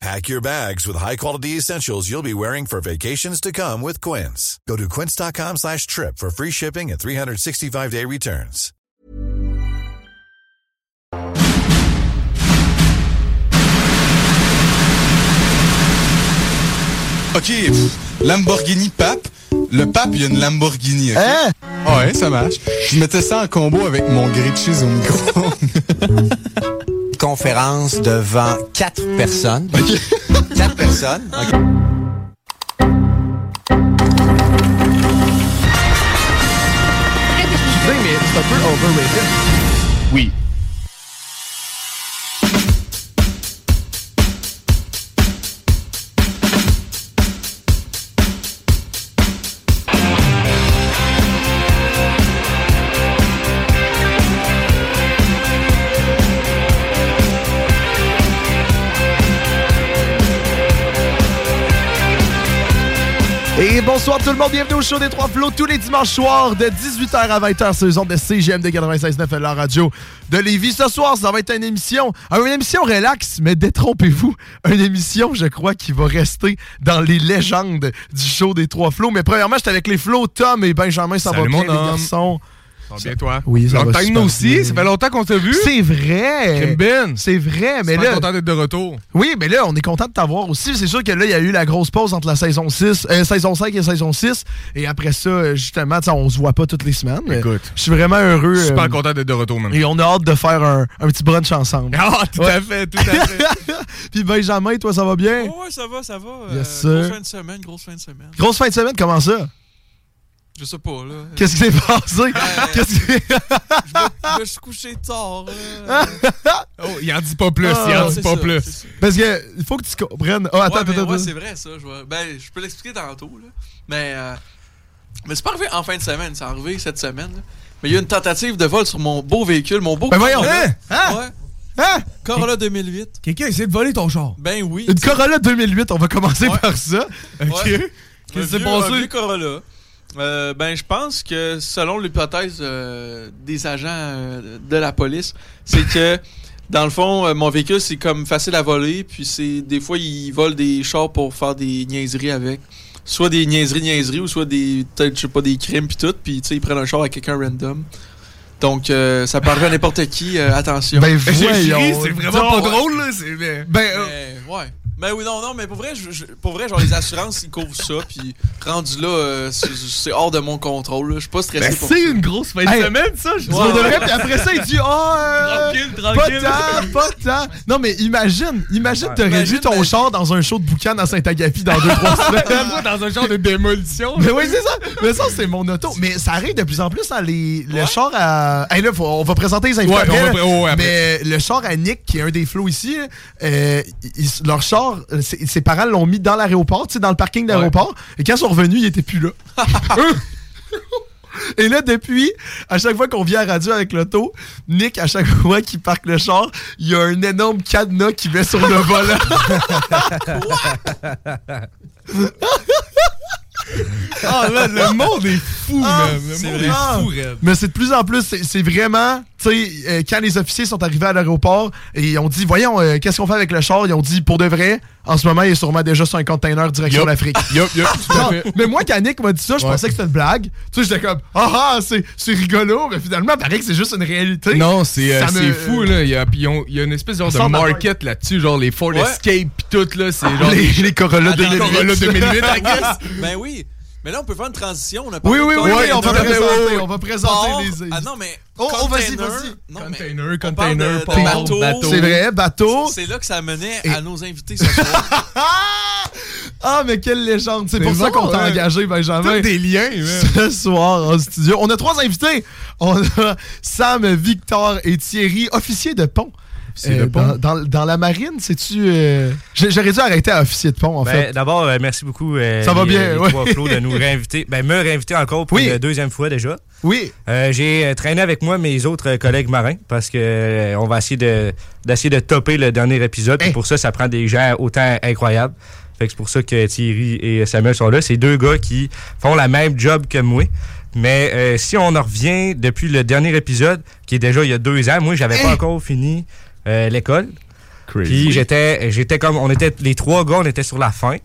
Pack your bags with high-quality essentials you'll be wearing for vacations to come with Quince. Go to quince.com slash trip for free shipping and 365-day returns. OK, Lamborghini Pape. Le pape, il y a une Lamborghini. ok? Hein? Ah ouais, ça marche. Je mettais ça en combo avec mon grilled cheese au micro. Conférence devant quatre personnes. Quatre personnes. OK. Excusez, mais c'est un peu overrated. Oui. Bonsoir tout le monde, bienvenue au show des Trois Flots tous les dimanches soirs de 18h à 20h sur les ondes de CGM de 96.9 la radio de Lévis. Ce soir, ça va être une émission, une émission relax, mais détrompez-vous, une émission, je crois, qui va rester dans les légendes du show des Trois Flots. Mais premièrement, j'étais avec les Flots, Tom et Benjamin, ça Salut, va bien les garçons? Bien, toi? Oui, ça Long va time super no see. bien. Ça fait longtemps qu'on t'a vu. C'est vrai! Kim Ben. C'est vrai, mais là... content d'être de retour. Oui, mais là, on est content de t'avoir aussi. C'est sûr que là, il y a eu la grosse pause entre la saison 6, euh, saison 5 et saison 6. Et après ça, justement, on se voit pas toutes les semaines. mais Écoute. Je suis vraiment heureux. Je suis super euh, content d'être de retour, man. Et on a hâte de faire un, un petit brunch ensemble. Ah, tout Ouais. à fait, tout à fait. Puis Benjamin, toi, ça va bien? Oh ouais, ça va, ça va. Yes, Euh, grosse fin de semaine, grosse fin de semaine. Grosse fin de semaine, comment ça? Je sais pas, là. Qu'est-ce qui s'est passé? Qu'est-ce qui... Je me suis couché tard, là. Oh, il en dit pas plus, Ah, il en dit c'est pas ça, plus. Parce que il faut que tu comprennes. Oh, attends, ouais, mais attends, ouais, c'est vrai, ça. Je, vois. ben, je peux l'expliquer tantôt, là. Mais, euh, mais c'est pas arrivé en fin de semaine, c'est arrivé cette semaine. là. Mais il y a une tentative de vol sur mon beau véhicule, mon beau Ben voyons. Corolla. Hein? Hein? Ouais. Hein? Corolla 2008. Quelqu'un essaie de voler ton char. Ben oui. Une. Corolla 2008, on va commencer Ouais. par ça. OK. Ouais. Qu'est-ce qui s'est passé? un vieux Corolla. Euh, ben, je pense que selon l'hypothèse euh, des agents euh, de la police, c'est que dans le fond, euh, mon véhicule c'est comme facile à voler, puis c'est des fois ils volent des chars pour faire des niaiseries avec, soit des niaiseries niaiseries ou soit des peut-être je sais pas des crimes puis tout, puis tu sais ils prennent un char à quelqu'un random. Donc euh, ça arriver à n'importe qui, euh, attention. Ben ri, voyons. c'est vraiment pas drôle, là. Ben, euh, Mais, ouais. Ben oui, non, non, mais pour vrai, je- je- pour vrai genre les assurances ils couvrent ça, puis rendu là, euh, c'est- hors de mon contrôle. là. Je suis pas stressé Ben, pour c'est une grosse fin de Hey. semaine, ça. Je de vrai, puis après ça, il dit Ah, euh, Tranquille, pas tranquille. tant, pas tant. Non, mais imagine, imagine, t'aurais Imagine, vu ton mais- char dans un show de boucan à Saint-Agapi dans 2-3 semaines. dans un genre de démolition. Mais oui, c'est ça. Mais ça, c'est mon auto. Mais ça arrive de plus en plus dans les, le char à. Hey, là, faut- on va présenter les infos Ouais, après, on va- là. oh, ouais, après. Mais le char à Nick, qui est un des flots ici, euh, leur char, euh, c'est- ses parents l'ont mis dans l'aéroport, tu sais, dans le parking d'aéroport. Et quand ils sont revenus, il était plus là. Et là, depuis, à chaque fois qu'on vient à la radio avec l'auto, Nick, à chaque fois qu'il parque le char, il y a un énorme cadenas qui met sur le volant. Ah, man, le monde est fou, Ah, man. Le monde vrai. est Ah. fou. Mais c'est de plus en plus, c'est- vraiment, tu sais, euh, quand les officiers sont arrivés à l'aéroport et ils ont dit, voyons, euh, qu'est-ce qu'on fait avec le char? Ils ont dit, pour de vrai, en ce moment, il est sûrement déjà sur un container direction Yup. l'Afrique. Yup, yup, mais moi, quand Nick m'a dit ça, je Ouais. pensais que c'était une blague. Tu sais, j'étais comme, ah ah, c'est c'est rigolo, mais finalement, paraît que c'est juste une réalité. Non, c'est euh, Ça me- c'est fou, là. Il y a, il y a une espèce genre de market là-dessus, genre les Ford Ouais. Escape pis tout, là. C'est genre Les, les Corolla Attends, 2008. Corolla 2008, I guess. Ben oui. Mais là, on peut faire une transition. On a pas Oui, oui, oui, on va présenter, on va présenter Port. les... Ah non, mais. Oh, oh, vas-y, container, vas-y. Container, container, bateau. C'est vrai, bateau. C'est là que ça menait à nos invités ce soir. Ah, mais quelle légende. C'est pour ça qu'on t'a engagé, Benjamin. Tous des liens. Ce soir en studio. On a trois invités. On a Sam, Victor et Thierry, officiers de pont. Euh, de pont. Dans, dans- dans la marine, sais-tu. euh, J'aurais dû arrêter à officier de pont, en Ben, fait. D'abord, euh, merci beaucoup, euh, Ça va les, bien, les ouais. trois flots, de nous réinviter. Ben, me réinviter encore pour Oui. la deuxième fois déjà. Oui. J'ai traîné avec moi mes autres collègues marins parce que on va essayer de d'essayer de topper le dernier épisode. Hey. Pour ça, ça prend des gens autant incroyables. Fait que c'est pour ça que Thierry et Samuel sont là. C'est deux gars qui font la même job que moi. Mais euh, si on en revient depuis le dernier épisode, qui est déjà il y a deux ans, moi j'avais pas Hey. encore fini euh, l'école. Puis j'étais, j'étais comme, on était les trois gars, on était sur la fin.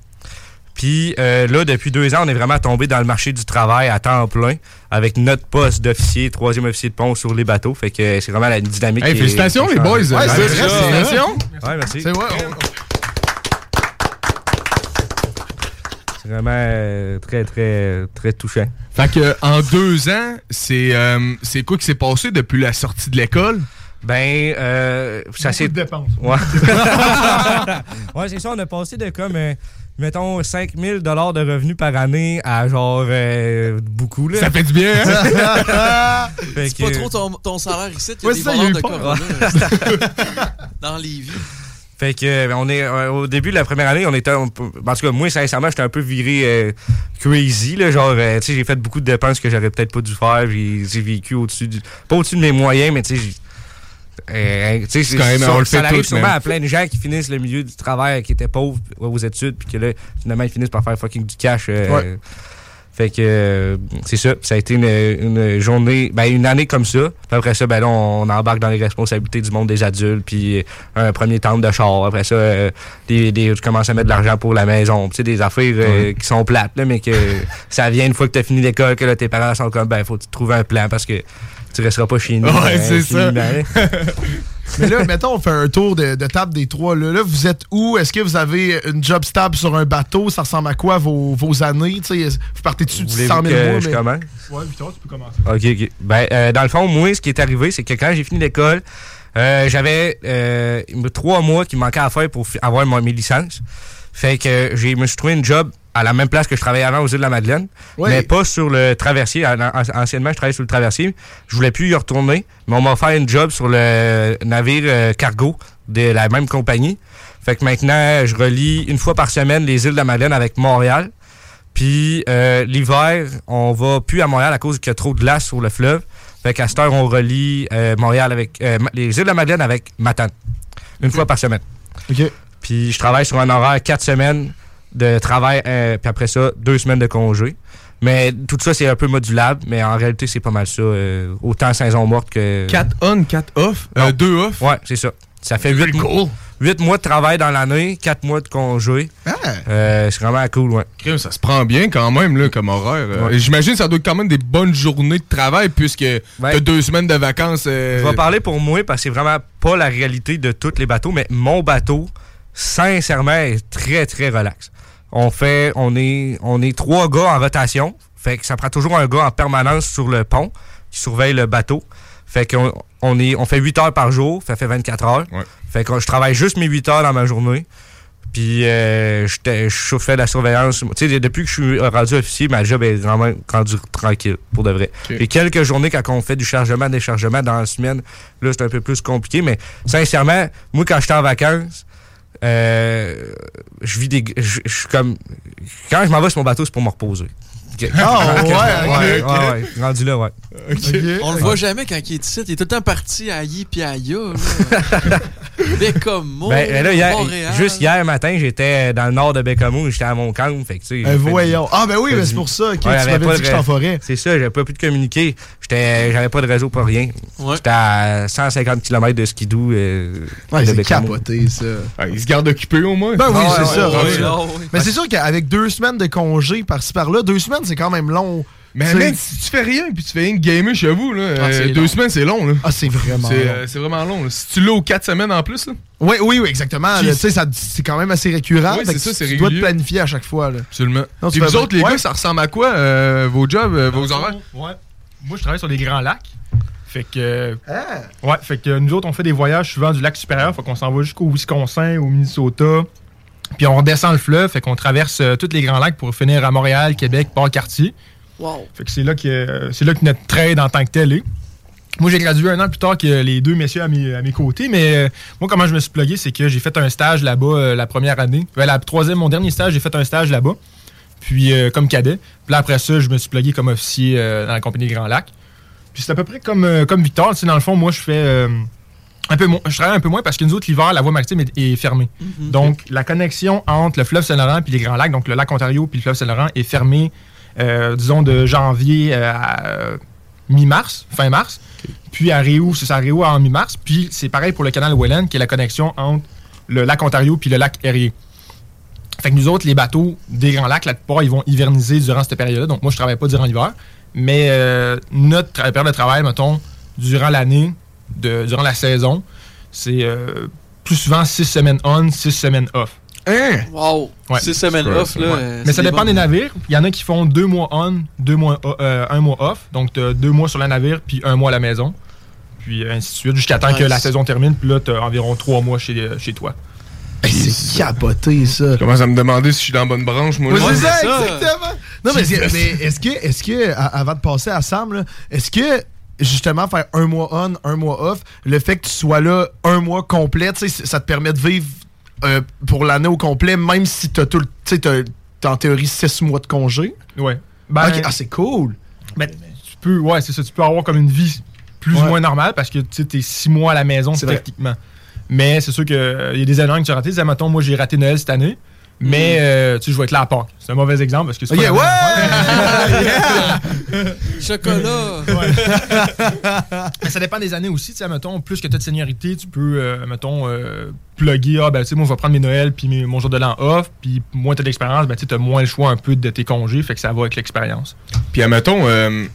Puis euh, là, depuis deux ans, on est vraiment tombé dans le marché du travail à temps plein avec notre poste d'officier, troisième officier de pont sur les bateaux. Fait que c'est vraiment la dynamique. Hey, est- félicitations, qui les boys. Ouais, c'est Ouais, vrai, ça. c'est vrai. Félicitations. Ouais, merci. C'est vraiment euh, très, très, très touchant. Fait que en deux ans, c'est euh, c'est quoi qui s'est passé depuis la sortie de l'école? Ben, euh, ça s'est. dépenses. Ouais. ouais, c'est ça. On a passé de comme, euh, mettons, 5000 de revenus par année à genre euh, beaucoup. Là. Ça fait du bien, hein? C'est que- pas trop ton, ton salaire ici. Il y a Ouais, des ça, il y a voleurs eu de. Corona. Dans les vies. Fait que euh, on est euh, au début de la première année, on était un peu- en tout cas moi sincèrement, j'étais un peu viré euh, crazy là, genre euh, tu sais, j'ai fait beaucoup de dépenses que j'aurais peut-être pas dû faire, j'ai j'ai vécu au-dessus du pas au-dessus de mes moyens, mais tu sais j'ai- euh, tu c'est- quand même, ça, on le ça arrive man. à plein de gens qui finissent le milieu du travail, qui étaient pauvres aux études, puis que là, finalement, ils finissent par faire fucking du cash. euh, Ouais. Fait que euh, c'est ça. Ça a été une, une journée, ben une année comme ça. Puis après ça, ben là, on embarque dans les responsabilités du monde des adultes. Puis un premier temps de char. Après ça, euh, des, des, je commence à mettre de l'argent pour la maison. Tu sais, des affaires euh, qui sont plates, là, mais que ça vient une fois que tu as fini l'école, que là, tes parents sont comme, ben, faut que tu trouves un plan parce que tu resteras pas chez nous. Ouais, euh, c'est ça. Mais là, mettons, on fait un tour de, de table des trois. Là, Là, vous êtes où? Est-ce que vous avez une job stable sur un bateau? Ça ressemble à quoi vos, vos années? Tu sais, vous partez dessus de Voulez-vous 100 000 que mois? je mais- commence? Ouais, Victor, tu peux commencer. OK, OK. Ben, euh, dans le fond, moi, ce qui est arrivé, c'est que quand j'ai fini l'école, euh, j'avais euh, trois mois qui manquaient à faire pour avoir mon- mes licences. Fait que j'ai me suis trouvé une job à la même place que je travaillais avant aux îles de la Madeleine, Ouais. mais pas sur le traversier. An- an- Anciennement, je travaillais sur le traversier. Je voulais plus y retourner, mais on m'a offert une job sur le navire euh, cargo de la même compagnie. Fait que maintenant, je relie une fois par semaine les îles de la Madeleine avec Montréal. Puis euh, l'hiver, on va plus à Montréal à cause qu'il y a trop de glace sur le fleuve. Fait qu'à cette heure, on relie euh, Montréal avec les îles de la Madeleine avec Matane. Une fois par semaine. OK. Puis je travaille sur un horaire quatre semaines de travail, euh, puis après ça, deux semaines de congé. Mais tout ça, c'est un peu modulable, mais en réalité, c'est pas mal ça. euh, autant saison morte que. 4 on, 4 off, Non. 2 off? Ouais, c'est ça. Ça fait huit mois, huit mois de travail dans l'année, quatre mois de congé. Ah, Euh, c'est vraiment cool, ouais. Ça se prend bien quand même là, comme horaire. euh. Ouais. J'imagine que ça doit être quand même des bonnes journées de travail puisque Ouais. t'as deux semaines de vacances. euh, Je vais parler pour moi parce que c'est vraiment pas la réalité de tous les bateaux, mais mon bateau, sincèrement, est très, très relax. On fait, on est, on est trois gars en rotation. Fait que ça prend toujours un gars en permanence sur le pont qui surveille le bateau. Fait qu'on on est, on fait 8 heures par jour, ça fait 24 heures. Ouais. Fait que je travaille juste mes 8 heures dans ma journée. Puis euh, je fais la surveillance. Tu sais, depuis que je suis rendu officier, ma job est vraiment rendue tranquille, pour de vrai. Et quelques journées, quand on fait du chargement, déchargement dans la semaine, là, c'est un peu plus compliqué. Mais sincèrement, moi, quand j'étais en vacances, euh, je vis des. Je je suis comme. Quand je m'en vais sur mon bateau, c'est pour me reposer. Ok. Ah, ouais, ok. ouais, ouais, ouais. Rendu là, ouais. On le voit jamais quand il est ici. Il est tout le temps parti à Yi puis à Ya. Bécomo, Ben, là, hier, Montréal. juste hier matin, j'étais dans le nord de Bécamo, j'étais à Montcalm. Fait que, tu sais, Euh, j'ai fait du- voyons. Ah, ben oui, mais du- c'est pour ça que tu m'avais pas dit que j'étais en forêt. C'est ça, j'avais pas pu de communiquer. J'étais, j'avais pas de réseau pour rien. Ouais. J'étais à 150 km de skidoo. Euh, Ouais, de c'est Bécamo. capoté, ça. ah, ils se gardent occupés au moins. Ben oui, Ah, c'est ouais, ça. ouais, Ah. Mais c'est sûr qu'avec deux semaines de congé par-ci par-là, deux semaines, c'est quand même long. Mais man, si tu fais rien puis tu fais une gamer chez vous, là, Ah, euh, deux long. semaines, c'est long. Là. Ah, c'est vraiment C'est long. euh, c'est vraiment long. là. Si tu l'as aux quatre semaines en plus, là. Oui, oui, oui, exactement. Tu sais, ça- c'est quand même assez récurrent. Oui, fait c'est que ça, c'est Tu dois te planifier à chaque fois. Là. Absolument. Non, Puis vous autres, les gars, ça ressemble à quoi, euh, vos jobs, euh, vos horaires? Ouais. Moi, je travaille sur des grands lacs. Fait que. Ah. Ouais, fait que nous autres, on fait des voyages souvent du lac supérieur. Fait qu'on s'en va jusqu'au Wisconsin, au Minnesota. Puis on redescend le fleuve. Fait qu'on traverse euh, tous les grands lacs pour finir à Montréal, Québec, Port-Cartier. Wow. Fait que c'est là que, euh, c'est là que notre trade en tant que tel est. Moi, j'ai gradué un an plus tard que les deux messieurs à mes, à mes côtés, mais euh, moi, comment je me suis plugué, c'est que j'ai fait un stage là-bas euh, la première année. Ben, la troisième, mon dernier stage, j'ai fait un stage là-bas, puis euh, comme cadet. Puis là, après ça, je me suis plugué comme officier euh, dans la compagnie Grand Lac. Puis c'est à peu près comme, euh, comme Victor. Tu sais, dans le fond, moi, je fais un peu moins. Je travaille un peu moins parce que nous autres, l'hiver, la voie maritime est, est fermée. Donc, la connexion entre le fleuve Saint-Laurent et les Grands Lacs, donc le lac Ontario puis le fleuve Saint-Laurent, est fermée, disons, de janvier à mi-mars, fin mars. Puis à Réau, c'est ça, à Réau en mi-mars. Puis c'est pareil pour le canal Welland, qui est la connexion entre le lac Ontario puis le lac Erie. Fait que nous autres, les bateaux des Grands Lacs, la plupart, ils vont hiverniser durant cette période-là. Donc moi, je travaille pas durant l'hiver. Mais euh, notre période de travail, mettons, durant l'année, de- durant la saison, c'est euh, plus souvent 6 semaines on, 6 semaines off. Wow. Ouais. Six semaines Ouais. off, là. Ouais. Mais ça dépend des navires. Il y en a qui font deux mois on, deux mois, euh, un mois off. Donc, tu as deux mois sur le navire, puis un mois à la maison. Puis ainsi de suite, jusqu'à temps que la saison termine. Puis là, tu as environ trois mois chez, chez toi. C'est capoté, ça. Je commence à me demander si je suis dans la bonne branche, moi. Oui, c'est ça, exactement. Non, mais, est-ce- mais est-ce que, est-ce que, avant de passer à Sam, là, est-ce que justement faire un mois on, un mois off, le fait que tu sois là un mois complet, ça te permet de vivre euh, pour l'année au complet, même si t'as tout le, tu sais, t'as, t'as en théorie six mois de congé? Ouais. Ben, Ok, ah, c'est cool. Ben, tu peux, ouais, c'est ça. Tu peux avoir comme une vie plus Ouais. ou moins normale parce que tu es six mois à la maison, C'est vrai. Mais c'est sûr qu'il y a des années que tu as raté. Disais, mettons, moi, j'ai raté Noël cette année. Mais, euh, tu sais, je vais être là à Pâques. C'est un mauvais exemple parce que c'est Ok, pas ouais! Chocolat. Mais ça dépend des années aussi. Tu sais, mettons, plus que tu as de seniorité, tu peux, euh, mettons, euh, plugger. Ah, ben, tu sais, moi, je vais prendre mes Noëls puis mes- mon jour de l'an off. Puis, moins tu as d'expérience, ben, tu as moins le choix un peu de tes congés. Fait que ça va avec l'expérience. Puis, admettons, euh,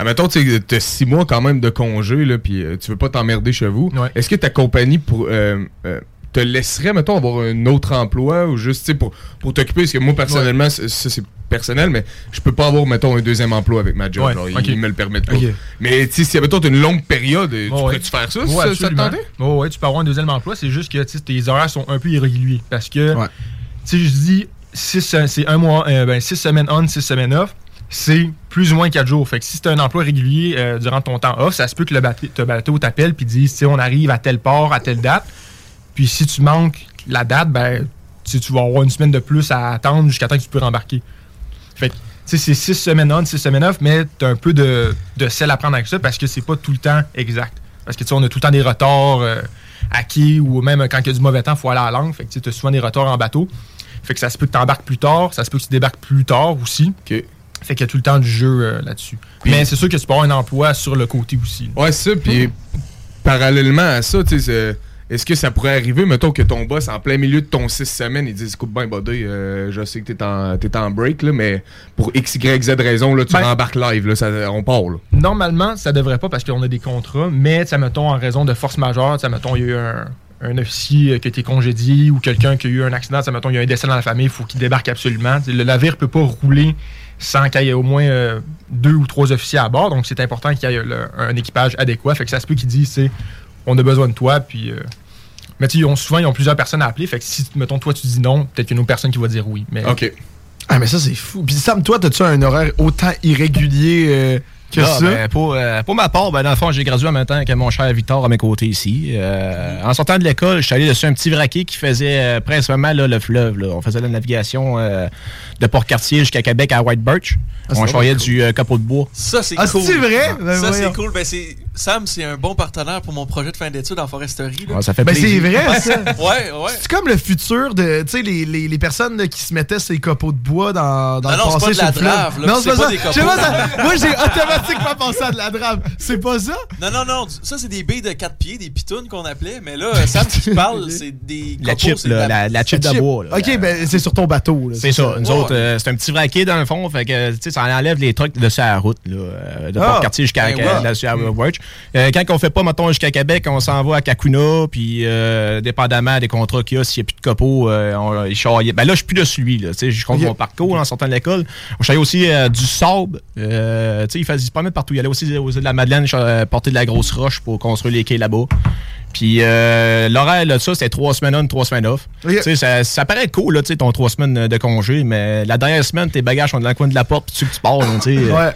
admettons, tu t'as six mois quand même de congé, là, puis euh, tu veux pas t'emmerder chez vous. Est-ce que ta compagnie pour, euh, euh, te laisserait, mettons, avoir un autre emploi ou juste, tu sais, pour, pour t'occuper? Parce que moi, personnellement, ça, c'est personnel, mais je peux pas avoir, mettons, un deuxième emploi avec ma job. Ouais, genre, ok. Ils me le permettent pas. Ok. Mais, tu si, mettons, t'as une longue période, tu Ouais, ouais. peux-tu faire ça? Ouais, ça, ça te tentait? Ouais, ouais, tu peux avoir un deuxième emploi. C'est juste que tu sais, tes horaires sont un peu irréguliers. Parce que, tu sais, je dis, six, c'est un mois, euh, ben, six semaines on, six semaines off. C'est plus ou moins quatre jours. Fait que si as un emploi régulier euh, durant ton temps off, ça se peut que le bateau, bateau t'appelle puis dise, on arrive à tel port, à telle date. Puis si tu manques la date, ben, tu vas avoir une semaine de plus à attendre jusqu'à temps que tu peux rembarquer. Fait que, c'est six semaines on, six semaines off, mais tu as un peu de, de sel à prendre avec ça parce que c'est pas tout le temps exact. Parce que, on a tout le temps des retards euh, à quai ou même quand il y a du mauvais temps, il faut aller à la langue. Fait que, tu as souvent des retards en bateau. Fait que ça se peut que tu embarques plus tard, ça se peut que tu débarques plus tard aussi. Fait qu'il y a tout le temps du jeu euh, là-dessus. Mais c'est sûr que tu peux avoir un emploi sur le côté aussi. Ouais, c'est ça. Puis parallèlement à ça, tu sais, c'est- est-ce que ça pourrait arriver, mettons, que ton boss, en plein milieu de ton six semaines, il dise Écoute, ben, buddy, euh, je sais que t'es en, t'es en break, là, mais pour X, Y, Z raison, là, tu Ben- rembarques live, là, ça- on part. Là. Normalement, ça devrait pas parce qu'on a des contrats, mais ça mettons en raison de force majeure, ça mettons il y a eu un, un officier euh, qui a été congédié ou quelqu'un qui a eu un accident, ça mettons il y a un décès dans la famille, il faut qu'il débarque absolument. T'sais, le navire peut pas rouler sans qu'il y ait au moins euh, deux ou trois officiers à bord, donc c'est important qu'il y ait le- un équipage adéquat. Fait que ça se peut qu'ils disent c'est on a besoin de toi, puis. euh, mais tu sais, souvent, ils ont plusieurs personnes à appeler. Fait que si, mettons, toi, tu dis non, peut-être qu'il y a une autre personne qui va dire oui. Mais... OK. Ah, mais ça, c'est fou. Puis Sam, toi, as-tu un horaire autant irrégulier ben, pour, euh, pour ma part, ben, dans le fond, j'ai gradué en même temps que mon cher Victor à mes côtés ici. Euh, en sortant de l'école, je suis allé dessus un petit vraquier qui faisait euh, principalement là, le fleuve. là. On faisait la navigation euh, de Port-Cartier jusqu'à Québec à White Birch. Ah, on choyait du euh, capot de bois. Ça, c'est Ah, cool. c'est vrai? Ben, ça, c'est voyons. cool. Ben, c'est Sam, c'est un bon partenaire pour mon projet de fin d'études en foresterie. là. Ouais, ça fait Ben, plaisir. c'est vrai, ça. Ouais, ouais. C'est comme le futur de, tu sais, les, les, les personnes là, qui se mettaient ces copeaux de bois dans, dans Non, le non, c'est passé pas de la sur le fleuve. drave, là, Non, c'est pas, pas ça. des pas, ça. Moi, j'ai automatiquement pensé à de la drave. C'est pas ça? Non, non, non. Ça, c'est des billes de 4 pieds, des pitounes qu'on appelait. Mais là, Sam, tu parles, c'est des La copeaux, chip, c'est là, de la, la chip de bois. là. Ok, ben c'est sur ton bateau. là, C'est ça. Nous autres, euh, c'est un petit vraquier dans le fond. Fait que, tu sais, ça enlève les trucs de sur la route, là, euh, de Ah, Port-Cartier jusqu'à ben la Watch. Euh, quand on fait pas, mettons, jusqu'à Québec, on s'en va à Kakuna, puis euh, dépendamment des contrats qu'il y a, s'il n'y a plus de copeaux, euh, on, il charriait. Ben là, je suis plus de celui, là. Tu sais, je compte Ok. mon parcours en sortant de l'école. On charriait aussi du sable. Euh, tu sais, il faisait pas mettre partout. Il allait aussi aux îles de la Madeleine porter de la grosse roche pour construire les quais là-bas. Puis euh, l'horaire de ça, c'était trois semaines on, trois semaines off. Ça, ça paraît cool, là, ton trois semaines de congé, mais la dernière semaine, tes bagages sont dans le coin de la porte, puis tu tu pars. là. Ouais.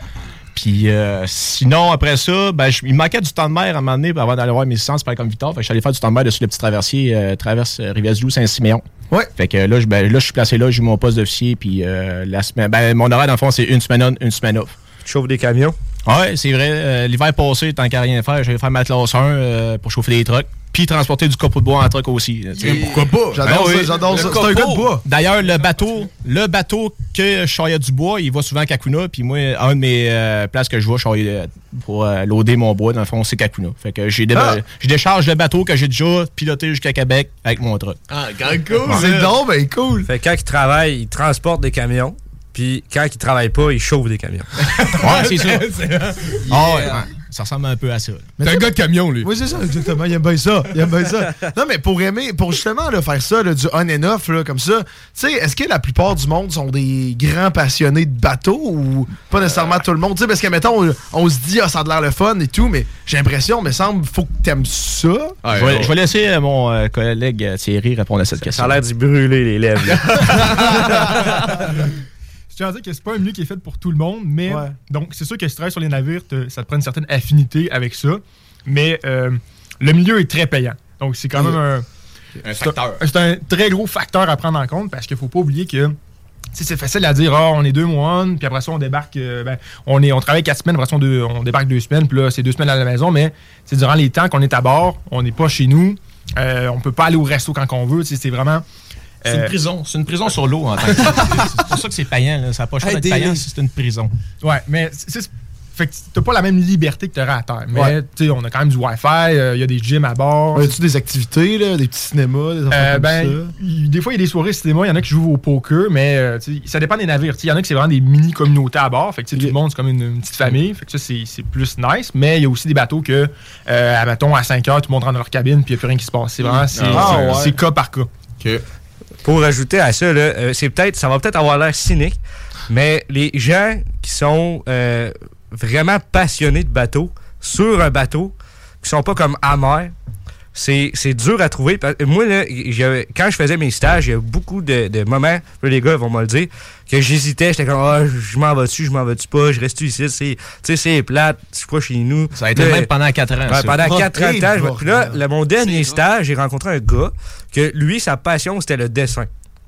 Puis euh, sinon, après ça, ben, je- il me manquait du temps de mer à un moment donné avant d'aller voir mes licences, pareil comme Victor. Fait que je suis allé faire du temps de mer dessus le petit traversier, euh, traverse euh, Rivière-du-Loup, Saint-Siméon. Ouais. Fait que là, je, ben, là, je suis placé là, j'ai mon poste d'officier, puis euh, la semaine, ben, mon horaire, dans le fond, c'est une semaine on, une semaine off. Tu chauffes des camions? Ouais, c'est vrai. euh, L'hiver passé, tant qu'à rien faire, j'allais faire ma classe 1 euh, pour chauffer des trucks, puis transporter du copeau de bois en truck aussi. Pourquoi pas? J'adore Ben ça, oui. j'adore ça. C'est un copeau. gars de bois. D'ailleurs, le bateau, le bateau que je du bois, il va souvent à Kakuna. Puis moi, un de mes euh, places que je vois euh, pour euh, loader mon bois, dans le fond, c'est Kakuna. Fait que j'ai dé- Ah. je décharge le bateau que j'ai déjà piloté jusqu'à Québec avec mon truck. Ah, quand cool. C'est donc ben cool. Fait que quand il travaille, il transporte des camions. Puis quand il travaille pas, il chauffe des camions. Ouais, c'est ça. Ah ouais, ouais, ça ressemble un peu à ça. T'es un gars de camion, lui. Oui, c'est ça, exactement. Il aime bien ça. Il aime bien ça. Non, mais pour aimer, pour justement là, faire ça, là, du on and off, là, comme ça, tu sais, est-ce que la plupart du monde sont des grands passionnés de bateaux ou pas nécessairement tout le monde? Tu sais, parce que, mettons, on, on se dit, ah, ça a de l'air le fun et tout, mais j'ai l'impression, mais semble, faut que t'aimes ça. Ouais, je, vais, ouais. je vais laisser euh, mon euh, collègue euh, Thierry répondre à cette Ça question. a l'air d'y brûler les lèvres. Je tiens à dire que c'est pas un milieu qui est fait pour tout le monde, mais Ouais. donc c'est sûr que si tu travailles sur les navires, te- ça te prend une certaine affinité avec ça. Mais euh, le milieu est très payant. Donc c'est quand même un, Un c'est un- facteur. c'est un très gros facteur à prendre en compte parce qu'il faut pas oublier que c'est facile à dire, ah, on est deux mois, on, puis après ça, on débarque, euh, ben, on, est, on travaille quatre semaines, après ça, on, deux- on débarque deux semaines, puis là, c'est deux semaines à la maison, mais c'est durant les temps qu'on est à bord, on n'est pas chez nous, euh, on peut pas aller au resto quand on veut, c'est vraiment. C'est une euh, prison. C'est une prison sur l'eau en tant que. C'est pour ça que c'est payant. Là. Ça n'a pas choix d'être payant si c'est une prison. Ouais, mais c'est. c'est- Fait que t'as pas la même liberté que t'aurais à terre. Mais, Ouais. tu sais, on a quand même du Wi-Fi, euh, il y a des gyms à bord. Y a-tu des activités, là, des petits cinémas, des affaires Euh, comme ben, ça? y- des fois, il y a des soirées cinéma, il y en a qui jouent au poker, mais euh, ça dépend des navires. Il y en a qui c'est vraiment des mini-communautés à bord. Fait que tout le monde, c'est comme une, une petite famille. Fait que ça, c'est c'est plus nice. Mais il y a aussi des bateaux que, euh, à, mettons, à 5 heures, tout le monde rentre dans leur cabine, puis il n'y a plus rien qui se passe. C'est vraiment, c'est Ah, c'est- ouais. c'est cas par cas. Ok. Pour ajouter à ça, là, euh, c'est peut-être, ça va peut-être avoir l'air cynique, mais les gens qui sont euh, vraiment passionnés de bateau, sur un bateau, qui sont pas comme amers, c'est, c'est dur à trouver. Parce- Moi, là, quand je faisais mes stages, il y a beaucoup de, de moments, les gars vont me le dire, que j'hésitais, j'étais comme, ah, je m'en vais-tu, je m'en vais-tu pas, je reste ici, c'est, tu sais, c'est plate, je suis pas chez nous? Ça a été Là, même pendant 4 ans. Ouais, ça. pendant Ah, 4 ans puis là, mon dernier stage, j'ai rencontré un gars que lui, sa passion, c'était le dessin.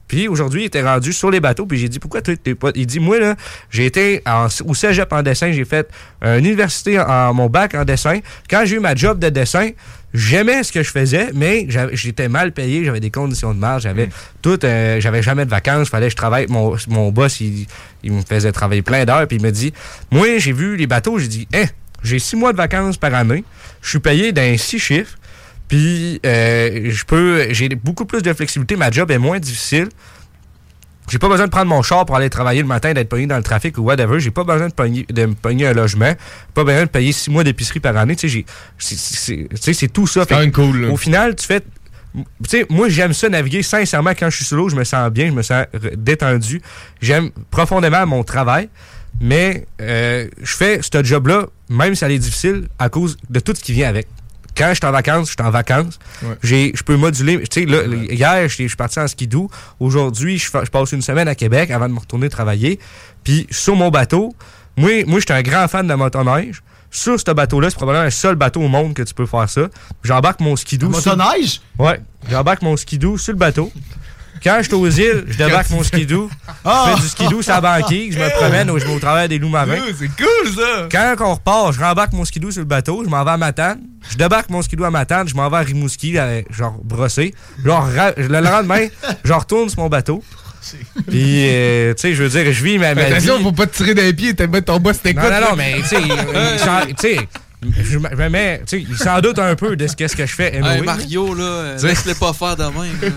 Puis aujourd'hui, il était rendu sur les bateaux, puis j'ai dit pourquoi toi t'es pas. Il dit moi là, j'ai été en- au cégep en dessin, j'ai fait une université en, en- mon bac en dessin. Quand j'ai eu ma job de dessin, j'aimais ce que je faisais, mais j'étais mal payé, j'avais des conditions de marge, j'avais tout, euh, j'avais jamais de vacances, fallait que je travaille. Mon, mon boss, il, il me faisait travailler plein d'heures, puis il me dit, moi j'ai vu les bateaux, j'ai dit, hein, j'ai six mois de vacances par année, je suis payé d'un six chiffres. Puis euh, je peux j'ai beaucoup plus de flexibilité, ma job est moins difficile. J'ai pas besoin de prendre mon char pour aller travailler le matin, d'être pogné dans le trafic ou whatever. J'ai pas besoin de, pogner- de me pogner un logement. Pas besoin de payer six mois d'épicerie par année. Tu sais, c'est- tout ça. C'est quand Fait même cool. là. au final, tu fais. Tu sais, moi, j'aime ça naviguer. Sincèrement, quand je suis sous l'eau, je me sens bien, je me sens détendu. J'aime profondément mon travail. Mais euh, je fais ce job-là, même si elle est difficile, à cause de tout ce qui vient avec. Quand je suis en vacances, je suis en vacances. Ouais. Je peux moduler. Tu sais, là, hier, je suis parti en skidoo. Aujourd'hui, je passe une semaine à Québec avant de me retourner travailler. Puis sur mon bateau, moi, moi je suis un grand fan de motoneige. Sur ce bateau-là, c'est probablement le seul bateau au monde que tu peux faire ça. J'embarque mon skidoo. sur- Motoneige? Ouais. J'embarque mon skidoo sur le bateau. Quand je suis aux îles, je débarque mon skidoo. Ah! Je fais du skidoo sur la banquise, je me promène ou je vais au travers des loups marins. C'est cool, ça! Quand on repart, je rembarque mon skidoo sur le bateau, je m'en vais à Matane. Je débarque mon skidoo à Matane, je m'en vais à Rimouski, genre brossé. Genre, le lendemain, je retourne sur mon bateau. Puis, euh, tu sais, je veux dire, je vis ma, ma vie. Attention, faut pas te tirer d'un pied, t'as mettre ton boss c'était Non, quoi? non, non, mais tu sais, tu je me mets, tu sais, il s'en doute un peu de ce qu'est-ce que je fais. Hey. Mario, là, euh, laisse-le pas faire de même.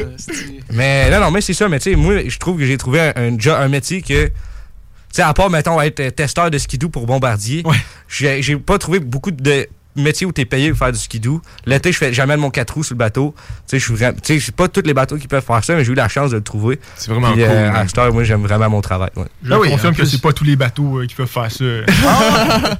Mais non, non, mais c'est ça. Mais tu sais, moi, je trouve que j'ai trouvé un, un, métier que. Tu sais, à part, mettons, être euh, testeur de skidoo pour bombardier, j'ai j'ai pas trouvé beaucoup de métiers où t'es payé pour faire du skidoo. L'été, je fais j'amène mon 4 roues sur le bateau. Tu sais, je suis vraiment. Tu sais, c'est pas tous les bateaux qui peuvent faire ça, mais j'ai eu la chance de le trouver. C'est vraiment Puis, cool, euh, man. à cette heure, moi, j'aime vraiment mon travail. ouais. Je Ah oui, confirme que c'est pas tous les bateaux euh, qui peuvent faire ça.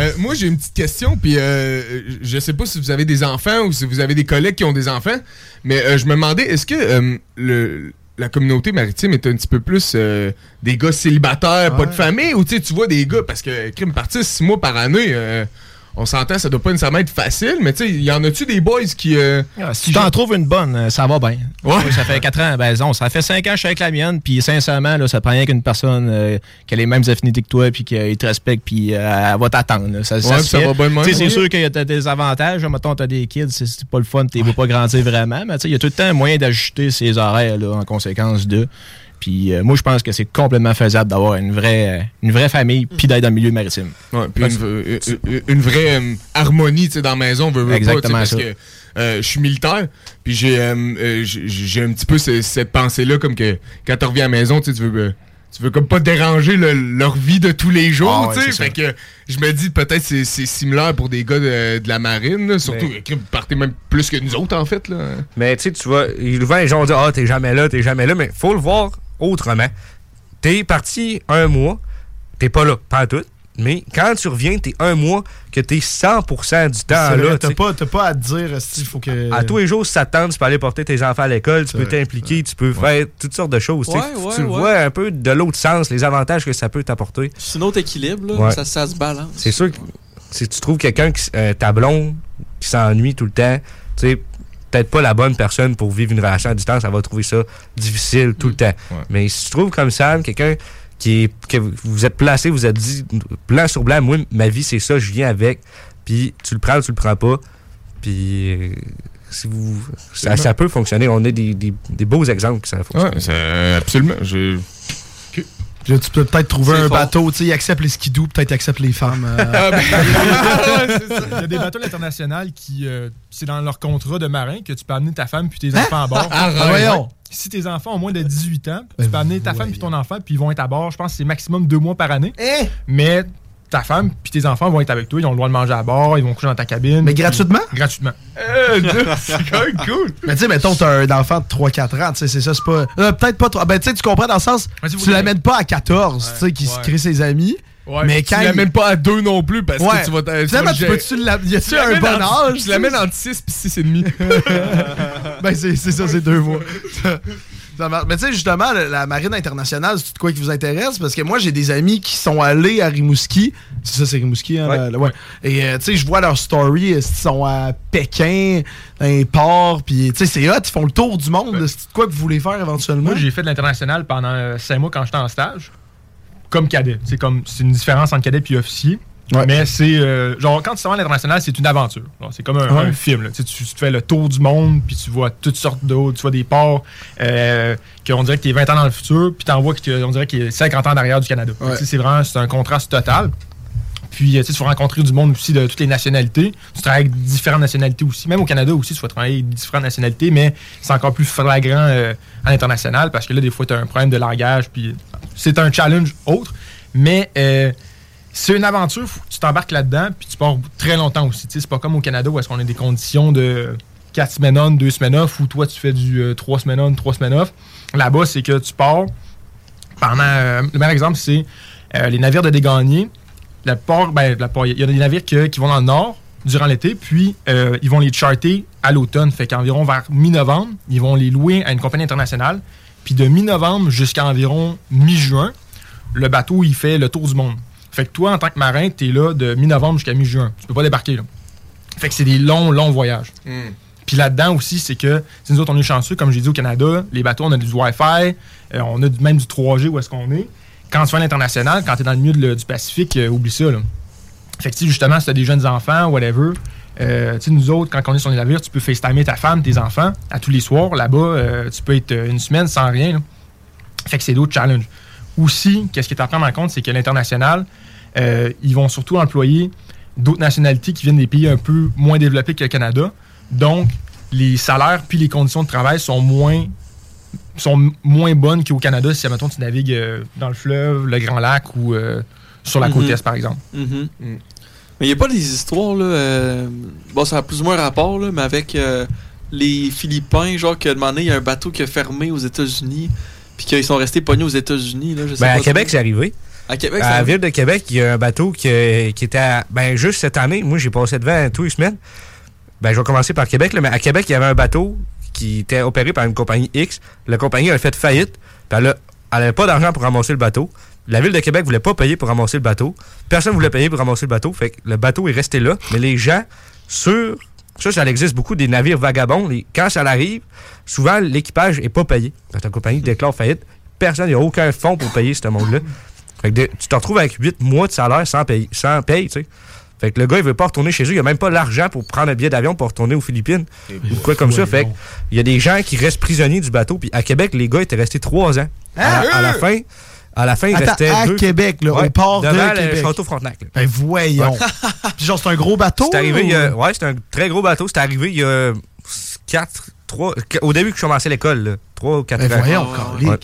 Euh, moi, j'ai une petite question, puis euh, je sais pas si vous avez des enfants ou si vous avez des collègues qui ont des enfants, mais euh, je me demandais, est-ce que euh, le, la communauté maritime est un petit peu plus euh, des gars célibataires, pas de famille, ou tu vois des gars, parce que crime parti six mois par année, on s'entend, ça doit pas nécessairement être facile, mais tu sais, y en a-tu des boys qui... euh, Ah, si tu t'en trouves une bonne, euh, ça va bien. Ouais. Oui, ça fait 4 ans. Ben, non, ça fait 5 ans que je suis avec la mienne. Puis sincèrement, là, ça prend rien qu'une personne euh, qui a les mêmes affinités que toi, puis qui te respecte, puis euh, elle va t'attendre. Ça, Ouais, se ça fait. va bien de même, Tu sais, C'est oui. sûr qu'il y a des avantages. Mettons, t'as des kids, c'est- pas le fun, tu vois pas grandir vraiment. Mais tu sais, il y a tout le temps un moyen d'ajuster ses horaires là, en conséquence de. Puis euh, moi, je pense que c'est complètement faisable d'avoir une vraie, euh, une vraie famille, puis d'être dans le milieu maritime. Ouais, puis une, euh, une vraie euh, harmonie tu sais, dans la maison, veut, veut Exactement pas, ça. parce que euh, je suis militaire, puis j'ai un petit peu ce- cette pensée-là, comme que quand tu reviens à la maison, tu veux, euh, tu veux comme pas déranger le- leur vie de tous les jours, Ah ouais, tu sais, c'est fait que je me dis peut-être c'est c'est similaire pour des gars de, de la marine, là, surtout Mais- que vous partez même plus que nous autres, en fait, là. Mais tu sais, tu vois, souvent les gens disent Ah, t'es jamais là, t'es jamais là, mais faut le voir autrement. T'es parti un mois, t'es pas là, pas tout. Mais quand tu reviens, t'es un mois que t'es 100% du temps là. T'as pas, t'as pas à te dire il faut que. À tous les jours, si ça te tente, tu peux aller porter tes enfants à l'école, tu peux t'impliquer, tu peux faire toutes sortes de choses. Ouais, ouais, tu vois un peu de l'autre sens, les avantages que ça peut t'apporter. C'est un autre équilibre, là. Ouais. Ça, ça se balance. C'est sûr que si tu trouves quelqu'un, qui tablon, qui s'ennuie tout le temps, tu sais, peut-être pas la bonne personne pour vivre une relation à distance, elle va trouver ça difficile tout le temps. Mais si tu trouves comme Sam, quelqu'un qui est, que vous- êtes placé, vous êtes dit blanc sur blanc, moi, ma vie, c'est ça, je viens avec, puis tu le prends ou tu le prends pas, puis euh, si vous, ça, ça peut fonctionner. On a des, des- des beaux exemples que ça fonctionne. Ouais, c'est- absolument. Je... Là, tu peux peut-être trouver un fort. bateau, tu sais, il accepte les skidoo, peut-être il accepte les femmes. euh. Ah, ben, Il y a des bateaux internationaux qui, euh, c'est dans leur contrat de marin que tu peux amener ta femme puis tes Hein? enfants à bord. Ah, voyons. Si tes enfants ont moins de 18 ans, tu Ben, peux amener ta femme puis ton enfant puis ils vont être à bord. Je pense que c'est maximum deux mois par année. Hein? Mais ta femme puis tes enfants vont être avec toi. Ils ont le droit de manger à bord. Ils vont coucher dans ta cabine. Mais puis- gratuitement? Gratuitement. euh, c'est quand même cool. Mais tu sais, mettons, t'as un enfant de 3-4 ans, tu sais, c'est ça, c'est pas. euh, peut-être pas trop. Ben, tu sais, tu comprends dans le sens, Ouais, tu l'amènes pas à 14, tu sais, qui se crée ses amis. Ouais, mais Tu quand. l'amènes pas à deux non plus parce Ouais. que tu vas... Finalement, tu peux-tu la- Y a-tu Tu un l'amènes bon âge? Je l'amène entre 6 et 6 et demi. Ben, c'est c'est ça, c'est deux mois. Ça marche. Mais tu sais, justement, la marine internationale, c'est de quoi qui vous intéresse? Parce que moi, j'ai des amis qui sont allés à Rimouski. C'est ça, c'est Rimouski, hein? Ouais. la- la- ouais. Et euh, tu sais, je vois leur story, ils sont à Pékin, dans les ports, puis tu sais, c'est hot, ils font le tour du monde. C'est de quoi que vous voulez faire éventuellement? Moi, j'ai fait de l'international pendant euh, cinq mois quand j'étais en stage, comme cadet. C'est comme c'est une différence entre cadet et officier. Ouais. Mais c'est genre genre quand tu vas à l'international, c'est une aventure. C'est comme un, Ouais. un film. là. Tu, tu- tu fais le tour du monde, puis tu vois toutes sortes d'eau, tu vois des ports euh, qu'on dirait que tu es 20 ans dans le futur, puis t'en vois qu'on dirait qu'il est 50 ans derrière du Canada. Ouais. Tu C'est vraiment c'est un contraste total. Puis euh, tu sais, tu vas rencontrer du monde aussi de toutes les nationalités. Tu travailles avec différentes nationalités aussi. Même au Canada aussi, tu vas travailler avec différentes nationalités, mais c'est encore plus flagrant euh, à l'international parce que là, des fois, tu as un problème de langage. Puis c'est un challenge autre. Mais euh, c'est une aventure, tu t'embarques là-dedans, puis tu pars très longtemps aussi. C'est pas comme au Canada où est-ce qu'on a des conditions de 4 semaines on, 2 semaines off, ou toi, tu fais du 3 semaines on, 3 semaines off. Là-bas, c'est que tu pars pendant. euh, le meilleur exemple, c'est euh, les navires de dégagnés. La ben, il y a des navires qui vont dans le nord durant l'été, puis euh, ils vont les charter à l'automne. Fait qu'environ vers mi-novembre, ils vont les louer à une compagnie internationale. Puis de mi-novembre jusqu'à environ mi-juin, le bateau, il fait le tour du monde. Fait que toi, en tant que marin, tu es là de mi-novembre jusqu'à mi-juin. Tu peux pas débarquer là. Fait que c'est des longs, longs voyages. Puis là-dedans aussi, c'est que si nous autres, on est chanceux, comme j'ai dit au Canada, les bateaux, on a du Wi-Fi, euh, on a du- même du 3G où est-ce qu'on est. Quand tu fais à l'international, quand tu es dans le milieu de du Pacifique, euh, oublie ça. Là. Fait que si justement, si tu as des jeunes enfants, whatever, euh, tu sais, nous autres, quand on est sur les navires, tu peux FaceTimer ta femme, tes enfants, à tous les soirs. Là-bas, tu peux être une semaine sans rien. là. Fait que c'est d'autres challenges. Aussi, qu'est-ce qui est à prendre en compte, c'est que l'international, euh, ils vont surtout employer d'autres nationalités qui viennent des pays un peu moins développés que le Canada. Donc, les salaires puis les conditions de travail sont moins sont moins bonnes qu'au Canada si, admettons, tu navigues euh, dans le fleuve, le Grand Lac ou euh, sur la côte Mhm. Est, par exemple. Mhm. Mais il n'y a pas des histoires, là. euh, bon, ça a plus ou moins rapport, là, mais avec les Philippins, genre, que demandé, il y a un bateau qui a fermé aux États-Unis, puis qu'ils sont restés pognés aux États-Unis, là. Je sais Ben, à Québec, c'est arrivé. À Québec, à la ville de Québec, il y a un bateau qui, euh, qui était à- ben juste cette année. Moi, j'ai passé devant tous les semaines. Ben, je vais commencer par Québec, là, mais à Québec, il y avait un bateau qui était opéré par une compagnie X. La compagnie a fait faillite. Puis elle n'avait pas d'argent pour ramasser le bateau. La ville de Québec voulait pas payer pour ramasser le bateau. Personne voulait payer pour ramasser le bateau. Fait que le bateau est resté là. Mais les gens, sur. Ça, ça existe beaucoup, des navires vagabonds. les- quand ça arrive, souvent, l'équipage est pas payé. Quand la compagnie déclare faillite, personne, il n'y a aucun fonds pour payer ce monde-là. Fait que de- tu te retrouves avec 8 mois de salaire sans paye, sans paye, tu sais. Fait que le gars, il veut pas retourner chez eux. Il a même pas l'argent pour prendre un billet d'avion pour retourner aux Philippines. Ou quoi comme ça. Fait que il y a des gens qui restent prisonniers du bateau. Puis à Québec, les gars étaient restés 3 ans. À, la- à la fin, à la fin, il Attends, restait à deux- Québec, là, au port de devant Québec. le château Frontenac. là. Ben voyons. Ouais. Puis genre, c'est un gros bateau. C'est arrivé, là, il y a- ou- ouais, c'est un très gros bateau. C'est arrivé il y a 4, 3, au début que je commençais l'école, 3 ou 4 Ben ans. voyons, Ouais.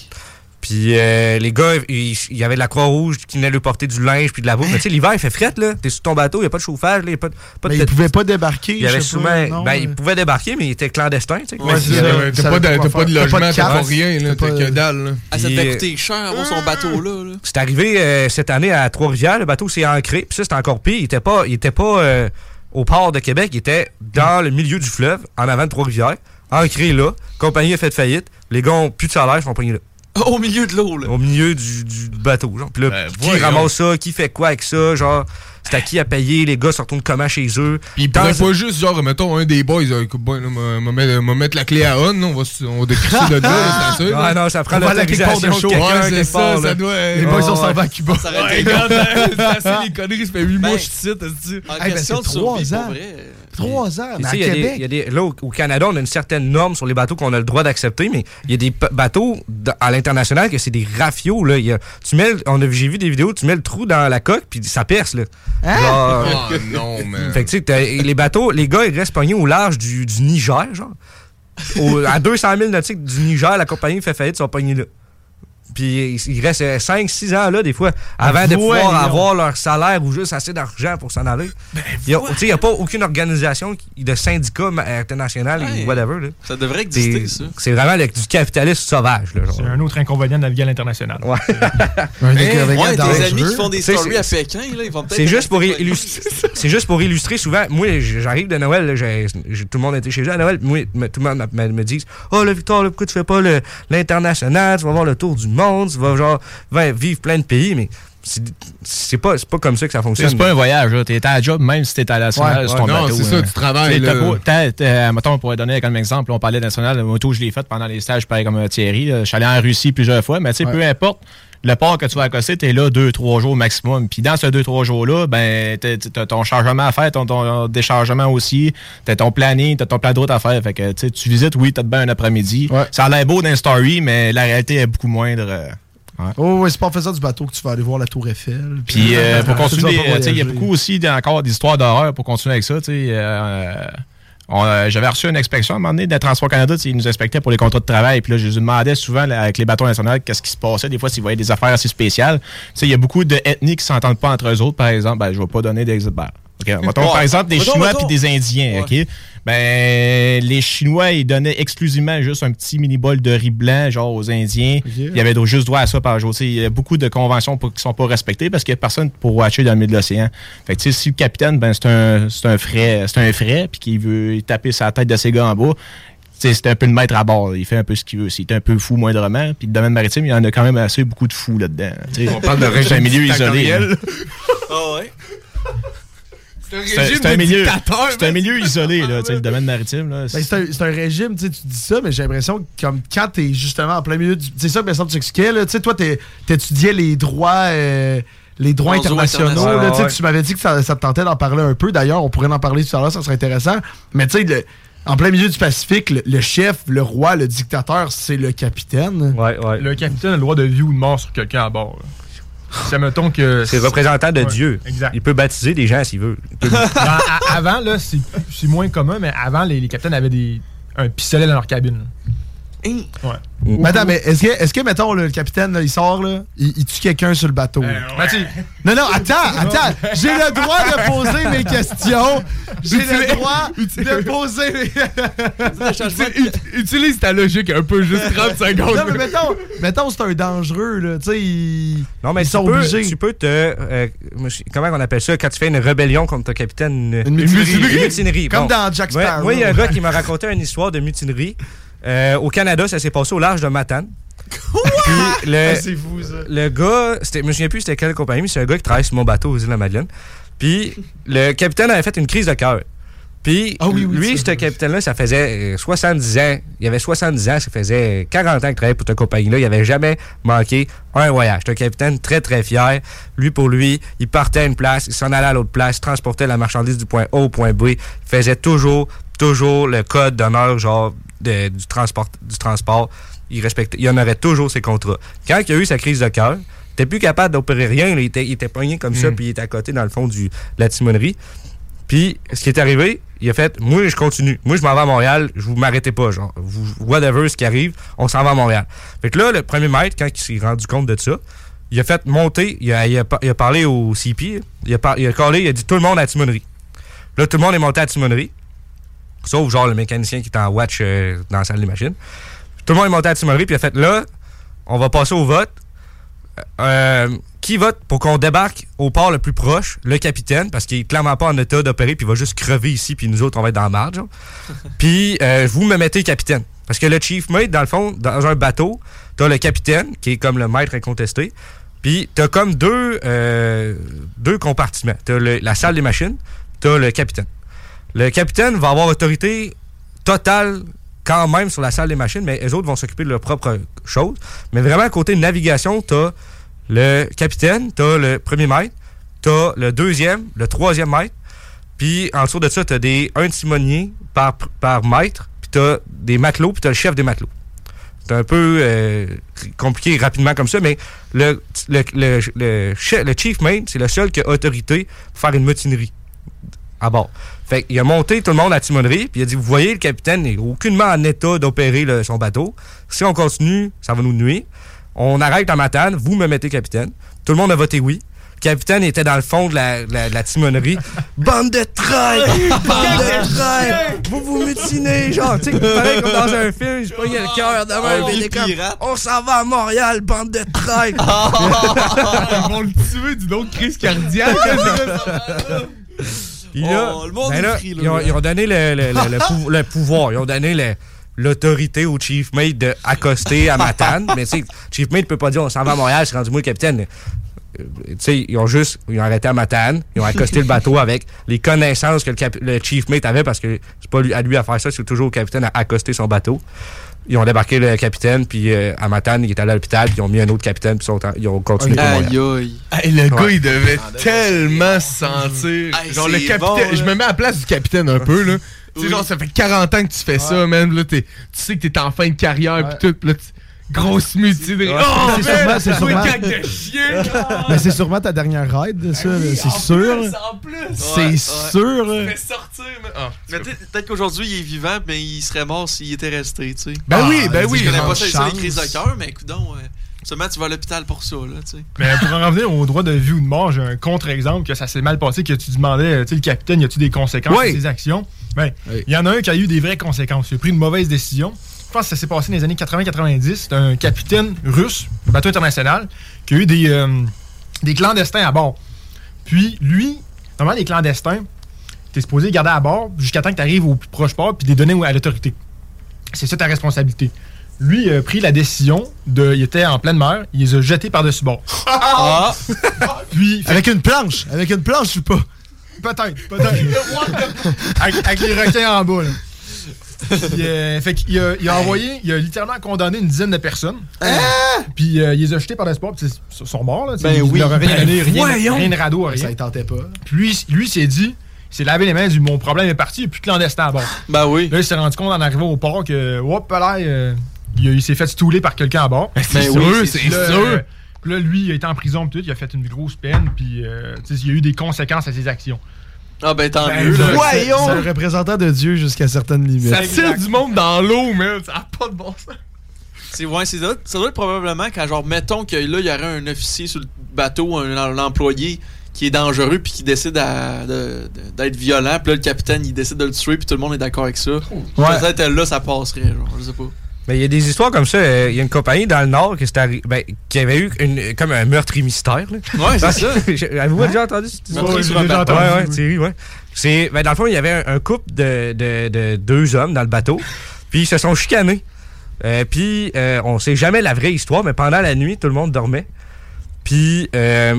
Puis euh, les gars, il y avait de la Croix-Rouge qui venait lui porter du linge puis de la bouffe. Mais tu sais, l'hiver, il fait fret, là. T'es sur ton bateau, il n'y a pas de chauffage, il n'y a pas de. Pas de Mais il pouvait pas débarquer. il y avait souvent. pas, non, ben, euh. il pouvait débarquer, mais il était clandestin, tu sais. Y T'as pas, pas de logement, pas de t'as pas rien, là, T'as que dalle. là. Ah, ça devait euh, coûter cher avoir son bateau-là, là. C'est arrivé euh, cette année à Trois-Rivières, le bateau s'est ancré, puis ça, c'était encore pire. Il était pas, il était pas euh, au port de Québec, il était dans le milieu du fleuve, en avant de Trois-Rivières, ancré là. Compagnie a fait faillite. Les gars ont plus de salaire, ils sont là. Au milieu de l'eau, là. Au milieu du, du bateau, genre. Puis là, Ben, qui voyons. ramasse ça, qui fait quoi avec ça, genre, c'est à qui à payer, les gars se retournent comment chez eux? Puis il Dans- pourrait pas juste, genre, mettons, un des boys, euh, là, m'a- m'a mettre- la clé à on, on va on va décrisser de là, c'est sûr. Ah non, ça prend l'autorisation de chaud. quelqu'un Ouais, c'est quelque ça, part, ça doit. Les boys, on s'en va à Cuba. Ça aurait été hein, c'est assez les conneries, ça fait 8 mois que je suis ici, t'as-tu? En Eh ben, question c'est de survie, trois pour ans. vrai. Trois ans, mais à sais, il y a des- Québec. y a des- là, au, au Canada, on a une certaine norme sur les bateaux qu'on a le droit d'accepter, mais il y a des bateaux à l'international que c'est des rafios. Là. Il y a- tu mets, on a, j'ai vu des vidéos, tu mets le trou dans la coque, puis ça perce. Là. Hein? Genre, Oh non, man. fait que, les bateaux, les gars, ils restent pognés au large du, du Niger, genre. Au- à 200 000 nautiques du Niger, la compagnie fait faillite, ils sont pognés là. Puis il reste 5-6 ans là, des fois, avant de pouvoir Voyons. avoir leur salaire ou juste assez d'argent pour s'en aller. Il n'y a, pas aucune organisation de syndicat international Ouais. ou whatever. là. Ça devrait exister, C'est ça. c'est vraiment le- du capitalisme sauvage. C'est un autre inconvénient de naviguer à l'international. Ouais. Un Ouais, inconvénient tes amis qui font des stories à c'est- Pékin, là, ils vont peut-être. C'est juste pour illustrer. C'est juste pour illustrer souvent. Moi, j'arrive de Noël, là, tout le monde était chez eux à Noël. Moi, tout le monde me, dit Oh, là, Victor, là, pourquoi tu fais pas le- l'international? Tu vas voir le tour du monde, tu vas genre va vivre plein de pays, mais c'est- pas, c'est pas comme ça que ça fonctionne. C'est pas un voyage, là. T'es à la job, même si t'es à la nationale Ouais, sur ton ouais, non, c'est ça, hein. tu travailles, mettons, on pourrait donner comme exemple, on parlait de national, le moto, je l'ai fait pendant les stages, pareil comme euh, Thierry. Je suis allé en Russie plusieurs fois, mais tu sais, Ouais. peu importe. Le port que tu vas accoster, t'es là deux, trois jours maximum. Puis dans ces deux, trois jours-là, ben, t'as t'as ton chargement à faire, ton, ton déchargement aussi, t'as ton planning, t'as ton plan de route à faire. Fait que, tu tu visites, oui, t'as de bien un après-midi. Ça a l'air beau dans une story, mais la réalité est beaucoup moindre. euh, ouais. Oh, ouais, c'est pas en faisant du bateau que tu vas aller voir la Tour Eiffel. Puis euh, pour Tu continuer, euh, tu il y a beaucoup aussi encore d'histoires d'horreur pour continuer avec ça. tu sais, euh, euh, J'avais reçu une inspection à un moment donné de Transport Canada, ils nous inspectaient pour les contrats de travail. Puis là, je lui demandais souvent là, avec les bateaux nationaux qu'est-ce qui se passait. Des fois, s'ils voyaient des affaires assez spéciales. Tu sais, il y a beaucoup d'ethnies qui s'entendent pas entre eux autres, par exemple. Ben, je vais pas donner d'exemple. Ben, OK, mettons, Ouais. par exemple, des Mettons, Chinois puis des Indiens, OK? Ben, les Chinois, ils donnaient exclusivement juste un petit mini-bol de riz blanc, genre aux Indiens. Il y avait juste droit à ça par jour. Tu sais, Il y a beaucoup de conventions pour- qui sont pas respectées parce qu'il n'y a personne pour watcher dans le milieu de l'océan. Fait que, tu sais, si le capitaine, ben, c'est un, c'est un frais, c'est un frais, puis qu'il veut taper sa tête de ses gars en bas, tu sais, c'est un peu le maître à bord. Il fait un peu ce qu'il veut. S'il est un peu fou moindrement, puis le domaine maritime, il y en a quand même assez beaucoup de fous là-dedans. Tu sais, On parle de C'est un milieu isolé. Ah ouais. C'est un- milieu, c'est un milieu isolé, là, tu sais, le domaine maritime. Là, Ben, c'est un, régime, tu dis ça, mais j'ai l'impression que comme quand t'es justement en plein milieu du. C'est ça que Vincent tu expliquais, là. Tu sais, toi, t'es- t'étudiais les droits. euh, les droits internationaux, là, tu sais, Ouais, tu m'avais dit que ça, ça te tentait d'en parler un peu. D'ailleurs, on pourrait en parler tout à l'heure, ça serait intéressant. Mais tu sais, en plein milieu du Pacifique, le, le chef, le roi, le dictateur, c'est le capitaine. Ouais, ouais. Le capitaine a le droit de vie ou de mort sur quelqu'un à bord. là. Ça mettons que. C'est représentant de Ouais, Dieu. Exact. Il peut baptiser des gens s'il veut. Peut- à- avant, là, c'est moins commun, mais avant, les, les capitaines avaient des, un pistolet dans leur cabine. Hein? Ouais. Mais attends, mais est-ce que, est-ce que, mettons, le capitaine, là, il sort, là, il, il tue quelqu'un sur le bateau? Mathieu, Non, non, attends, attends. J'ai le droit de poser mes questions. J'ai le droit de poser mes... Uti- Utilise ta logique un peu, juste 30 secondes. Non, mais mettons, mettons c'est un dangereux, là. Tu sais, ils, Non, mais ils tu sont peux, obligés. tu peux te. euh, comment on appelle ça quand tu fais une rébellion contre ton capitaine? Une, Une mutinerie. Une mutinerie, Comme bon. dans Jack Sparrow. Moi, il y a un gars qui m'a raconté une histoire de mutinerie. Euh, au Canada, ça s'est passé au large de Matane. Puis le, Ah, c'est fou, ça. le gars, je me souviens plus c'était quelle compagnie, mais c'est un gars qui travaille sur mon bateau aux îles de la Madeleine. Puis le capitaine avait fait une crise de cœur. Puis Ah oui, oui, lui, ça. ce capitaine-là, ça faisait euh, 70 ans. Il avait 70 ans, ça faisait 40 ans qu'il travaillait pour cette compagnie-là. Il avait jamais manqué un voyage. C'était un capitaine très, très fier. Lui, pour lui, il partait à une place, il s'en allait à l'autre place, il transportait la marchandise du point A au point B. Il faisait toujours, toujours le code d'honneur, genre, de- du, transport, du transport. Il respectait, il honorait toujours ses contrats. Quand il a eu sa crise de cœur, il était plus capable d'opérer rien. là. Il était, il était pogné comme ça, Mm. puis il était à côté, dans le fond, du, de la timonerie. Puis, ce qui est arrivé, il a fait Moi, je continue. Moi, je m'en vais à Montréal. Je vous m'arrêtez pas. Genre, vous, whatever ce qui arrive, on s'en va à Montréal. Fait que là, le premier maître, quand il s'est rendu compte de ça, il a fait monter, il a, il a par- il a parlé au CP, il a, par- il a collé, il a dit tout le monde à la timonerie. Là, tout le monde est monté à la timonerie. Sauf, genre, le mécanicien qui est en watch euh, dans la salle des machines. Tout le monde est monté à timonerie, puis il a fait là, on va passer au vote. Euh, qui vote pour qu'on débarque au port le plus proche, le capitaine, parce qu'il est clairement pas en état d'opérer, puis il va juste crever ici, puis nous autres, on va être dans la marge. Puis euh, vous me mettez capitaine. Parce que le chief mate, dans le fond, dans un bateau, t'as le capitaine, qui est comme le maître incontesté, puis t'as comme deux, euh, deux compartiments. T'as le- la salle des machines, t'as le capitaine. Le capitaine va avoir autorité totale quand même sur la salle des machines, mais les autres vont s'occuper de leurs propres choses. Mais vraiment, côté navigation, t'as le capitaine, t'as le premier maître, t'as le deuxième, le troisième maître, puis en dessous de ça, t'as des un timonier par, maître, puis t'as des matelots, puis t'as le chef des matelots. C'est un peu euh, compliqué rapidement comme ça, mais le, le, le, le chief mate, c'est le seul qui a autorité pour faire une mutinerie à bord. Fait qu'il a monté tout le monde à la timonerie, puis il a dit Vous voyez, le capitaine n'est aucunement en état d'opérer le- son bateau. Si on continue, ça va nous nuire. On arrête la matane, vous me mettez capitaine. Tout le monde a voté oui. Le capitaine était dans le fond de la, de la- de la timonerie. Bande de traîtres! Bande de traîtres! Vous vous mutinez, genre, tu sais, pareil comme dans un film, je pognais le cœur de même, Un mais il vieux est comme, pirate. On s'en va à Montréal, bande de traîtres! Ils vont le tuer d'une autre crise cardiaque. Puis là, Oh, le monde ben là, ils, ont, ils ont donné le, le- le- le pou- le pouvoir, ils ont donné l'autorité au chief mate d'accoster à Matane. Mais tu sais, chief mate peut pas dire on s'en va à Montréal, c'est rendu moi le capitaine. Euh, Tu sais, ils ont juste ils ont arrêté à Matane, ils ont accosté le bateau avec les connaissances que le, cap- le chief mate avait parce que c'est pas lui, à lui à faire ça, c'est toujours au capitaine à accoster son bateau. Ils ont débarqué le capitaine, puis euh, à Matane, il est allé à l'hôpital, puis ils ont mis un autre capitaine, puis ils, sont en- ils ont continué. Aïe aïe. Hey, le gars, il devait tellement se sentir. Hey, genre, le capitaine. bon, je me mets à la place du capitaine un peu, là. Tu sais, Oui. genre, ça fait 40 ans que tu fais ça, man. Là, t'es- tu sais que t'es en fin de carrière, pis tout. pis là, grosse mutinerie. Ouais. Oh, C'est sûrement- c'est sûrement- de chien. Mais c'est sûrement ta dernière ride, ça, là, c'est sûr. plus, là. en plus. C'est Ouais, ouais. sûr. Tu fais sortir. Ah, Mais peut-être qu'aujourd'hui il est vivant, mais il serait mort s'il était resté, tu sais. ben oui, ben Ah, oui. Je connais pas ça, ça, les crises de cœur, mais écoute donc, seulement tu vas à l'hôpital pour ça, là, tu sais. Mais pour en revenir au droit de vie ou de mort, j'ai un contre-exemple que ça s'est mal passé, que tu demandais, tu sais, le capitaine, y a-tu des conséquences Oui. à ses actions? Ben, il Oui. y en a un qui a eu des vraies conséquences. Il a pris une mauvaise décision. Je pense que ça s'est passé dans les années 80-90. C'est un capitaine russe, de bateau international, qui a eu des, euh, des clandestins à bord. Puis, lui, normalement, les clandestins, t'es supposé les garder à bord jusqu'à temps que tu arrives au plus proche port puis les donner à l'autorité. C'est ça ta responsabilité. Lui a pris la décision de. Il était en pleine mer, il les a jetés par-dessus bord. Ah! Puis, fait- Avec une planche. Avec une planche ou pas? Peut-être, peut-être. avec, avec les requins en bas, là. Puis, euh, fait qu'il a, il a envoyé, il a littéralement condamné une dizaine de personnes. Puis euh, il les a jetés par l'espoir, puis ils sont morts, là. Ben il oui. leur a rien Ben rien, rien de radeau, rien. Ça, il tentait pas. Puis lui, s'est dit, il s'est lavé les mains, il a dit Mon problème est parti, il a plus de clandestin à bord. Ben oui. Là, il s'est rendu compte en arrivant au port que, hop là, euh, il, il s'est fait stouler par quelqu'un à bord. c'est Ben sûr, oui, c'est sûr. Puis là, lui, il a été en prison, puis tout, il a fait une grosse peine, puis il y a eu des conséquences à ses actions. Ah ben tant Ben, mieux. C'est un représentant de Dieu jusqu'à certaines limites. Ça tire du monde dans l'eau, man. Ça n'a pas de bon sens. C'est ouais, c'est ça. Ça doit être probablement quand genre mettons que là il y aurait un officier sur le bateau, un, un employé qui est dangereux puis qui décide d'être violent, puis là le capitaine il décide de le tuer puis tout le monde est d'accord avec ça. Peut-être là ça passerait, genre, je sais pas. Mais il y a des histoires comme ça. euh, Il y a une compagnie dans le Nord qui, arri- ben, qui avait eu une, comme un meurtre et mystère. là. Ouais, c'est ça. Avez-vous déjà entendu cette histoire? Meurtrier sur un Ouais, bateau. ouais, Oui. Thierry, ouais. C'est, ben, dans le fond, il y avait un, un couple de, de- de deux hommes dans le bateau. Puis ils se sont chicanés. Euh, puis euh, on sait jamais la vraie histoire, mais pendant la nuit, tout le monde dormait. Puis euh,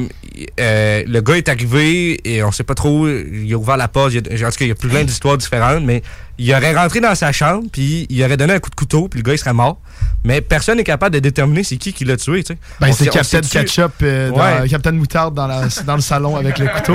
euh, le gars est arrivé et on sait pas trop. Il a ouvert la porte. il y a- en tout cas, il y a plein d'histoires différentes, mais il aurait rentré dans sa chambre, puis il aurait donné un coup de couteau, puis le gars il serait mort. Mais personne n'est capable de déterminer c'est qui qui l'a tué. tu sais. Ben, c'est Captain Ketchup, euh, dans- Ouais. Captain Moutarde dans, la- dans le salon avec le couteau.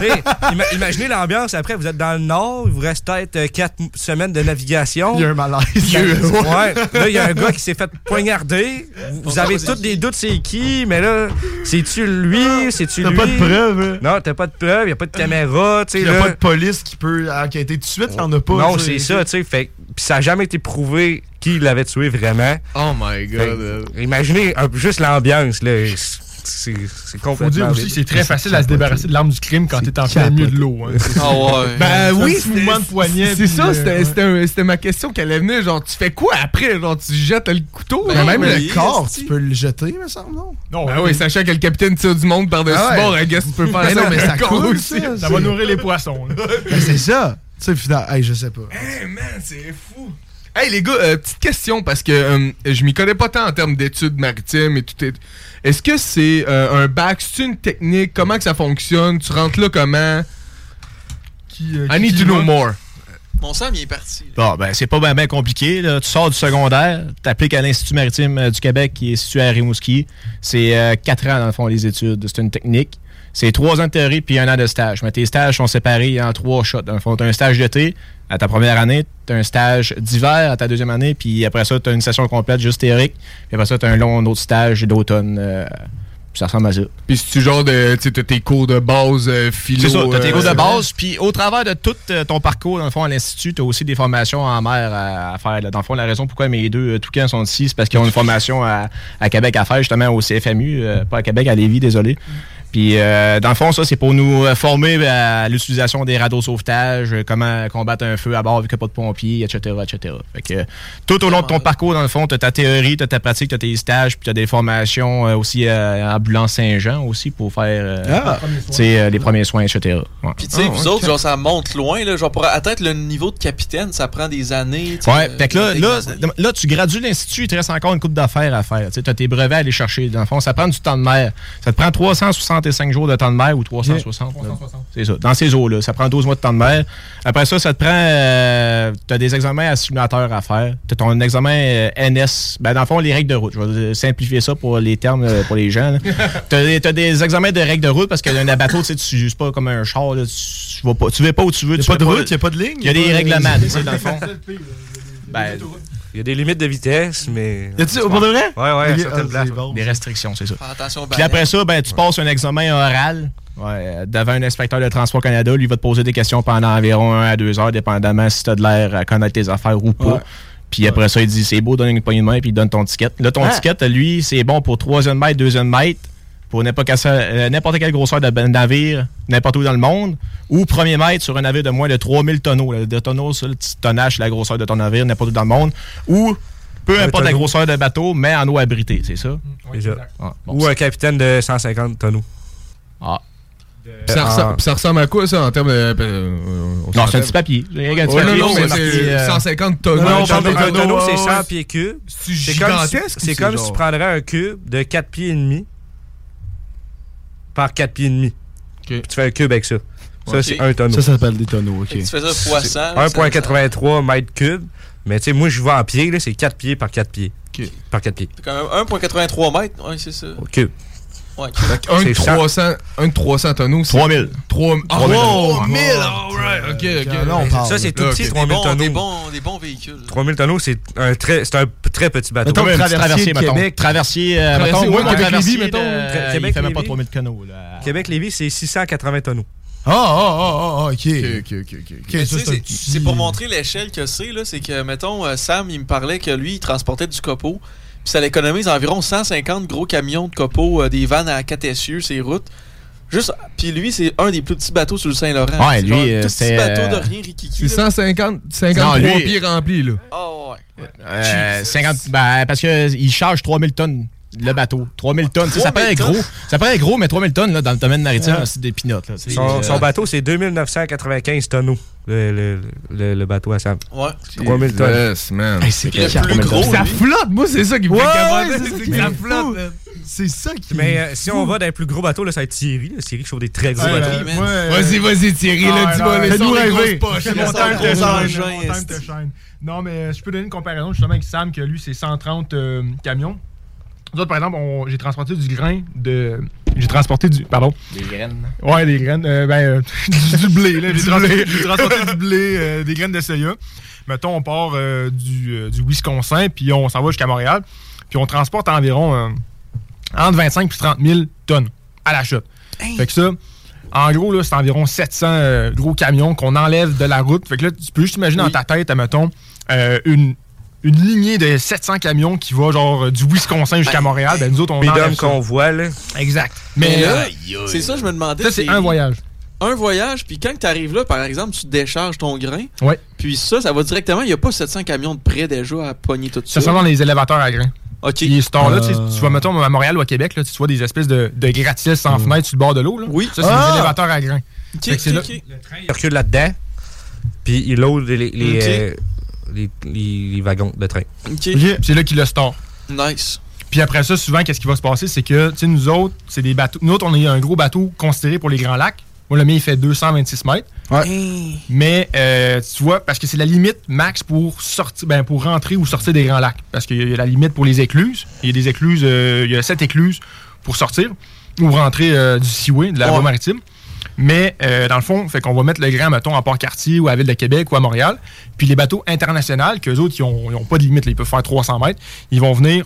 Ben, imaginez l'ambiance. Après, vous êtes dans le nord, il vous reste peut-être 4 semaines de navigation. Il y a un malaise. Ouais. Là, il y a un gars qui s'est fait poignarder. Vous, vous avez tous des doutes, c'est qui, mais là, c'est-tu lui, c'est-tu T'as lui? pas de preuves, hein? Non, t'as pas de preuves, il n'y a pas de caméra, tu sais. Il n'y a là. pas de police qui peut enquêter tout de suite, il n'y en a pas. Non, c'est ça, tu sais. Fait ça n'a jamais été prouvé qui l'avait tué vraiment. Oh my god. que, imaginez un juste l'ambiance, là. C'est c'est complètement. Faut dire aussi, c'est très facile à se débarrasser de l'arme du crime quand t'es en plein milieu de l'eau. hein. Ah ouais. Ben oui, c'est mouvement de poignet. C'est ça, euh, c'était ma question qu'elle allait venir. Genre, tu fais quoi après? Genre, tu jettes le couteau? Mais genre? même oui, le corps, tu peux le jeter, me semble, non? Non, Ben oui, sachant que le capitaine tire du monde par-dessus Ah ouais. bord, I guess tu peux faire Mais ça. non, mais ça coule, aussi. Ça va nourrir les poissons. Ben, c'est ça. Tu sais, finalement, hey, je sais pas. Hey man, c'est fou. Hey les gars, euh, petite question parce que euh, je m'y connais pas tant en termes d'études maritimes et tout. est- Est-ce que c'est euh, un bac, c'est une technique, comment que ça fonctionne, tu rentres là comment? Qui, euh, I qui- need qui to know va- more. Mon Sam il est parti. là. Bon, ben, c'est pas bien compliqué. là. Tu sors du secondaire, t'appliques à l'Institut maritime du Québec qui est situé à Rimouski. C'est euh, quatre ans, dans le fond, les études. C'est une technique. C'est trois ans de théorie puis un an de stage. Mais tes stages sont séparés en trois shots. Dans le fond, t'as un stage d'été à ta première année, t'as un stage d'hiver à ta deuxième année, puis après ça, t'as une session complète juste théorique. Puis après ça, t'as un long autre stage d'automne. euh, puis ça ressemble à ça. Puis c'est tu genre de, tu tes cours de base, euh, philo. C'est ça, t'as tes euh, cours de base, puis au travers de tout euh, ton parcours, dans le fond, à l'Institut, t'as aussi des formations en mer à, à faire. là. Dans le fond, la raison pourquoi mes deux euh, toucans sont ici, c'est parce qu'ils ont une formation à, à Québec à faire, justement, au CFMU, euh, pas à Québec, à Lévis, désolé. Puis, euh, dans le fond, ça, c'est pour nous euh, former à l'utilisation des radeaux de sauvetage, euh, comment combattre un feu à bord vu qu'il n'y a pas de pompiers, etc., etc. Fait que, euh, tout au long de ton parcours, dans le fond, tu as ta théorie, tu as ta pratique, tu as tes stages, puis tu as des formations euh, aussi euh, à Ambulance Saint-Jean aussi pour faire euh, Ah. euh, les premiers soins, etc. Ouais. Puis tu sais, vous autres, genre ça monte loin là, genre pour atteindre le niveau de capitaine, ça prend des années. Ouais, euh, fait que là, là, là, tu gradues l'Institut, il te reste encore une coupe d'affaires à faire. Tu as tes brevets à aller chercher. Dans le fond, ça prend du temps de mer. Ça te prend 365 jours de temps de mer ou 360. là. C'est ça. Dans ces eaux-là. Ça prend 12 mois de temps de mer. Après ça, ça te prend. tu as des examens à simulateur à faire. Tu as ton examen euh, NS. Ben, dans le fond, les règles de route. Je vais simplifier ça pour les termes, euh, pour les gens. Tu as, des examens de règles de route parce qu'un bateau, tu sais, tu n'uses pas comme un char. là. Tu, vas pas, tu vas pas où tu veux. Il n'y a tu pas de route, il n'y a pas de ligne. Il y a des règlements, tu sais, dans le fond. Ben, il y a des limites de vitesse, mais. Y a-tu, pour de vrai? Ouais, ouais, à Ok, certaines ah, places. c'est bon. Des restrictions, c'est ça. Attention Puis après ça, ben, tu passes un examen oral ouais, devant un inspecteur de Transport Canada. Lui va te poser des questions pendant environ 1 à 2 heures, dépendamment si tu as de l'air à connaître tes affaires ou pas. Ouais. Puis après ça, il dit c'est beau, donne une poignée de main, puis il donne ton ticket. Là, ton Ah. ticket, lui, c'est bon pour troisième mètre, deuxième mètre, pour n'importe quelle, euh, n'importe quelle grosseur de ben- navire, n'importe où dans le monde, ou premier mètre sur un navire de moins de 3000 tonneaux. là. De tonneaux, c'est le petit tonnage, c'est la grosseur de ton navire, n'importe où dans le monde. Ou peu Un importe la tonneau. grosseur de bateau, mais en eau abritée, c'est ça? Déjà. Ah, bon, Ou un capitaine de 150 tonneaux. Ah. Puis ça, Euh, ressemble, ça à quoi ça en termes de. euh, euh, on Non, c'est un petit papier. Non, papier, non, c'est mais marqué, c'est euh, 150 tonnes. Non, non, on parle de tonneau, tonneau, c'est ouais, 100 ouais. pieds cubes. C'est C'est comme, si, si tu prendrais un cube de 4 pieds et demi par 4 pieds et demi. Puis tu fais un cube avec ça. Ça, Ok. c'est un tonneau. Ça, ça s'appelle des tonneaux, ok. Que tu fais ça fois 100. 1,83 mètres cubes. Mais tu sais, moi, je vais en pied, là, c'est 4 pieds par 4 pieds. Par 4 pieds. C'est quand même 1,83 mètres. Ouais, c'est ça. Au cube. Ouais, Un de C'est 300, un de 300 tonneaux. 3000. 3 Ah, 000. 3000. Alright, ok, ok. Ça, c'est tout petit. 3000 tonneaux. des, bons, des bons véhicules. 3000 tonneaux, c'est un très, c'est un très petit bateau. Mettons, traversier. Québec. Traversier, euh, Traversier, mettons, ouais, moi, mon Québec-Lévis, mettons. de- Tra- il fait même pas Québec-Lévis. 3000 canaux, là. Québec-Lévis, c'est 680 tonneaux. Ah, ah, ah, ah, ok. Ok, ok, ok, ok. Ok, Mais ça, tu sais, c'est un C'est petit- c'est pour montrer l'échelle que c'est, là. C'est que, mettons, euh, Sam, il me parlait que lui, il transportait du copeau. Puis ça l'économise environ 150 gros camions de copeaux, euh, des vannes à 4 essieux, ces routes. Juste, puis lui, c'est un des plus petits bateaux sur le Saint-Laurent. Ouais, C'est lui, euh, c'est, bateau euh, de rien, Rikiki. C'est là. 150, 53 Non, lui- pieds remplis, là. Ah ouais. Euh, 50, ben, parce qu'il charge 3000 tonnes le bateau. 3000 tonnes. Ça 3000 paraît tonnes? gros. Ça paraît gros, mais 3000 tonnes là, dans le domaine maritime, c'est des pinottes. Son, euh, son bateau, c'est 2995 tonneaux, le, le, le, le bateau à Sam. Ouais. 3000 tonnes. Yes, man. Hey, c'est Puis le clair, plus 3000 gros, tonnes. Ça flotte, moi, c'est ça qui me Ouais, fait ouais, c'est ça ça flotte. C'est ça qui. Mais euh, si on va dans les plus gros bateaux, là, ça va être Thierry. là. Thierry qui chauffe des très gros Ouais, bateaux. euh, euh, Vas-y, vas-y, Thierry, là, dis-moi, des rêver. shine. Non, mais je peux donner une comparaison justement avec Sam, que lui, c'est 130 euh, camions. Nous autres, par exemple, j'ai transporté du grain de. J'ai transporté du. Pardon. Des graines. Ouais, des graines. euh, ben, euh, du, du blé, là. J'ai transporté, du blé, euh, des graines de soya. Mettons, on part euh, du, euh, du Wisconsin, puis on s'en va jusqu'à Montréal. Puis on transporte environ euh, entre 25 et 30 000 tonnes à la chute. Fait que ça, en gros, là, c'est environ 700 euh, gros camions qu'on enlève de la route. Fait que là, tu peux juste imaginer dans ta tête, mettons, euh, une, une lignée de 700 camions qui va genre euh, du Wisconsin jusqu'à Montréal. Ben, nous autres, on ça. qu'on voit, là. Exact. Mais Mais là, c'est ça, je me demandais. ça, c'est un voyage. Un voyage, puis quand tu arrives là, par exemple, tu décharges ton grain. Ouais. Puis ça, ça va directement. Il n'y a pas 700 camions de près déjà à pogner tout ça. Ça? sent dans les élévateurs à grains. Ok. Puis ce temps-là, Euh. tu vas, mettons, à Montréal ou à Québec, là, tu vois des espèces de, de gratte-ciel sans fenêtre sur le bord de l'eau. là. Oui. Ça, c'est Ah! des élévateurs à grains. Ok, Fait que c'est ok, là- ok. Il recule là-dedans. Puis il load les, euh, les, les- les wagons de train. C'est là qu'il le store. Nice. Puis après ça, souvent, qu'est-ce qui va se passer? C'est que, tu sais, nous autres, c'est des bateaux. Nous autres, on est un gros bateau considéré pour les grands lacs. Moi, le mien, il fait 226 mètres. Mais, euh, tu vois, parce que c'est la limite max pour sortir, ben, pour rentrer ou sortir des grands lacs. Parce qu'il y a la limite pour les écluses. Il y a des écluses, euh, il y a sept écluses pour sortir ou rentrer euh, du Seaway, de la voie Ouais. maritime. Mais, euh, dans le fond, fait qu'on va mettre le grain, mettons, à Port-Cartier ou à la Ville de Québec ou à Montréal. Puis les bateaux internationaux, qu'eux autres, ils n'ont pas de limite, là, ils peuvent faire 300 mètres. Ils vont venir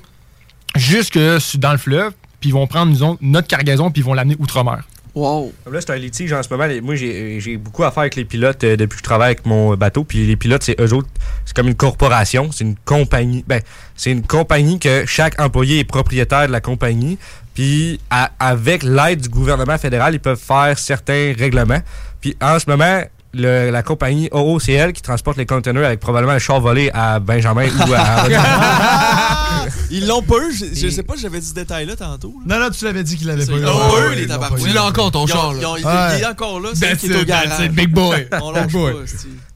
jusque dans le fleuve, puis ils vont prendre, disons, notre cargaison, puis ils vont l'amener outre-mer. Wow. Là, c'est un litige en ce moment. Moi, j'ai j'ai beaucoup à faire avec les pilotes euh, depuis que je travaille avec mon bateau. Puis les pilotes, c'est eux autres, c'est comme une corporation, c'est une compagnie. Ben, c'est une compagnie que chaque employé est propriétaire de la compagnie. Puis à- avec l'aide du gouvernement fédéral, ils peuvent faire certains règlements. Puis en ce moment, le- la compagnie OOCL qui transporte les containers avec probablement le char volé à Benjamin ou à Ils l'ont pas eu? Je, je sais pas, j'avais dit ce détail-là tantôt. là. Non, non, tu l'avais dit qu'il l'avait pas eu. l'ont ouais, les ils l'ont eu. Tu l'as encore, ton char, Il est encore là, c'est qui est au garage. big boy. On Big boy. pas.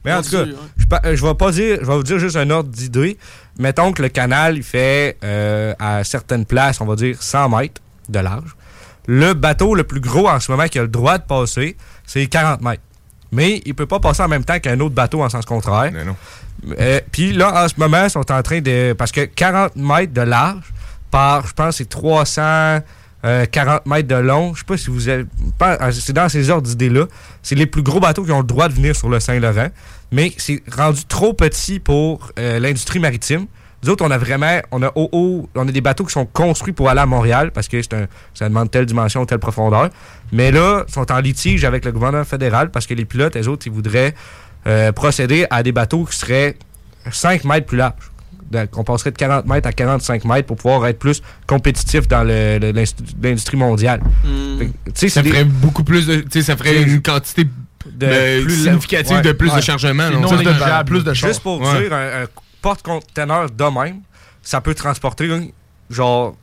Mais en tout cas, hein. je vais pas dire, je vais vous dire juste un ordre d'idée. Mettons que le canal, il fait euh, à certaines places, on va dire 100 mètres de large. Le bateau le plus gros en ce moment qui a le droit de passer, c'est 40 mètres. Mais il peut pas passer en même temps qu'un autre bateau en sens contraire. Euh, Puis là, en ce moment, ils sont en train de. Parce que 40 mètres de large par, je pense, c'est 340 mètres de long. Je sais pas si vous avez. pas- euh, C'est dans ces ordres d'idées-là. C'est les plus gros bateaux qui ont le droit de venir sur le Saint-Laurent. Mais c'est rendu trop petit pour euh, l'industrie maritime. Nous autres, on a vraiment. On a, haut, haut- on a des bateaux qui sont construits pour aller à Montréal parce que c'est un- ça demande telle dimension, telle profondeur. Mais là, ils sont en litige avec le gouvernement fédéral parce que les pilotes, les autres, ils voudraient euh, procéder à des bateaux qui seraient 5 mètres plus larges. Donc, on passerait de 40 mètres à 45 mètres pour pouvoir être plus compétitif dans l'industrie mondiale. Hmm. Fait Ça ferait des- beaucoup plus de. Tu sais, ça ferait une quantité de de- plus- significative ouais, de plus ouais. de chargement. Non? Plus de. Juste pour Ouais. dire, un, un porte-conteneur de même, ça peut transporter, hein, genre,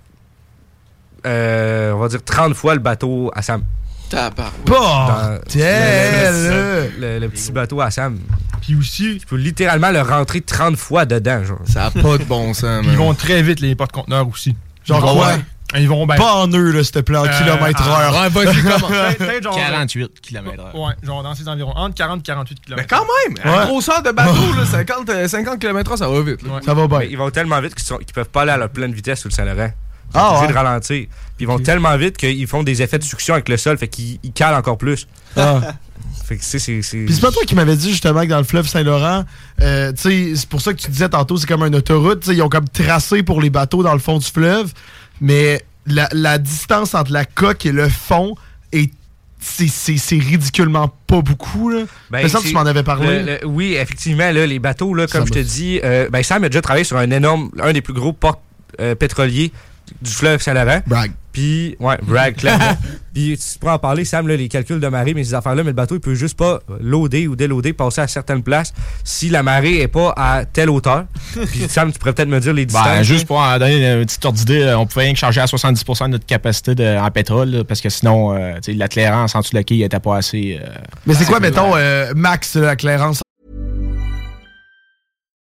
euh, on va dire 30 fois le bateau à Sam. Tabarouette. Bah, Dans- tiens, le, le- le petit bateau à Sam. Puis aussi, Tu peux littéralement le rentrer 30 fois dedans, genre. Ça a pas de bon sens, puis ils vont très vite, les porte-conteneurs aussi. Genre quoi? Ils vont ben, Pas en eux, là, s'il te plaît, en Euh, kilomètre ah, heure. ouais, vas-y, comment? Peut-être- peut-être genre- 48 km/h. Ouais, genre dans ces environs. Entre 40 et 48 km. Mais quand même, à la grosseur de bateau, là, 50, euh, 50 km/h, ça va vite. Ça va bien. Ils vont tellement vite qu'ils qu'ils peuvent pas aller à leur pleine vitesse sur le Saint-Laurent. Ils Ah, ouais. de ralentir. Puis ils vont tellement vite qu'ils font des effets de succion avec le sol, fait qu'ils ils calent encore plus. Ah. Fait que c'est- Puis c'est pas toi qui m'avais dit justement que dans le fleuve Saint-Laurent, euh, tu sais, c'est pour ça que tu disais tantôt, c'est comme une autoroute. tu sais, Ils ont comme tracé pour les bateaux dans le fond du fleuve, mais la, la distance entre la coque et le fond est. C'est ridiculement pas beaucoup. Là. Ben, c'est- tu m'en avais parlé. le- le- oui, effectivement, là, les bateaux, là, comme Ça je te dis, euh, ben, Sam a déjà travaillé sur un énorme, un des plus gros ports euh, pétroliers du fleuve Saint-Laurent. Puis, ouais, brag, clairement. Puis, tu pourras en parler, Sam, là, les calculs de marée, mais ces affaires-là, mais le bateau, il peut juste pas loader ou déloader, passer à certaines places si la marée est pas à telle hauteur. Puis, Sam, tu pourrais peut-être me dire les distances. Ben, juste pour en donner une petite ordre d'idée, on pouvait rien que charger à 70% de notre capacité de- en pétrole, là, parce que sinon, euh, tu sais, la clairance en dessous de la quille était pas assez. euh, Mais c'est quoi, mettons, euh, max la clairance?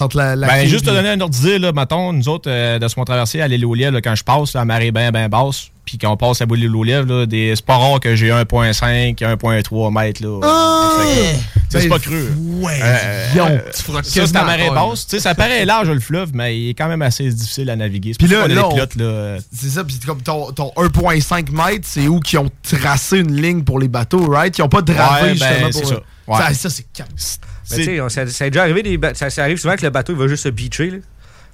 Entre la, la Ben, juste te donner un ordre d'idée, là, mettons, nous autres, euh, de ce qu'on traversait à l'île aux Lièvres, quand je passe, là, à marée bien, bien basse, puis qu'on passe à bout de l'île aux Lièvres, là, des- c'est pas rare que j'ai 1.5, 1.3 mètres, là. Ah! C'est Ben, pas cru. ouais, Euh, yon. euh, Tu feras ça, c'est à marée la basse. Tu sais, ça paraît large, le fleuve, mais il est quand même assez difficile à naviguer. C'est Puis là, là, on- là. euh, C'est ça, puis comme ton, ton 1.5 mètres, c'est où qu'ils ont tracé une ligne pour les bateaux, right? Ils ont pas dravé Ouais, ben, justement c'est pour... ça. Ouais. Ça, ça, c'est calme. Mais tu sais, on- ça, ça a déjà arrivé des ça, ça arrive souvent que le bateau il va juste se beacher. Là.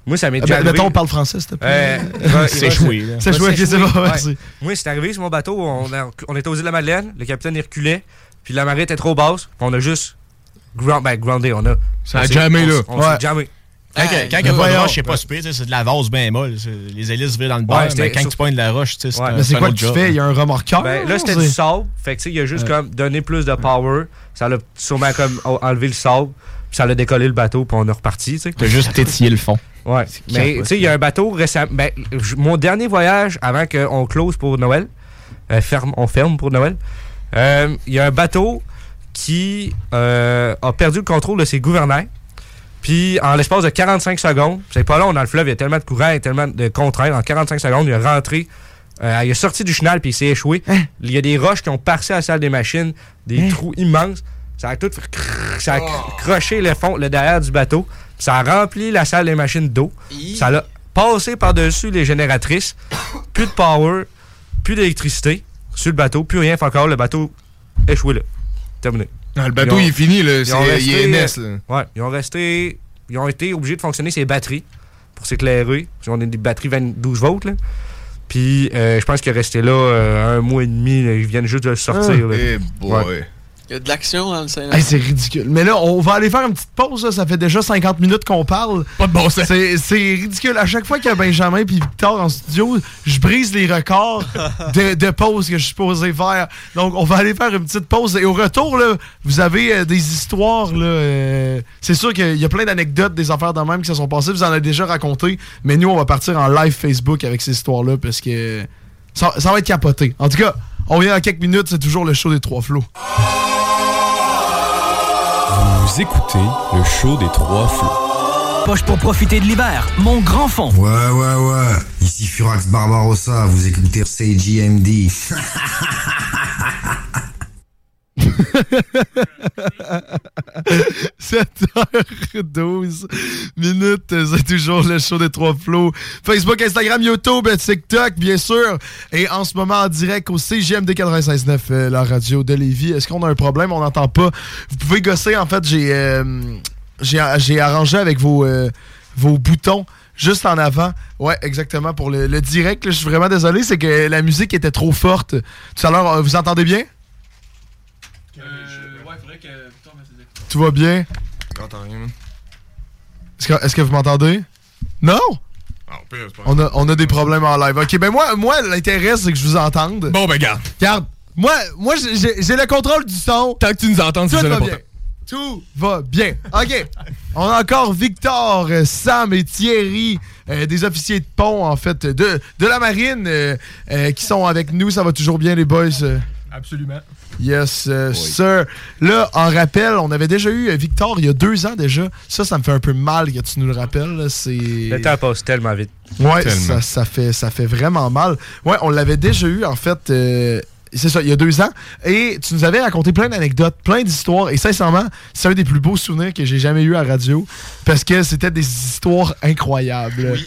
Moi, ça m'est Ah, déjà ben, arrivé. mettons, on parle français, s'il te plaît. Euh, C'est là. C'est s'échouer. bon, Ouais. merci. Moi, c'est arrivé sur mon bateau. On, a- on était aux îles de la Madeleine. Le capitaine il reculait. Puis la marée était trop basse. on a juste ground, ben, groundé. On a, Ça a on là. On s'est Ouais. jammé. Quand, Hey, quand il y a pas de roche, c'est pas super, tu sais, c'est de la vase bien molle. Les hélices virent dans le bord, Ouais, mais quand sur- tu pognes de la roche, tu sais, c'est Ouais. un Mais c'est quoi que tu job. fais? Il y a un remorqueur? Ben, là, c'était du sable. Fait que, tu sais, il a juste comme donné plus de power. Ça l'a sûrement comme en- enlevé le sable. Puis ça l'a décollé le bateau. Puis on est reparti, tu. T'as juste tétillé le fond. Ouais. Mais tu sais, il y a un bateau récemment. Ben, mon dernier voyage avant qu'on close pour Noël, euh, ferme, on ferme pour Noël, euh, il y a un bateau qui euh, a perdu le contrôle de ses gouvernails. Puis en l'espace de 45 secondes, c'est pas long dans le fleuve, il y a tellement de courant et tellement de contraintes. En 45 secondes, il est rentré. euh, il est sorti du chenal puis il s'est échoué. Il y a des roches qui ont percé la salle des machines, des trous immenses. Ça a tout fait crrr, ça a cr- croché le fond, le derrière du bateau. Ça a rempli la salle des machines d'eau. Ça l'a passé par-dessus les génératrices. Plus de power, plus d'électricité sur le bateau, plus rien. Fait encore le bateau échoué là. Terminé. Ah, le bateau, Ils ont- il est fini, là. ils ont C'est- resté, Il est NS, là. Ouais, ils ont resté. Ils ont été obligés de fonctionner ces batteries pour s'éclairer. Parce qu'on a des batteries 12 volts, là. Puis, euh, je pense qu'il est resté là euh, un mois et demi. là. Ils viennent juste de le sortir. là. Eh boy. Ouais. Il y a de l'action dans le. Hey, c'est ridicule. Mais là, on va aller faire une petite pause. là. Ça fait déjà 50 minutes qu'on parle. Pas de bon sens. C'est c'est ridicule. À chaque fois qu'il y a Benjamin et Victor en studio, je brise les records de, de pause que je suis supposé faire. Donc, on va aller faire une petite pause. Et au retour, là, vous avez euh, des histoires. là, euh, c'est sûr qu'il y a plein d'anecdotes, des affaires de même qui se sont passées. Vous en avez déjà raconté. Mais nous, on va partir en live Facebook avec ces histoires-là parce que ça, ça va être capoté. En tout cas, on vient dans quelques minutes. C'est toujours le show des trois flots. Vous écoutez le show des trois flots. Poche pour profiter de l'hiver, mon grand fond. Ouais, ouais, ouais. Ici Furax Barbarossa, vous écoutez CJMD. 7h12 minutes, c'est toujours le show des trois flots. Facebook, Instagram, YouTube, TikTok, bien sûr. Et en ce moment, en direct au CGMD 96.9, euh, la radio de Lévis. Est-ce qu'on a un problème? On n'entend pas. Vous pouvez gosser, en fait, j'ai euh, arrangé avec vos, euh, vos boutons juste en avant. Ouais, exactement, pour le, le direct. Je suis vraiment désolé, c'est que la musique était trop forte. Tout à l'heure, euh, vous entendez bien? Tout va bien? J'entends rien, man. Est-ce que, vous m'entendez? Non? On a, on a des problèmes en live. Ok, ben moi, moi l'intérêt, c'est que je vous entende. Bon, ben, garde. Garde. Moi, moi j'ai le contrôle du son. Tant que tu nous entends, c'est Tout ça va bien. Tout va bien. OK. On a encore Victor, euh, Sam et Thierry, euh, des officiers de pont, en fait, de, de la marine, euh, euh, qui sont avec nous. Ça va toujours bien, les boys? Absolument. Yes, euh, sir. Là, en rappel, on avait déjà eu euh, Victor il y a deux ans déjà. Ça, ça me fait un peu mal que tu nous le rappelles. là. C'est... Le temps passe tellement vite. Ouais, Tellement. ça, ça fait, ça fait vraiment mal. Ouais, on l'avait déjà eu, en fait, euh, c'est ça, il y a deux ans. Et tu nous avais raconté plein d'anecdotes, plein d'histoires. Et sincèrement, c'est un des plus beaux souvenirs que j'ai jamais eu à radio. Parce que c'était des histoires incroyables.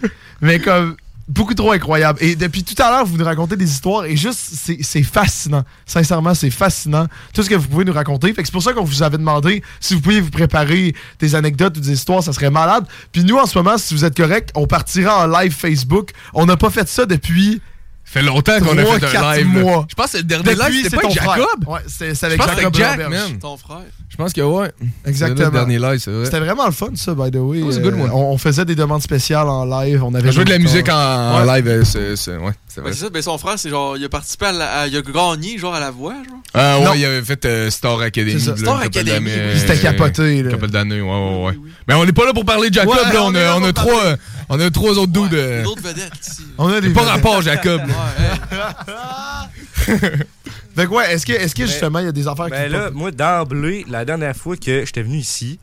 Mais comme beaucoup trop incroyables. Et depuis tout à l'heure, vous nous racontez des histoires et juste, c'est c'est fascinant. Sincèrement, c'est fascinant. Tout ce que vous pouvez nous raconter. Fait que c'est pour ça qu'on vous avait demandé si vous pouviez vous préparer des anecdotes ou des histoires, ça serait malade. Puis nous, en ce moment, si vous êtes correct, on partira en live Facebook. On n'a pas fait ça depuis. fait longtemps qu'on a fait un live, là. mois. Je pense que c'est le dernier Depuis, live, c'était c'est pas avec frère. Jacob? Ouais, c'est c'est avec Jacob Jack. Ton frère. Je pense que ouais. Exactement. C'est le dernier live, c'est vrai. C'était vraiment le fun, ça, by the way. A good Euh, one. on, on faisait des demandes spéciales en live. On avait jouait de la musique en, en Ouais. live, euh, c'est c'est- ouais, c'est Ouais, vrai. c'est ça, ben son frère, c'est genre, il a participé à, la- à- il a gagné, genre, à la voix, genre. Ah Non. ouais, il avait fait euh, Star Academy. C'est ça. là, Star une Academy, oui. euh, C'était capoté, là. Une couple d'années, ouais, ouais, ouais. Mais on n'est pas là pour parler de Jacob, Ouais, là. on On est là a, on a trois, euh, on a trois autres dudes. euh, D'autres vedettes ici. On a des Pas rapport, Jacob. Fait que ouais, est-ce que, est-ce que justement, il y a des affaires Ben qui là, moi, d'emblée, la dernière fois que j'étais venu ici,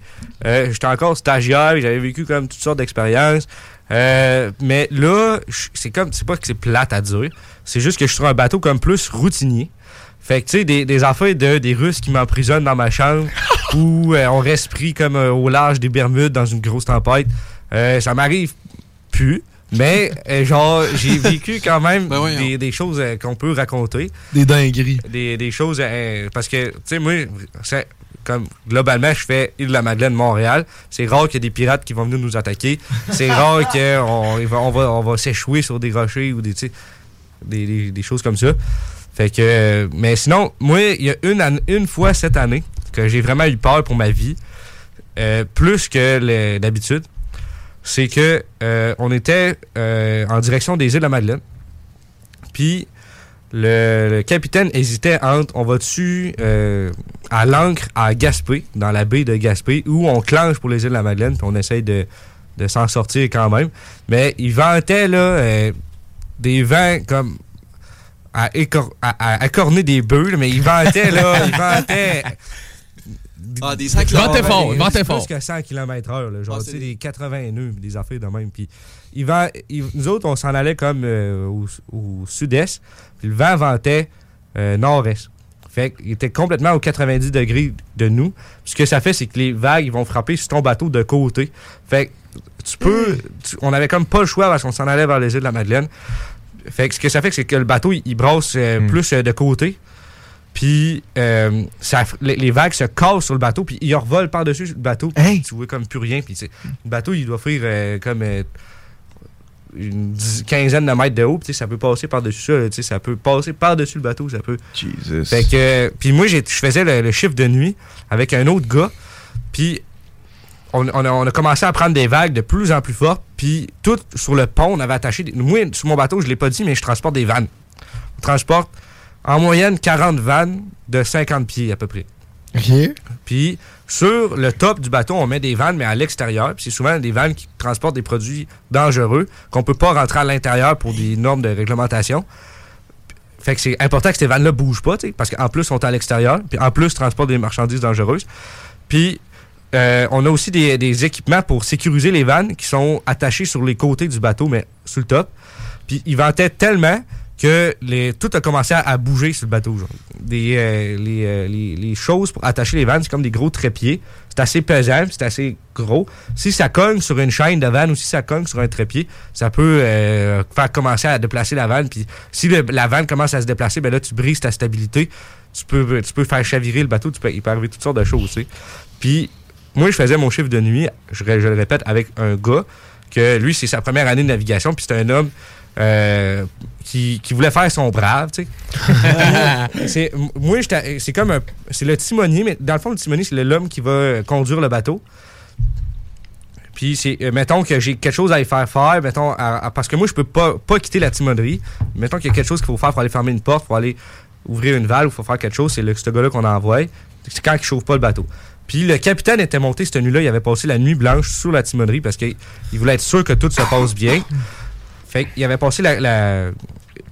euh, j'étais encore stagiaire, j'avais vécu comme toutes sortes d'expériences. Euh, mais là, c'est comme, c'est pas que c'est plate à dire, c'est juste que je suis sur un bateau comme plus routinier. Fait que, tu sais, des, des affaires de, des Russes qui m'emprisonnent dans ma chambre ou euh, on reste pris comme euh, au large des Bermudes dans une grosse tempête, euh, ça m'arrive plus. Mais, euh, genre, j'ai vécu quand même Ben des, des choses euh, qu'on peut raconter. Des dingueries. des, des choses euh, parce que tu sais moi c'est comme globalement je fais île de la Madeleine Montréal. C'est rare qu'il y ait des pirates qui vont venir nous attaquer. C'est rare qu'on on va, on s'échouer sur des rochers ou des, tu sais, des, des, des choses comme ça. Fait que mais sinon moi il y a une, an- une fois cette année que j'ai vraiment eu peur pour ma vie euh, plus que d'habitude c'est que euh, on était euh, en direction des îles de la Madeleine puis le, capitaine hésitait entre on va-tu euh, à l'ancre à Gaspé, dans la baie de Gaspé, ou on clenche pour les îles de la Madeleine, puis on essaye de, s'en sortir quand même. Mais il ventait là, des vents comme à, des bœufs, mais il ventait là, il ventait. Ah, des 100 Il ventait km. fort, il ventait plus fort. que 100 km/h, là, genre Ah, tu c'est sais, des- des 80 nœuds, des affaires de même. Puis il vent, il- nous autres, on s'en allait comme euh, au, au sud-est, puis le vent ventait euh, nord-est. Fait qu'il était complètement aux 90 degrés de nous. Puis Ce que ça fait, c'est que les vagues ils vont frapper sur ton bateau de côté. Fait que tu peux. tu- on avait comme pas le choix parce qu'on s'en allait vers les îles de la Madeleine. Fait que ce que ça fait, c'est que le bateau, il, il brasse euh, plus euh, de côté. Puis euh, les, les vagues se cassent sur le bateau, puis ils revolent par-dessus le bateau. puis Tu vois comme plus rien. Puis le bateau, il doit faire euh, comme euh, une quinzaine de mètres de haut. puis ça peut passer par-dessus ça. ça peut passer par-dessus le bateau. Ça peut. Jesus. Fait que, puis moi, je faisais le, le chiffre de nuit avec un autre gars. Puis on, on a, on a commencé à prendre des vagues de plus en plus fortes. Puis tout sur le pont, on avait attaché. des- moi, sur mon bateau, je l'ai pas dit, mais je transporte des vannes. On transporte en moyenne 40 vannes de 50 pieds à peu près. OK. Puis sur le top du bateau, on met des vannes, mais à l'extérieur. Puis c'est souvent des vannes qui transportent des produits dangereux qu'on peut pas rentrer à l'intérieur pour des normes de réglementation. Fait que c'est important que ces vannes-là bougent pas, parce qu'en plus, ils sont à l'extérieur. Puis en plus, ils transportent des marchandises dangereuses. Puis euh, on a aussi des, des équipements pour sécuriser les vannes qui sont attachés sur les côtés du bateau, mais sur le top. Puis ils vantaient tellement que les, tout a commencé à, bouger sur le bateau. genre. Des, euh, les, euh, les- choses pour attacher les vannes, c'est comme des gros trépieds. C'est assez pesant, c'est assez gros. Si ça cogne sur une chaîne de vanne ou si ça cogne sur un trépied, ça peut euh, faire commencer à déplacer la vanne. Puis si la vanne commence à se déplacer, ben là, tu brises ta stabilité. Tu peux, tu peux faire chavirer le bateau. Tu peux, il peut arriver toutes sortes de choses. tu sais. Puis moi, je faisais mon chiffre de nuit, je, je le répète, avec un gars que lui, c'est sa première année de navigation, puis c'est un homme euh, qui, qui voulait faire son brave, tu sais. c'est, moi, c'est comme un, c'est le timonier, mais dans le fond, le timonier, c'est l'homme qui va euh, conduire le bateau. Puis c'est, euh, mettons que j'ai quelque chose à y faire faire, mettons, à- à- parce que moi, je peux pas, pas quitter la timonerie. Mettons qu'il y a quelque chose qu'il faut faire pour aller fermer une porte, pour aller ouvrir une valve, il faut faire quelque chose, c'est le, ce gars-là qu'on envoie. C'est quand il chauffe pas le bateau. Puis le capitaine était monté cette nuit-là, il avait passé la nuit blanche sur la timonerie parce qu'il il voulait être sûr que tout se passe bien. Fait qu'il avait passé la. la-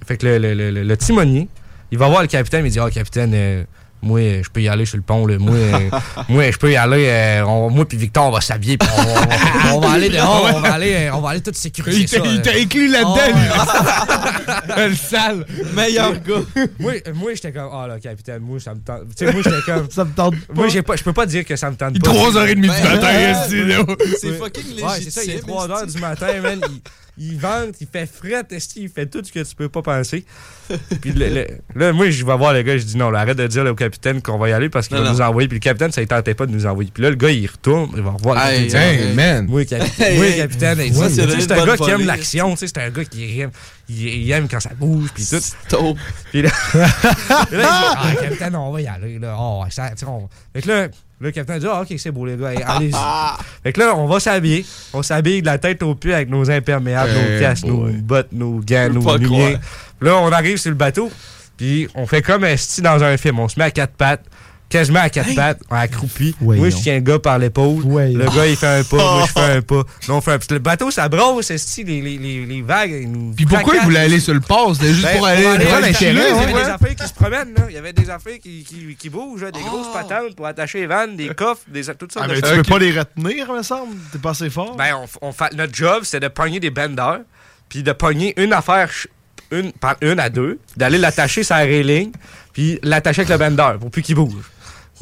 fait que le, le- le- le- le timonier, il va voir le capitaine, il dit Ah, capitaine, euh, moi, euh, je peux y aller sur le pont, là. Moi, euh, moi je peux y aller. euh, on- moi, puis Victor, on va s'habiller, puis on, on- on va aller dehors, on va aller, on va aller tout sécuriser Il t'a- inclus là-dedans, Oh, lui. le sale. Meilleur gars. moi, moi j'étais comme, ah là, capitaine, moi, ça me tente. Tu sais, moi, j'étais comme. ça me tente Moi, j'ai pas, je peux pas dire que ça me tente Il est pas. 3h30 du matin, Ben, esti, là. C'est fucking légitime. Ouais, c'est ça, il est 3 heures du matin, man. Il, vente, il fait fret, esti, il fait tout ce que tu peux pas penser. Puis le- le- là, moi, je vais voir le gars, je dis non, là, arrête de dire là, au capitaine qu'on va y aller parce qu'il va non. nous envoyer. Puis le capitaine, ça ne tentait pas de nous envoyer. Puis là, le gars, il retourne, il va revoir le Hey, capitaine. hey, il dit, man. Moi, capitaine, Hey, hey. capitaine, c'est un gars qui aime l'action, tu sais, c'est un gars qui aime, il, il aime quand ça bouge, puis tout. Taupe. Puis là, puis là, il dit, ah, capitaine, on va y aller. Là. Oh, ça, on- Fait que là, le capitaine dit, ah, ok, c'est beau, les gars, allez-y. fait que là, on va s'habiller. On s'habille de la tête aux pieds avec nos imperméables, Eh nos casques, nos bottes, nos gants, nos lumières. là, on arrive sur le bateau, puis on fait comme un style dans un film. On se met à quatre pattes. Quasiment à quatre pattes, accroupi. Ouais, moi, je non. tiens le gars par l'épaule. Le non. gars, il fait un pas. moi, je fais un pas. Là, on fait un petit- Le bateau, ça brosse, les, les, les, les vagues. ils nous Puis pourquoi il voulait aller sur le port? C'était juste Ben, pour aller l'intérêt, Il y avait des affaires qui se promènent, là. Il y avait des affaires qui, qui, qui bougent, là, des Ah. grosses patentes pour attacher les vannes, des coffres, des, toutes sortes Ah, de tu peux pas les retenir, me semble. T'es pas assez fort. Ben, on, on fa- notre job, c'est de pogner des benders, puis de pogner une affaire une, par une à deux, d'aller l'attacher sur la railing, puis l'attacher avec le bender pour plus qu'il bouge.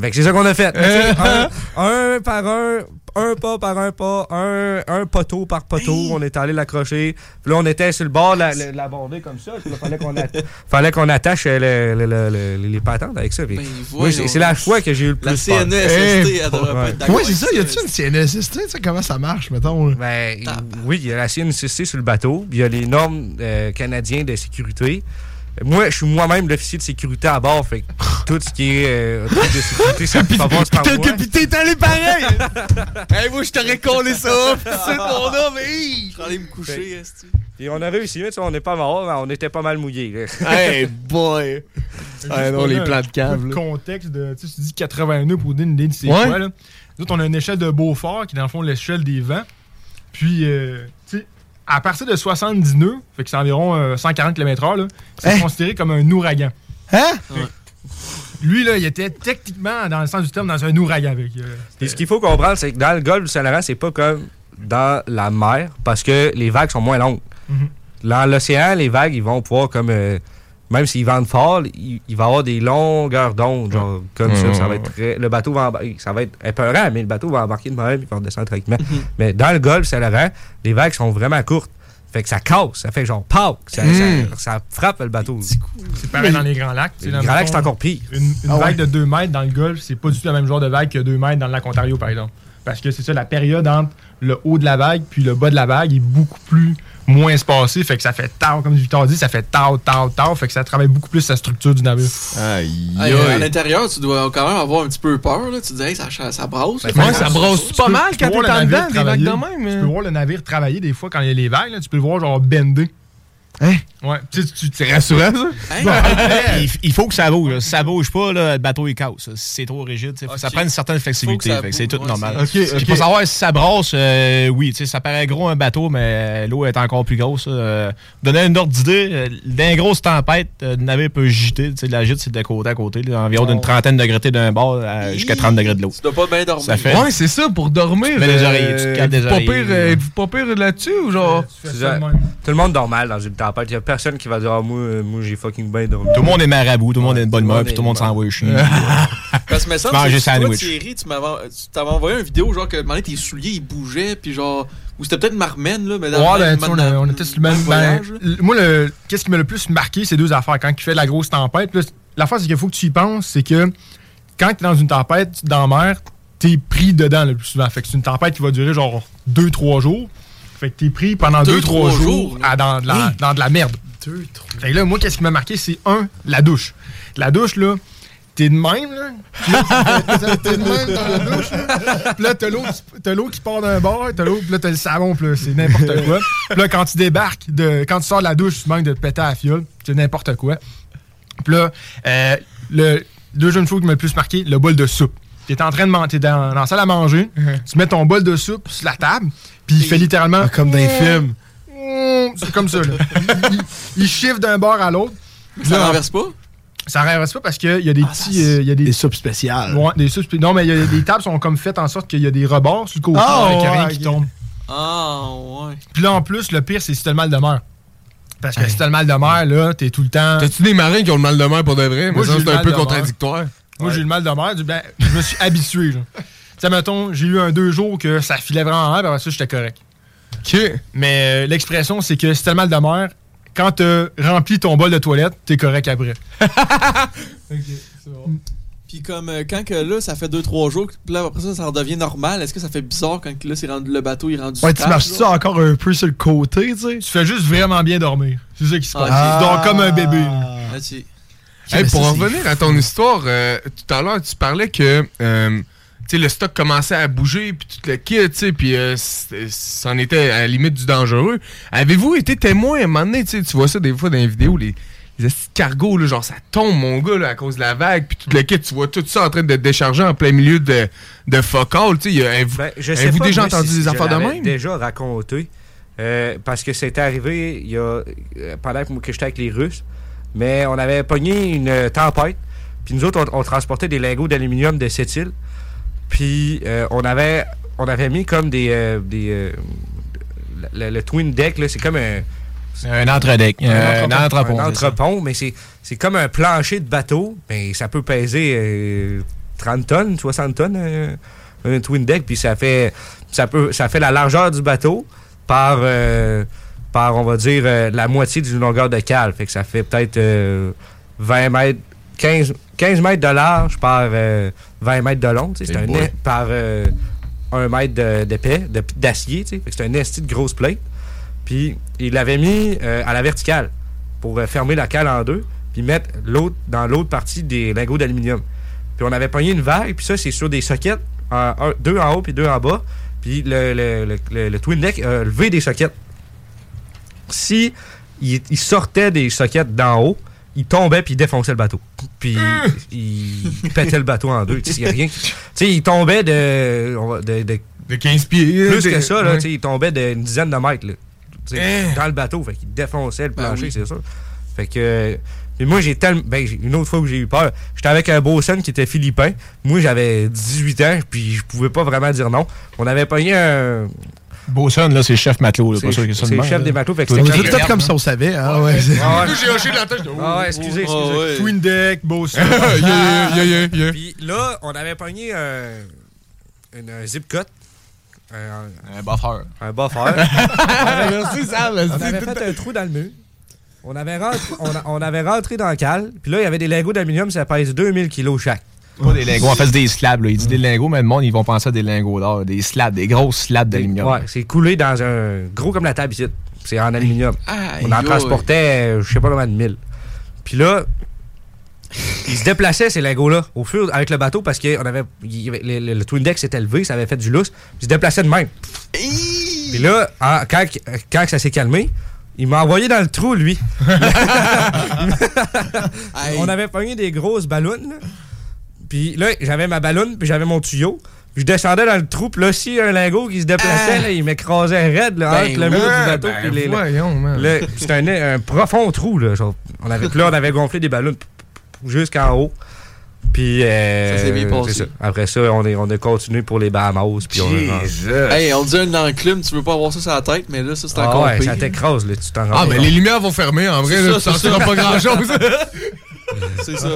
Fait que c'est ça qu'on a fait. Un, un par un, un pas par un pas, un, un poteau par poteau, on est allé l'accrocher. Puis là, on était sur le bord de la, la, la bordée comme ça. Puis là, fallait qu'on fallait qu'on attache euh, le- le- le- le- les patentes avec ça. Ben, c'est la fois que j'ai eu le plus La peur. CNESST, elle devrait pas Ouais. être d'accord. Ouais, c'est ça. Y a-tu une CNSST? Tu sais comment ça marche, mettons? là? Ben, oui, il y a la CNCC sur le bateau, puis il y a les normes euh, canadiennes de sécurité. Moi, je suis moi-même l'officier de sécurité à bord, fait que tout ce qui est euh, truc de sécurité, ça peut passer par moi. que putain, t'es allé pareil! hey, moi, je t'aurais collé ça, c'est mon homme, hey! Je vais aller me coucher, esti. Puis on a réussi, mais tu sais, on n'est pas mort, mais on était pas mal mouillés. Hey, boy! Ah non, les plans de cave, Le contexte de. Tu sais, tu dis 80 nœuds pour donner une idée de c'est quoi, là. Nous on a une échelle de Beaufort qui est dans le fond l'échelle des vents. Puis, euh, à partir de 70 nœuds, fait que c'est environ euh, 140 km/h, là, c'est Hein? considéré comme un ouragan. Hein? Lui, là, il était techniquement, dans le sens du terme, dans un ouragan. Avec, euh, Puis ce qu'il faut comprendre, c'est que dans le golfe du Saint-Laurent, c'est pas comme dans la mer, parce que les vagues sont moins longues. Mhm. Dans l'océan, les vagues, ils vont pouvoir comme... euh, même s'ils vendent fort, il, il va y avoir des longueurs d'ondes, genre comme ça. Ça va être très- le bateau va embarquer. Ça va être épeurant, mais le bateau va embarquer de même, il va redescendre tranquillement. mais dans le golfe Saint-Laurent, les vagues sont vraiment courtes. Fait que ça casse, ça fait genre PAUK, ça, Mm. ça, ça frappe le bateau. c'est pareil dans les grands lacs. tu sais, Le dans le Grand Lac, fond, c'est encore pire. Une, une Ah ouais. vague de 2 mètres dans le golfe, c'est pas du tout le même genre de vague que 2 mètres dans le lac Ontario, par exemple. Parce que c'est ça, la période entre le haut de la vague puis le bas de la vague est beaucoup plus moins espacée. Fait que ça fait tard, comme Victor dit, ça fait tard, tard, tard. Fait que ça travaille beaucoup plus la structure du navire. Aïe, euh, à aïe. l'intérieur, tu dois quand même avoir un petit peu peur. Là. Tu te dis, hey, ça, ça brasse. Ouais, ça brosse pas mal quand t'es le en dedans, des vagues de Tu même. peux voir le navire travailler des fois quand il y a les vagues. là, tu peux le voir genre bender. Hein? Ouais. Tu, tu, C'est rassurant, ça? Hey, il, il faut que ça bouge. là. Si ça bouge pas, là, le bateau il casse. Si c'est trop rigide, tu ça Ok. prenne une certaine flexibilité. C'est tout ouais, normal. Pour savoir si ça brasse, euh, oui, tu ça paraît gros un bateau, mais l'eau est encore plus grosse. euh. donner une ordre d'idée, euh, dans une grosse tempête, euh, le navire peut giter. Tu la gîte, c'est de côté à côté, là, environ d'une trentaine de degrés d'un bord à- jusqu'à 30 degrés de l'autre. Tu dois pas bien dormir. Ça fait- Ouais, c'est ça, pour dormir. mets les euh, oreillers, tu te des êtes-vous pas pire, êtes-vous pas pire là-dessus ou genre? tu. Tout le monde dort mal dans une tempête. Il y a personne qui va dire, Ah, moi, euh, moi j'ai fucking bien dormi. Tout le monde est marabout, tout le monde est de bonne humeur, puis tout le monde de s'envoie chier. Parce que Manger que toi. Thierry, tu m'avais envoyé une vidéo, genre que tes souliers ils bougeaient, puis genre. Ou c'était peut-être Marmen, là, mais dans Ouais, ben, on, on était sur le même. ben, moi, le, qu'est-ce qui m'a le plus marqué, c'est deux affaires. Quand il fait la grosse tempête, l'affaire, c'est qu'il faut que tu y penses, c'est que quand tu es dans une tempête dans la mer, tu es pris dedans le plus souvent. Fait que c'est une tempête qui va durer genre 2-3 jours. Fait que tu es pris pendant Deux, 2-3 trois jours, jours, là. à- dans, de la, dans de la merde. Fait que là, moi, qu'est-ce qui m'a marqué, c'est un, la douche. La douche, là, t'es de même, là? T'es- t'es de même dans la douche, là? Puis là, t'as l'eau qui- t'as l'eau qui part d'un bord, t'as l'eau, puis là, t'as le savon, puis là, c'est n'importe quoi. Puis là, quand tu débarques, de, quand tu sors de la douche, tu manques de te péter à la fiole, c'est n'importe quoi. Puis là, euh, le deuxième chose qui m'a le plus marqué, le bol de soupe. T'es en train de manger, t'es dans, dans la salle à manger, tu mets ton bol de soupe sur la table, puis il fait littéralement. Comme dans les films. C'est comme ça, là. Il, il- il chiffre d'un bord à l'autre. Ça renverse pas? Ça renverse pas parce qu'il y a des petits. euh, il y a des, soupes spéciales. Ouais, des soupes Non, mais il y a des tables sont comme faites en sorte qu'il y a des rebords sur le côté Ah, avec ouais, rien qui tombe. Ah, ouais. Puis là, en plus, le pire, c'est si t'as le mal de mer. Parce que si t'as le mal de mer, là, t'es tout le temps. T'as-tu des marins qui ont le mal de mer pour de vrai? Mais Moi, ça, j'ai c'est le un mal peu de mer. contradictoire. Moi, j'ai le mal de mer. du- Ben, je me suis habitué, là. Sais, mettons, j'ai eu un deux jours que ça filait vraiment en l'air, après ça, j'étais correct. Mais euh, l'expression, c'est que si t'as le mal de mer, quand t'as rempli ton bol de toilette, t'es correct après. Puis comme euh, quand que là, ça fait 2-3 jours, puis là après ça, ça redevient normal, est-ce que ça fait bizarre quand que là, c'est rendu, le bateau est rendu Ouais, tu marches là? ça encore un peu sur le côté, tu sais? Tu fais juste vraiment bien dormir. C'est ça qui se passe. Ah, Tu ok. dors comme un bébé. Ah, tu- Hey, mais pour ça, revenir à ton histoire, euh, tout à l'heure, tu parlais que euh, le stock commençait à bouger, puis tout le kit, tu sais, puis euh, c'en était à la limite du dangereux. Avez-vous été témoin à un moment donné, tu vois ça des fois dans les vidéos, les, les cargos, là, genre ça tombe, mon gars, là, à cause de la vague, puis tout le kit, tu vois tout ça en train de décharger en plein milieu de, de focal, tu sais. Avez-vous Ben, déjà entendu si des affaires de même? déjà raconté. euh, parce que c'était arrivé il y a, euh, pendant que, j'étais avec les Russes. Mais on avait pogné une tempête. Puis nous autres, on, on transportait des lingots d'aluminium de cette île. Puis euh, on avait on avait mis comme des. euh, des euh, le, le twin deck, là, c'est comme un. Un entredeck. Euh, un entrepont, Un entrepont, mais c'est c'est comme un plancher de bateau. Mais ça peut peser euh, 30 tonnes, 60 tonnes, un twin deck. Puis ça fait, ça, peut, ça fait la largeur du bateau par, par on va dire, la moitié d'une longueur de cale. Fait que ça fait peut-être euh, 20 mètres, 15, 15 mètres de large par euh, 20 mètres de long. C'est un é- par euh, 1 mètre de- d'épais, de- d'acier. C'est un esti de grosse plate. Puis il l'avait mis euh, à la verticale pour euh, fermer la cale en deux, puis mettre l'autre dans l'autre partie des lingots d'aluminium. Puis on avait pogné une vague, puis ça, c'est sur des sockets, en- un- deux en haut puis deux en bas. Puis le, le- le- le- le twin deck a levé des sockets. Si il, il sortait des sockets d'en haut, il tombait puis il défonçait le bateau. Puis il pétait le bateau en deux. Tu sais, rien. Tu sais, il tombait de, de, de, De 15 pieds. plus que ça, là, ouais. tu sais, il tombait d'une dizaine de mètres là, Tu sais, Hein? dans le bateau. Fait qu'il défonçait le Ben plancher, oui. c'est sûr. Fait que. Puis moi, j'ai tellement. Ben, une autre fois où j'ai eu peur, j'étais avec un bosun qui était philippin. Moi, j'avais 18 ans, puis je pouvais pas vraiment dire non. On avait pogné un. Bosun, là, c'est chef matelot. là, C'est pas sûr que ça c'est de le chef là. des matelots. Fait que Tout comme- ça, on savait. Hein, ouais. Ah ouais. J'ai hoché de la tête. Ah ouais, excusez, excusez. Ah ouais. Twin deck, beau ça. Yeah, yeah, yeah, yeah. Puis là, on avait pogné un, une- un zip cut. Un, Un buffer. un buffer. Merci, Sam. on avait fait un trou dans le mur. On avait, rentré, on, a- on avait rentré dans le cale. Puis là, il y avait des lingots d'aluminium, ça pèse 2000 kilos chaque. Pas des lingots. On fait des slabs. Là. Il dit des lingots, mais le monde, ils vont penser à des lingots d'or. Des slabs, des grosses slabs d'aluminium. Ouais, c'est coulé dans un gros comme la table ici. C'est en aluminium. Aïe, on en aïe. transportait, euh, je sais pas combien de mille. Puis là, ils se déplaçaient ces lingots-là au fur avec le bateau parce que on avait, il le, le- le twin deck s'était levé, ça avait fait du lousse. Ils se déplaçaient de même. Puis là, en- quand, quand ça s'est calmé, il m'a envoyé dans le trou, lui. on avait pogné des grosses ballons. là. Puis là, j'avais ma ballonne, puis j'avais mon tuyau. Puis je descendais dans le trou, puis là, s'il y a un lingot qui se déplaçait, là, il m'écrasait raide là, Ben entre le mur ouais, du bateau. ben les- voyons, man. là, C'était un, un profond trou. Là, genre. on avait, puis là, on avait gonflé des ballons jusqu'en haut. Puis, euh, Ça s'est bien passé. ça. Après ça, on, est, on a continué pour les Bahamas. Puis on a- Hey, on dit un enclume, tu veux pas avoir ça sur la tête, mais là, ça, c'est Ah encore ouais, pire. ça t'écrase, là, tu t'en rends Ah, ben compte. les lumières vont fermer. En vrai, C'est là, ça, tu ça. pas grand-chose. C'est ça.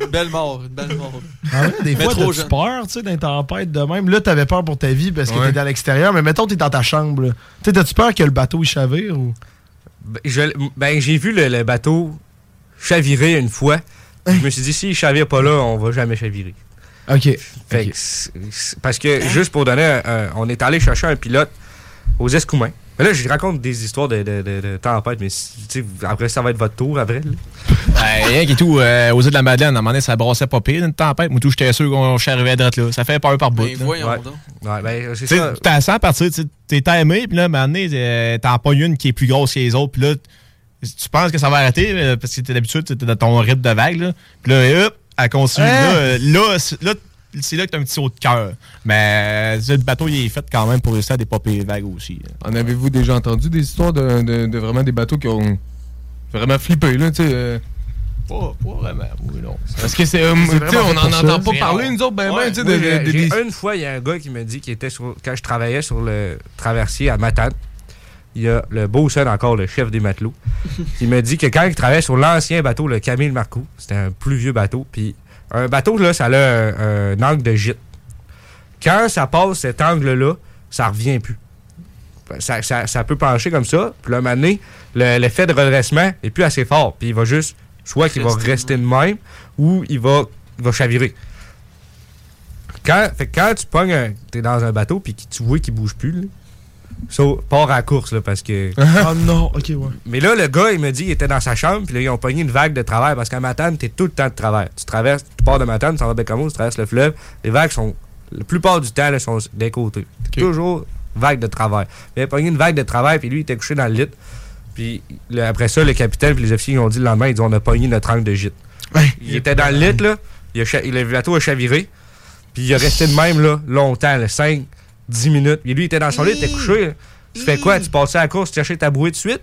Une belle mort, une belle mort. Ah ouais, des Mais fois, trop t'as peur, tu sais, d'un tempête de même. Là, t'avais peur pour ta vie parce que Ouais. t'étais à l'extérieur. Mais mettons, t'es dans ta chambre. Tu sais, t'as-tu peur que le bateau il chavire ou? Ben, je- ben, j'ai vu le, le bateau chavirer une fois. Je me suis dit, s'il chavire pas là, on va jamais chavirer. OK. Fait que parce que, juste pour donner un, un- On est allé chercher un pilote aux Escoumins. Mais là, je raconte des histoires de, de, de, de tempête, mais si- tu sais, après, ça va être votre tour, après. là. Rien qui tout, euh, aux îles de la Madeleine, à un moment donné, ça brassait pas pire, une tempête. Moi, tout, j'étais sûr qu'on je suis arrivé à droite là. Ça fait peur par bout. Ben, voyons Ouais. donc. Ouais, ben, c'est Tu ça. t'as ça partir, tu sais, t'es timé, puis là, à un moment donné, euh, t'en pas une qui est plus grosse que les autres, puis là, tu penses que ça va arrêter, euh, parce que t'es d'habitude, t'es dans ton rythme de vague, là. Puis là, hop, elle continue. Hein? Là, euh, là, là, c'est là que t'as un petit saut de cœur. Mais euh, le bateau, il est fait quand même pour rester à des pas pires vagues aussi. En avez-vous déjà entendu des histoires de, de- de vraiment des bateaux qui ont vraiment flippé, là, tu sais? euh? Pas, pas vraiment, oui, non. Parce que c'est. euh, tu on n'en entend pas parler, nous autres, ben, Ouais. ben, tu sais, de- des- Une fois, il y a un gars qui me dit qu'il était sur. Quand je travaillais sur le traversier à Matane, il y a le beau seul encore, le chef des matelots. il me dit que quand il travaillait sur l'ancien bateau, le Camille Marcoux, c'était un plus vieux bateau, puis un bateau, là, ça a un, un angle de gîte. Quand ça passe cet angle-là, ça revient plus. Ça, ça- ça peut pencher comme ça, puis là, à un moment donné, le- l'effet de redressement est plus assez fort, puis il va juste, soit qu'il va Rester de même, ou il va, il va chavirer. Quand, fait que quand tu pognes, t'es dans un bateau, puis tu vois qu'il bouge plus, là, ça, pars à la course, là, parce que... oh non, ok, ouais. Mais là, le gars, il me dit il était dans sa chambre, puis là, ils ont pogné une vague de travers, parce qu'à Matane, t'es tout le temps de travers. Tu traverses, tu pars de Matane, tu s'en vas à Bécamo, tu traverses le fleuve, les vagues sont, la plupart du temps, là, sont des côtés. T'es toujours vague de travers. Il a pogné une vague de travers, puis lui, il était couché dans le lit. Puis le- après ça, le capitaine puis les officiers ils ont dit le lendemain, ils dit on a pogné notre angle de gîte. il était dans le lit, là, il a le bateau a chaviré, puis il a resté de même, là, longtemps, 5, 10 minutes. Puis lui, il était dans son lit, il était couché. Tu fais quoi? Tu passes à la course, tu cherches ta bouée de suite?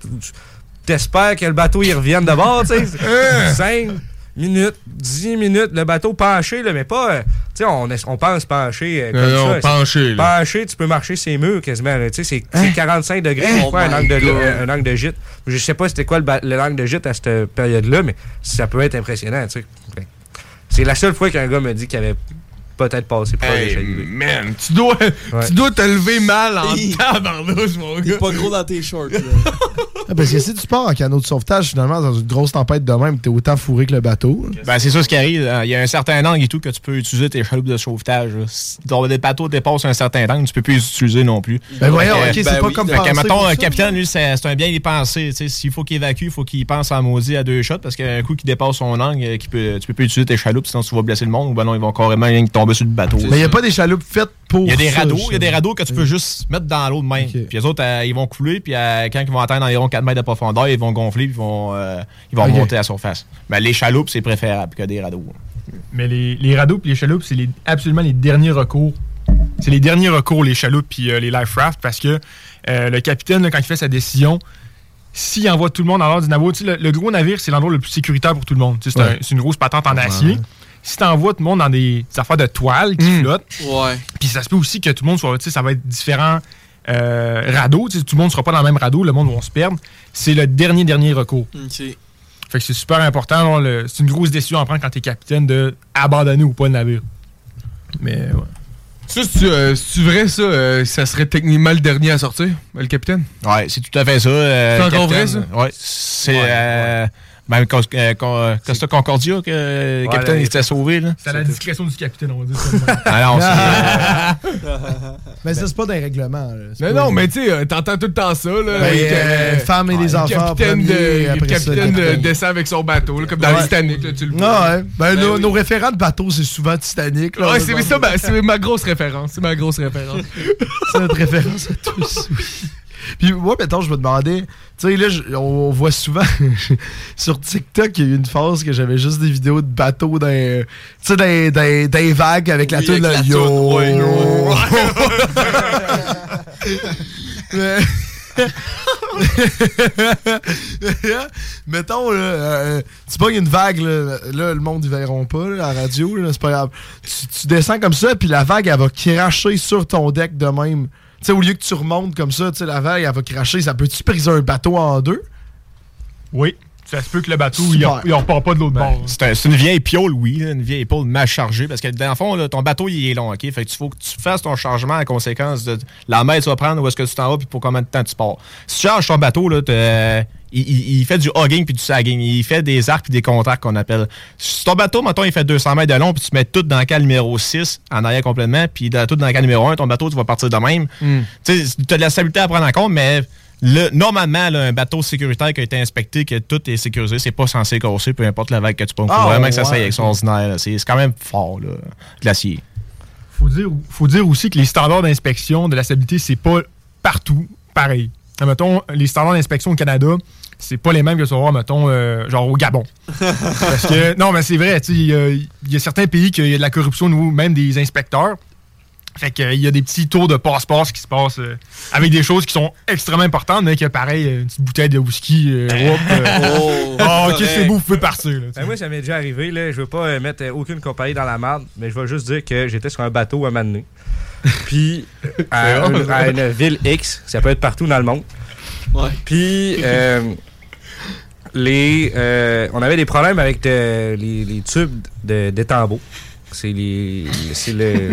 T'espères que le bateau il revienne de bord, tu sais? 5 minutes, 10 minutes, le bateau penché, là, mais pas. euh, tu sais, on, est- on pense penché euh, comme Non, ça. penché, là. Penché, tu peux marcher ses murs quasiment. Tu sais, c'est c'est 45 degrés, Oh quoi, un, angle de, God. un angle de gîte. Je sais pas c'était quoi le, angle de gîte à cette période-là, mais ça peut être impressionnant, tu sais. C'est la seule fois qu'un gars me dit qu'il avait peut-être passé proche Hey, man, tu dois, tu dois te lever mal en tabarnouche, mon gars. pas gros dans tes shorts. là. Ah, Parce que si tu pars en canot de sauvetage, finalement, dans une grosse tempête de même, t'es autant fourré que le bateau. Ben, c'est ça ce qui arrive. hein. Il y a un certain angle et tout que tu peux utiliser tes chaloupes de sauvetage. Si ton des bateaux dépassent un certain angle, tu peux plus les utiliser non plus. Ben voyons, ok, c'est pas comme pensé mettons, un capitaine, lui, c'est un bien y penser. S'il faut qu'il évacue, il faut qu'il pense en maudit à deux shots parce qu'un coup qui dépasse son angle, euh, qui peut, tu peux plus utiliser tes chaloupes sinon tu vas blesser le monde ou ben non, ils vont carrément tomber sur le bateau. Mais il n'y a pas des chaloupes faites pour. Il y a des radeaux, il y a des radeaux que tu peux juste mettre dans l'eau de même. Puis les autres, euh, ils vont couler, puis euh, quand ils vont atteindre environ 4 mètres de profondeur, ils vont gonfler, puis ils vont, euh, ils vont Ok. remonter à la surface. Mais les chaloupes, c'est préférable que des radeaux. Mais les, les radeaux et les chaloupes, c'est les- absolument les derniers recours. C'est les derniers recours, les chaloupes puis euh, les life rafts, parce que euh, le capitaine, là, quand il fait sa décision, s'il envoie tout le monde en l'ordre du navire, tu sais, le, le gros navire, c'est l'endroit le plus sécuritaire pour tout le monde. Tu sais, C'est Ouais. un- c'est une grosse patente en Ouais, acier. Si tu envoies tout le monde dans des, des affaires de toile qui flottent, Ouais. puis ça se peut aussi que tout le monde soit, tu sais, ça va être différents euh, sais, Tout le monde ne sera pas dans le même radeau, le monde va se perdre. C'est le dernier, dernier recours. Fait que c'est super important. C'est une grosse décision à prendre quand tu es capitaine de abandonner ou pas le navire. Mais ouais. Ça, c'est euh, vrai, ça? euh, ça serait techniquement le dernier à sortir, le capitaine? Ouais, c'est tout à fait ça. euh, C'est encore capitaine. vrai, ça? Ouais, c'est. euh, même Cos- euh, euh, Costa Concordia que le Ouais, capitaine là, il s'était sauvé. Là. C'est à la discrétion du capitaine, on va dire ça. Ah non, c'est- Mais ça, c'est pas des règlements. là. C'est Non, mais tu sais, euh, t'entends tout le temps ça, là. Ben, avec, euh, femmes et les le enfants capitaine, premier, de- après le ça, capitaine de- capitaine. descend avec son bateau, là, comme dans Ouais. le Titanic, là, tu le vois. Ah ouais. Ben, Ben nos, oui. nos référents de bateau, c'est souvent Titanic. Là, Ouais, c'est ça, ben, c'est ma grosse référence. C'est ma grosse référence. C'est notre référence à tous, oui. Puis moi, mettons, je me demandais, tu sais, là, je- on, on voit souvent sur TikTok, il y a eu une phase que j'avais juste des vidéos de bateaux dans, tu sais, dans- dans les vagues avec la toune, là, la yo. ouais, yo. Mais- Mettons, là, euh, tu pognes une vague, là, là, le monde, ils verront pas, là, la radio, là, c'est pas grave. Tu, tu descends comme ça, puis la vague, elle va cracher sur ton deck de même. Tu sais, au lieu que tu remontes comme ça, tu sais, la vague, elle va cracher. Ça peut-tu briser un bateau en deux? Oui. Ça se peut que le bateau, il, Super. il repart pas de l'autre bord. C'est un- c'est une vieille piole, oui, une vieille piole mal chargée. Parce que dans le fond, là, ton bateau, il est long, OK? Fait que tu faut que tu fasses ton chargement en conséquence de la mer tu vas prendre, où est-ce que tu t'en vas, puis pour combien de temps tu pars. Si tu charges ton bateau, là, il, il- il fait du hogging puis du sagging. Il fait des arcs puis des contacts qu'on appelle. Sur ton bateau, mettons, il fait 200 mètres de long puis tu mets tout dans le cas numéro 6 en arrière complètement puis dans- tout dans le cas numéro 1, ton bateau, tu vas partir de même. Hmm. Tu as de la stabilité à prendre en compte, mais le- normalement, là, un bateau sécuritaire qui a été inspecté, que tout est sécurisé, c'est pas censé casser, peu importe la vague que tu prends. Ah, vraiment que ça ouais. soit extraordinaire. c'est quand même fort, là, glacier. faut dire, faut dire aussi que les standards d'inspection de la stabilité, c'est pas partout pareil. Mettons, les standards d'inspection au Canada, c'est pas les mêmes que tu vas voir, mettons, euh, genre au Gabon. Parce que, non, mais c'est vrai, tu sais, il y, a- il y a certains pays qu'il y a de la corruption au niveau même des inspecteurs. Fait qu'il y a des petits tours de passe-passe qui se passent euh, avec des choses qui sont extrêmement importantes, mais que pareil, une petite bouteille de whisky, euh, whoop, euh, Oh, ah, ok, c'est beau, vous pouvez partir. là. Ben, moi, ça m'est déjà arrivé. Là, je veux pas euh, mettre euh, aucune compagnie dans la merde, mais je vais juste dire que j'étais sur un bateau à un moment donné. Puis, à, une- bon. à une ville X, ça peut être partout dans le monde. Ouais. Puis, euh, les, euh, on avait des problèmes avec de- les, les tubes de- d'étambeau. C'est les. C'est le.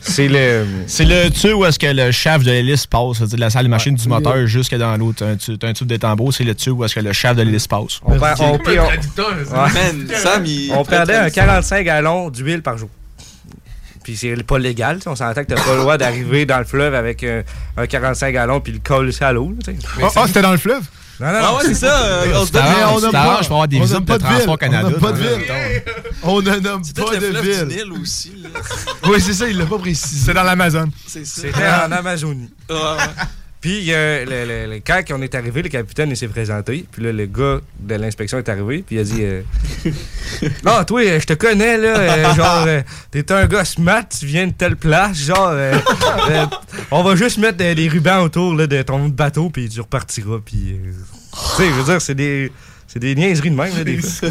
C'est le. C'est le tube où est-ce que le shaft de l'hélice passe, c'est-à-dire de la salle de machine du moteur jusque dans l'autre. Un, tu- un tube d'étambeau, c'est le tube où est-ce que le shaft de l'hélice passe. On, perd- on- puis on- Ouais. Man, Sam, il on fait perdait un traduction. 45 gallons d'huile par jour. Puis c'est pas légal, on s'entend que t'as pas le droit d'arriver dans le fleuve avec euh, un 45 gallons puis le coller ça à l'eau. Ah, ah, c'était dans le fleuve? Non, non, Ah ouais, c'est ça. euh, on se donne- on nomme pas- pour avoir des on visites nomme de pas de ville. Transport On Canada. nomme pas de ville. On ne nomme C'est pas peut-être de le fleuve du ville. Nil aussi. là. Oui, c'est ça, il l'a pas précisé. C'est dans l'Amazon. C'est ça. C'était en Amazonie. Puis euh, le, le- le- quand on est arrivé, le capitaine il s'est présenté. Puis là, le gars de l'inspection est arrivé. Puis il a dit euh, Non, toi, euh, je te connais, là. euh, genre, euh, t'es un gars smart, tu viens de telle place. Genre, euh, euh, on va juste mettre des rubans autour là, de ton bateau. Puis tu repartiras. Puis. euh, tu sais, je veux dire, c'est des. C'est des niaiseries de même, là, des fois.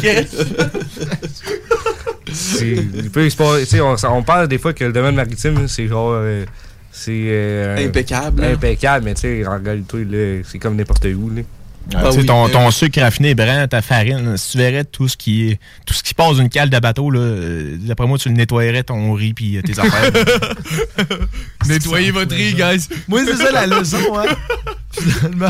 C'est- on, on parle des fois que le domaine maritime, c'est genre. C'est. euh, Impeccable. hein. Impeccable, mais tu sais, en réalité, là, c'est comme n'importe où. Là. Ah oui, ton, euh, ton sucre raffiné brun, ta farine, si tu verrais tout ce qui est, tout ce qui passe d'une cale de bateau, là, euh, d'après moi, tu le nettoyerais ton riz puis tes affaires. Nettoyez votre riz, guys. Moi, c'est ça la leçon, hein. Finalement.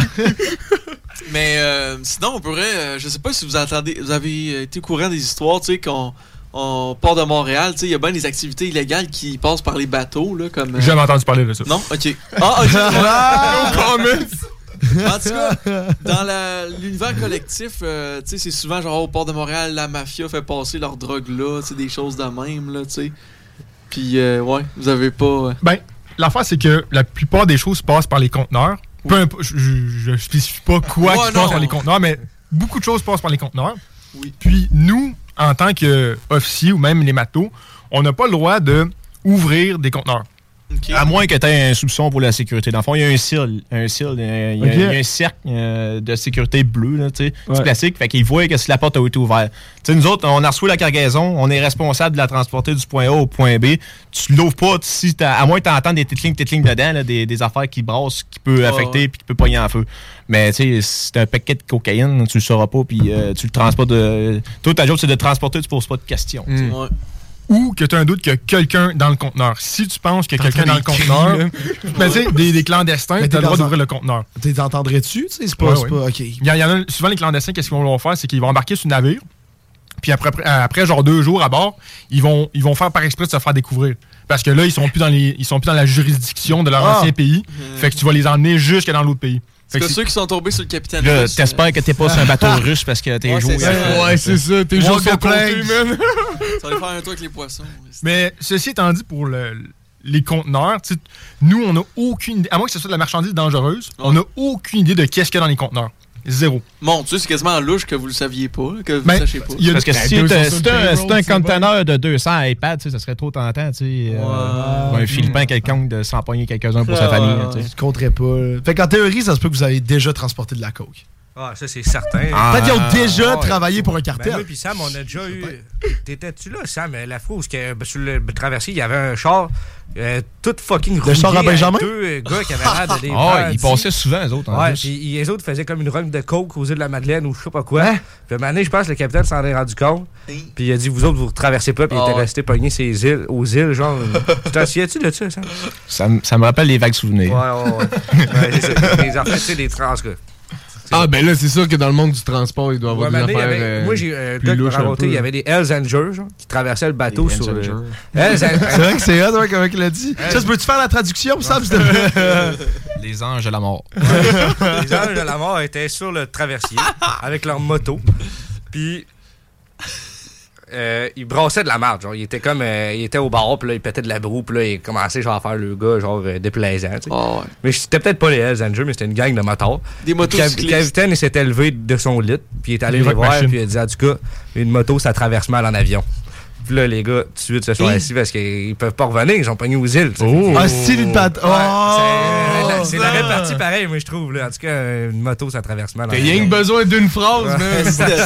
Mais euh, sinon, on pourrait. euh, je sais pas si vous entendez. Vous avez été au courant des histoires, tu sais, qu'on on part de Montréal, tu sais, il y a bien des activités illégales qui passent par les bateaux, là, comme. euh, J'ai jamais entendu parler de ça. Non? Ok. Ah, ok. En tout cas, dans l'univers collectif, euh, tu sais, c'est souvent genre au port de Montréal, la mafia fait passer leur drogue là, tu sais, des choses de même, là, tu sais. Puis, euh, ouais, vous avez pas. euh, Ben, l'affaire, c'est que la plupart des choses passent par les conteneurs. Peu importe, je, je spécifie pas quoi Ouais, qui passe par les conteneurs, mais beaucoup de choses passent par les conteneurs. Oui. Puis nous, en tant qu'officiers ou même les matelots, on n'a pas le droit de des conteneurs. À moins que tu aies un soupçon pour la sécurité. Dans le fond, il y a un seal. Un seal, il y a, il y a- Ok. il y a un cercle euh, de sécurité bleu, là, tu sais, Ouais. du plastique. Fait qu'il voit que si la porte a été ouverte. Tu sais, nous autres, on a reçu la cargaison, on est responsable de la transporter du point A au point B. Tu l'ouvres pas si t'as- à moins que tu entends des petites lignes dedans, là, des, des affaires qui brassent, qui peut affecter puis qui peut pogner en feu. Mais tu sais, si c'est un paquet de cocaïne, tu le sauras pas puis euh, tu le transportes de. Toi, ta job, c'est de le transporter, tu poses pas de questions. Mm. Ou que tu as un doute qu'il y a quelqu'un dans le conteneur. Si tu penses qu'il y a quelqu'un dans le conteneur, ben, tu sais, des, des clandestins, tu as le droit d'ouvrir le conteneur. Tu sais, c'est pas. Ouais, ouais. pas- OK. Il y, en- il y en a souvent les clandestins, qu'est-ce qu'ils vont faire, c'est qu'ils vont embarquer sur le navire. Puis après, genre deux jours à bord, ils vont, ils vont faire par exprès de se faire découvrir. Parce que là, ils sont plus dans les, ils sont plus dans la juridiction de leur Ah. ancien pays. Fait que tu vas les emmener jusque dans l'autre pays. C'est ceux qui sont tombés sur le capitaine. Là, russe, t'espères que t'es pas sur un bateau russe parce que t'es Ouais, joué. Ouais, c'est ça, t'es côté, plank. man. Ça va faire un tour avec les poissons. Mais ceci étant dit, pour le- les conteneurs, nous, on n'a aucune idée, à moins que ce soit de la marchandise dangereuse, on n'a aucune idée de qu'est-ce qu'il y a dans les conteneurs. Zéro. Mon Dieu, c'est quasiment louche que vous le saviez pas, que vous Ben, le sachiez pas. il y a- Parce que Ben, si t'as un- t'as un c'est conteneur de 200 iPads, ça serait trop tentant, tu sais. euh, un Philippin quelconque de s'empoigner quelques-uns pour sa famille. tu sais. Je compterais pas. Fait qu'en théorie, ça se peut que vous avez déjà transporté de la coke. Ah, ça, c'est certain. Ah, Peut-être qu'ils ont déjà Ah, travaillé pour un Ben cartel. oui, puis Sam, on a déjà eu. T'étais-tu là, Sam, la fois où que, ben, sur le traversier, il y avait un char euh, tout fucking rouillé. char à Benjamin? deux euh, gars qui avaient l'air de des Ah, ils passaient souvent, eux autres, en Ouais, puis les autres faisaient comme une run de coke aux îles de la Madeleine ou je sais pas quoi. Puis à un je pense que le capitaine s'en est rendu compte. Puis il a dit, vous autres, vous traversez pas. Puis il Ah était ouais. resté pogné ces îles, aux îles, genre. tu t'en souviens-tu de ça, Sam? Ça, me- ça me rappelle les vagues souvenirs. Ouais, ouais, ouais. Ouais, c'est ça. Tu sais, des trans, quoi. Ah, ben là, c'est sûr que dans le monde du transport, il doit y avoir Ouais, des affaires. avait- euh, moi, j'ai euh, raconté, il y avait des Hells Angels genre, qui traversaient le bateau sur Hells le. Angels. Hells Angels. C'est vrai que c'est hot, ouais, comment il l'a dit. Ça, tu peux-tu faire la traduction, te plaît? Les anges de la mort. les anges de la mort étaient sur le traversier avec leur moto. Puis euh, ils brassaient de la marde. Genre, ils étaient comme euh, ils étaient au bar, puis là, ils pétaient de la broue, puis là, ils commençaient genre à faire le gars genre euh, déplaisant. tu sais. Ah ouais. Mais c'était peut-être pas les Hells Angels, mais c'était une gang de motards. Des motocyclistes. Cav- Capitaine, il s'était levé de son lit, puis il est allé Des les rock voir, machines. puis il a dit en tout cas, une moto, ça traverse mal en avion. Puis là, les gars, tout de suite, se sont assis parce qu'ils peuvent pas revenir, ils sont pognés aux îles. Oh. Ah, batte. Ouais, Oh! c'est- la répartie pareil, moi, je trouve. Là. En tout cas, une moto, ça traverse mal. T'as rien que besoin d'une phrase,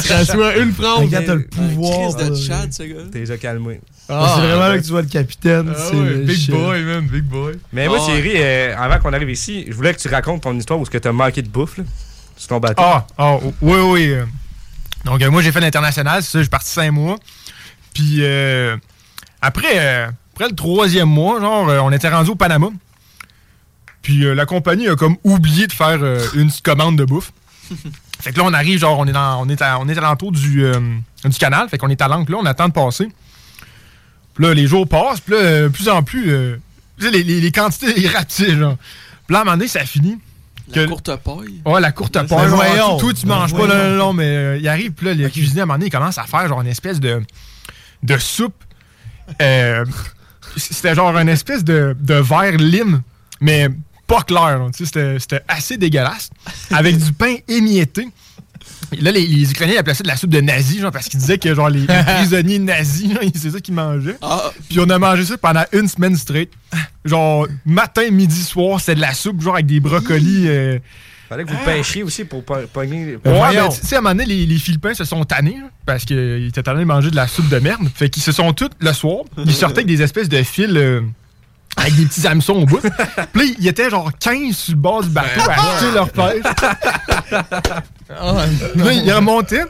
Ça soit une phrase. Regarde, t'as le pouvoir. De ce gars. T'es déjà calmé. Ah, c'est vraiment là que tu vois le capitaine. Ah c'est ouais, le big shit. boy, man, big boy. Mais moi, Ah. Thierry, euh, avant qu'on arrive ici, je voulais que tu racontes ton histoire où ce que t'as manqué de bouffe, là, sur ton bateau. Ah, ah, oui, oui. Donc, euh, moi, j'ai fait l'international, c'est ça, j'ai parti cinq mois. Puis, euh, après, euh, après le troisième mois, genre, euh, on était rendu au Panama. Puis, la compagnie a comme oublié de faire une commande de bouffe. fait que là, on arrive, genre, on est, dans, on est, à, on est à l'entour du, du canal. Fait qu'on est à l'encre, là, on attend de passer. Puis là, les jours passent, puis là, de plus en plus, tu sais, les, les- les quantités ils rapetissent, genre. Puis là, à un moment donné, ça finit. La Que- courte paille. Ouais, la courte paille. voyons. Toi, tu manges pas, voyons. non, non, non, mais euh, il arrive, puis là, le cuisinier, à un moment donné, il commence à faire genre une espèce de, de soupe. Euh, c'était genre une espèce de, de verre lime, mais pas clair. C'était c'était assez dégueulasse. Avec du pain émietté. Et Là, les, les Ukrainiens appelaient ça de la soupe de nazi, genre, parce qu'ils disaient que genre les, les prisonniers nazis, c'est ça qu'ils mangeaient. Ah, Puis on a mangé ça pendant une semaine straight. Genre, matin, midi, soir, c'est de la soupe, genre avec des brocolis. euh, Fallait que vous pêchiez aussi pour po- pogner. Ouais, ben, tu sais, à un moment donné, les, les Philippins se sont tannés là, parce qu'ils étaient tannés de manger de la soupe de merde. Fait qu'ils se sont tous, le soir, ils sortaient avec des espèces de fils euh, avec des petits hameçons au bout. Puis là, ils étaient genre 15 sur le bord du bateau à acheter leur pêche. Puis là, ils remontaient.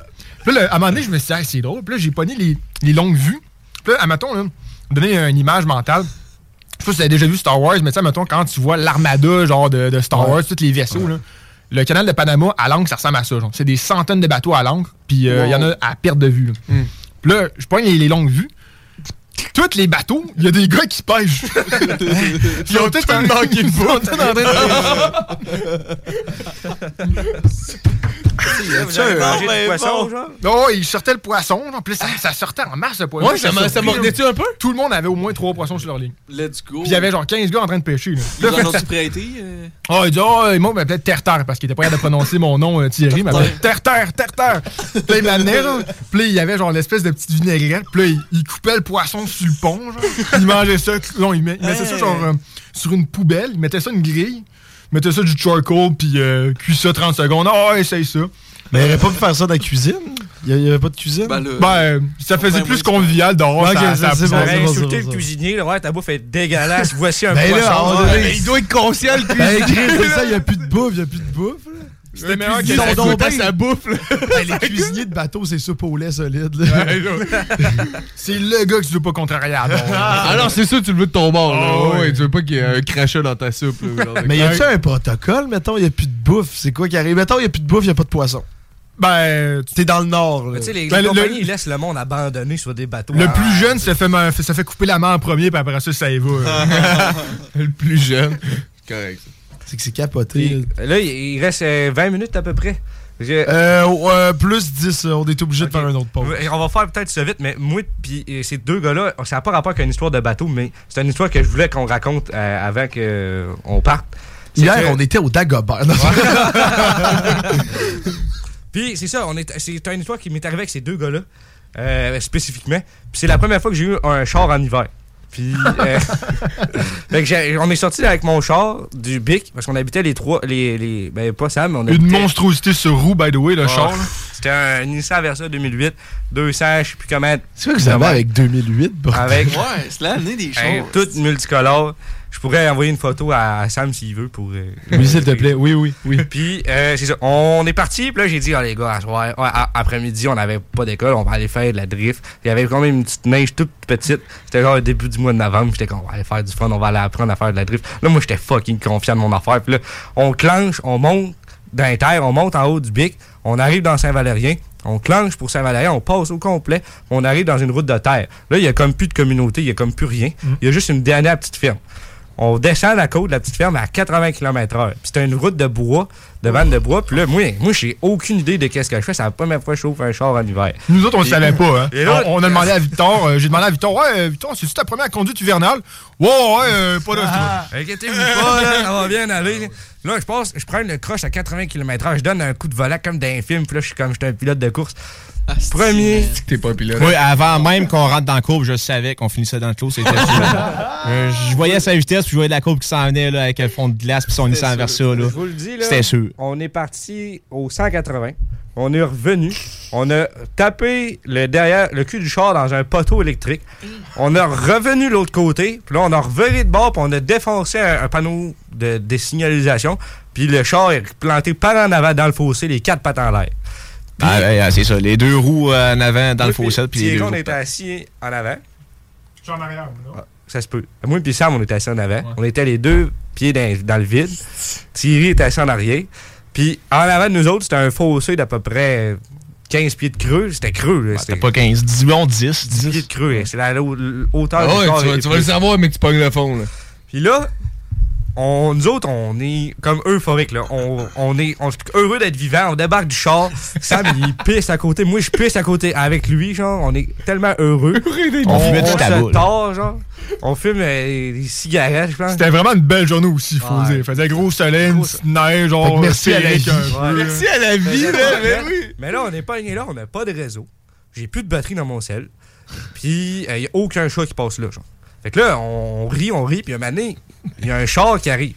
Puis là, à un moment donné, je me suis dit, Ah, c'est drôle. Puis là, j'ai pogné les, les longues vues. Puis là, admettons, là, donner une image mentale. Je sais pas si vous avez déjà vu Star Wars, mais tu sais, mettons, quand tu vois l'armada genre de, de Star Wars, tous les vaisseaux, là, le canal de Panama, à l'encre, ça ressemble à ça. genre. C'est des centaines de bateaux à l'encre, puis euh, il y en a à perte de vue. là. Puis là, je pogne les, les longues vues. Tous les bateaux, il y a des gars qui pêchent. Ils ont tous manqué de bouffe. Vous avez mangé du poisson, genre? Oh, ils sortaient le poisson. En plus, ça, ça sortait en masse, le poisson. Ouais, ça mordait-tu un peu? Tout le monde avait au moins trois poissons sur leur ligne. let's go. Puis il y avait genre 15 gars en train de pêcher. Là. Ils en ont-tu prêté? euh? Oh, il dit, oh, moi, ben, peut-être Terre-Terre, parce qu'il était pas capable de prononcer mon nom, euh, Thierry, mais Terre-Terre, Terre-Terre. Puis là, il m'amenait, genre. Puis là, il y avait genre l'espèce de petite vinaigrette. Puis là, il, il coupait le poisson sur le pont, genre. Il mangeait ça. Non, il, il mettait ça genre euh, sur une poubelle. Il mettait ça une grille. Mettait ça du charcoal, puis euh, cuit ça 30 secondes. Oh, essaye ça. Mais il aurait pas pu faire ça dans la cuisine? Il y avait pas de cuisine? Ben, le- Ben, ça faisait Enfin, plus convivial dehors. Ça, ça- c'est bon, Ça aurait insulté le cuisinier. là, Ouais, ta bouffe est dégueulasse. Voici un Ben poisson. Il doit être conscient, le Ben, cuisinier. C'est ça, il y a plus de bouffe, il y a plus de bouffe. C'était meilleur que la à bien- sa bouffe, là. Ben, les cuisiniers de bateau, c'est soupe au lait solide. là. C'est le gars que tu veux pas contrarier à bord. Ah c'est ça, tu le veux de ton bord. là. Ah ouais. ouais, tu veux pas qu'il y ait un crachat dans ta soupe. là, Mais y a-tu un protocole, mettons, il y a plus de bouffe? C'est quoi qui arrive? Mettons, il y a plus de bouffe, il y a pas de poisson. Ben, T'es dans le nord, là. Mais tu sais, les, Ben, les le- compagnies, le- ils laissent le monde abandonné sur des bateaux. Le Ah, plus jeune se fait, se fait couper la main en premier, puis après ça, ça y va. le plus jeune. Correct. C'est que c'est capoté. Puis, là. il reste euh, 20 minutes à peu près. Je- Euh, plus 10, euh, on est obligé de faire un autre pause. On va faire peut-être ça vite, mais moi puis euh, ces deux gars-là, ça n'a pas rapport avec une histoire de bateau, mais c'est une histoire que je voulais qu'on raconte euh, avant qu'on parte. Hier, que- on était au Dagobert. Puis c'est ça, c'est une histoire qui m'est arrivée avec ces deux gars-là, euh, spécifiquement. Puis c'est la première fois que j'ai eu un char en hiver. Puis euh, fait que j'ai- on est sorti avec mon char du Bic parce qu'on habitait les trois, les, les ben pas Sam, mais on Une habitait. monstruosité sur roue, by the way, le Ah, char. C'était un Nissan Versa 2008, 200, je sais plus comment. C'est quoi que vous avez avec 2008, bordel? Avec Ouais, c'est l'année des choses. toute multicolore. Je pourrais envoyer une photo à Sam s'il veut pour. euh, Oui, s'il te plaît. Oui, oui, oui. Puis, euh, c'est ça. On est parti. Puis là, j'ai dit, ah, les gars, à soir, ouais, après-midi, on n'avait pas d'école. On va aller faire de la drift. Il y avait quand même une petite neige toute petite. C'était genre au début du mois de novembre. J'étais comme, on va aller faire du fun. On va aller apprendre à faire de la drift. Là, moi, j'étais fucking confiant de mon affaire. Puis là, on clenche, on monte d'un terre, on monte en haut du bic, on arrive dans Saint-Valérien, on clenche pour Saint-Valérien, on passe au complet, on arrive dans une route de terre. Là, il y a comme plus de communauté, il y a comme plus rien. Mm. Il y a juste une dernière petite ferme. On descend la côte de la petite ferme à 80 km/h. Puis c'est une route de bois, de vanne de bois. Puis là, moi, moi j'ai aucune idée de qu'est-ce que je fais. C'est la première fois que je chauffe un char en hiver. Nous autres, on le Puis- savait pas. Hein. Et là- on, on a demandé à Victor, euh, j'ai demandé à Victor, ouais, euh, Victor, c'est-tu ta première conduite hivernale? Ouais, ouais, euh, pas de Ah, Inquiétez-vous pas, là, ça va bien aller. Là, je passe, je prends une croche à 80 km/h, je donne un coup de volant comme dans un film, puis là, je suis comme j'étais un pilote de course. Premier. T'es pas un pilote. Oui, avant même qu'on rentre dans la courbe, je savais qu'on finissait dans le clos. C'était sûr. Euh, je voyais sa vitesse, puis je voyais la courbe qui s'en venait là, avec le fond de glace, puis son Nissan Versa. Là. Je vous le dis, là. C'était sûr. On est parti au 180. On est revenu. On a tapé le derrière le cul du char dans un poteau électrique. On a revenu de l'autre côté. Puis là, on a reviré de bord. Puis on a défoncé un, un panneau de, de signalisation. Puis le char est planté par en avant dans le fossé, les quatre pattes en l'air. Ah, ouais, ouais, c'est ça. Les deux roues euh, en avant dans le fossé, puis les Thierry, deux on était assis en avant. Je suis en arrière, non? Ça se peut. Moi et Sam, on était assis en avant. On était les deux pieds dans, dans le vide. Thierry était assis en arrière. Puis en avant de nous autres, c'était un fossé d'à peu près 15 pieds de creux. C'était creux. C'était pas 15, 10, bon, 10. 10 pieds de creux. hein. C'est la hauteur Ah du ouais, corps tu vas, et tu vas le savoir, mais tu pognes le fond. Là. Puis là, on, nous autres, on est comme euphoriques. Là. On, on est on heureux d'être vivants. On débarque du char. Sam, il pisse à côté. Moi, je pisse à côté avec lui. genre. On est tellement heureux. On on se tord, genre. On fume euh, des cigarettes, je pense. C'était vraiment une belle journée aussi, il faut Ouais. dire. Il faisait gros soleil, une petite neige, genre. Fait que merci à la vie. Merci à la vie, Mais, là, mais- mais oui. mais là, on n'est pas là, on n'a pas de réseau. J'ai plus de batterie dans mon sel. Puis, il n'y a aucun chat qui passe là, genre. Fait que là, on rit, on rit, puis un moment donné, il y a un char qui arrive.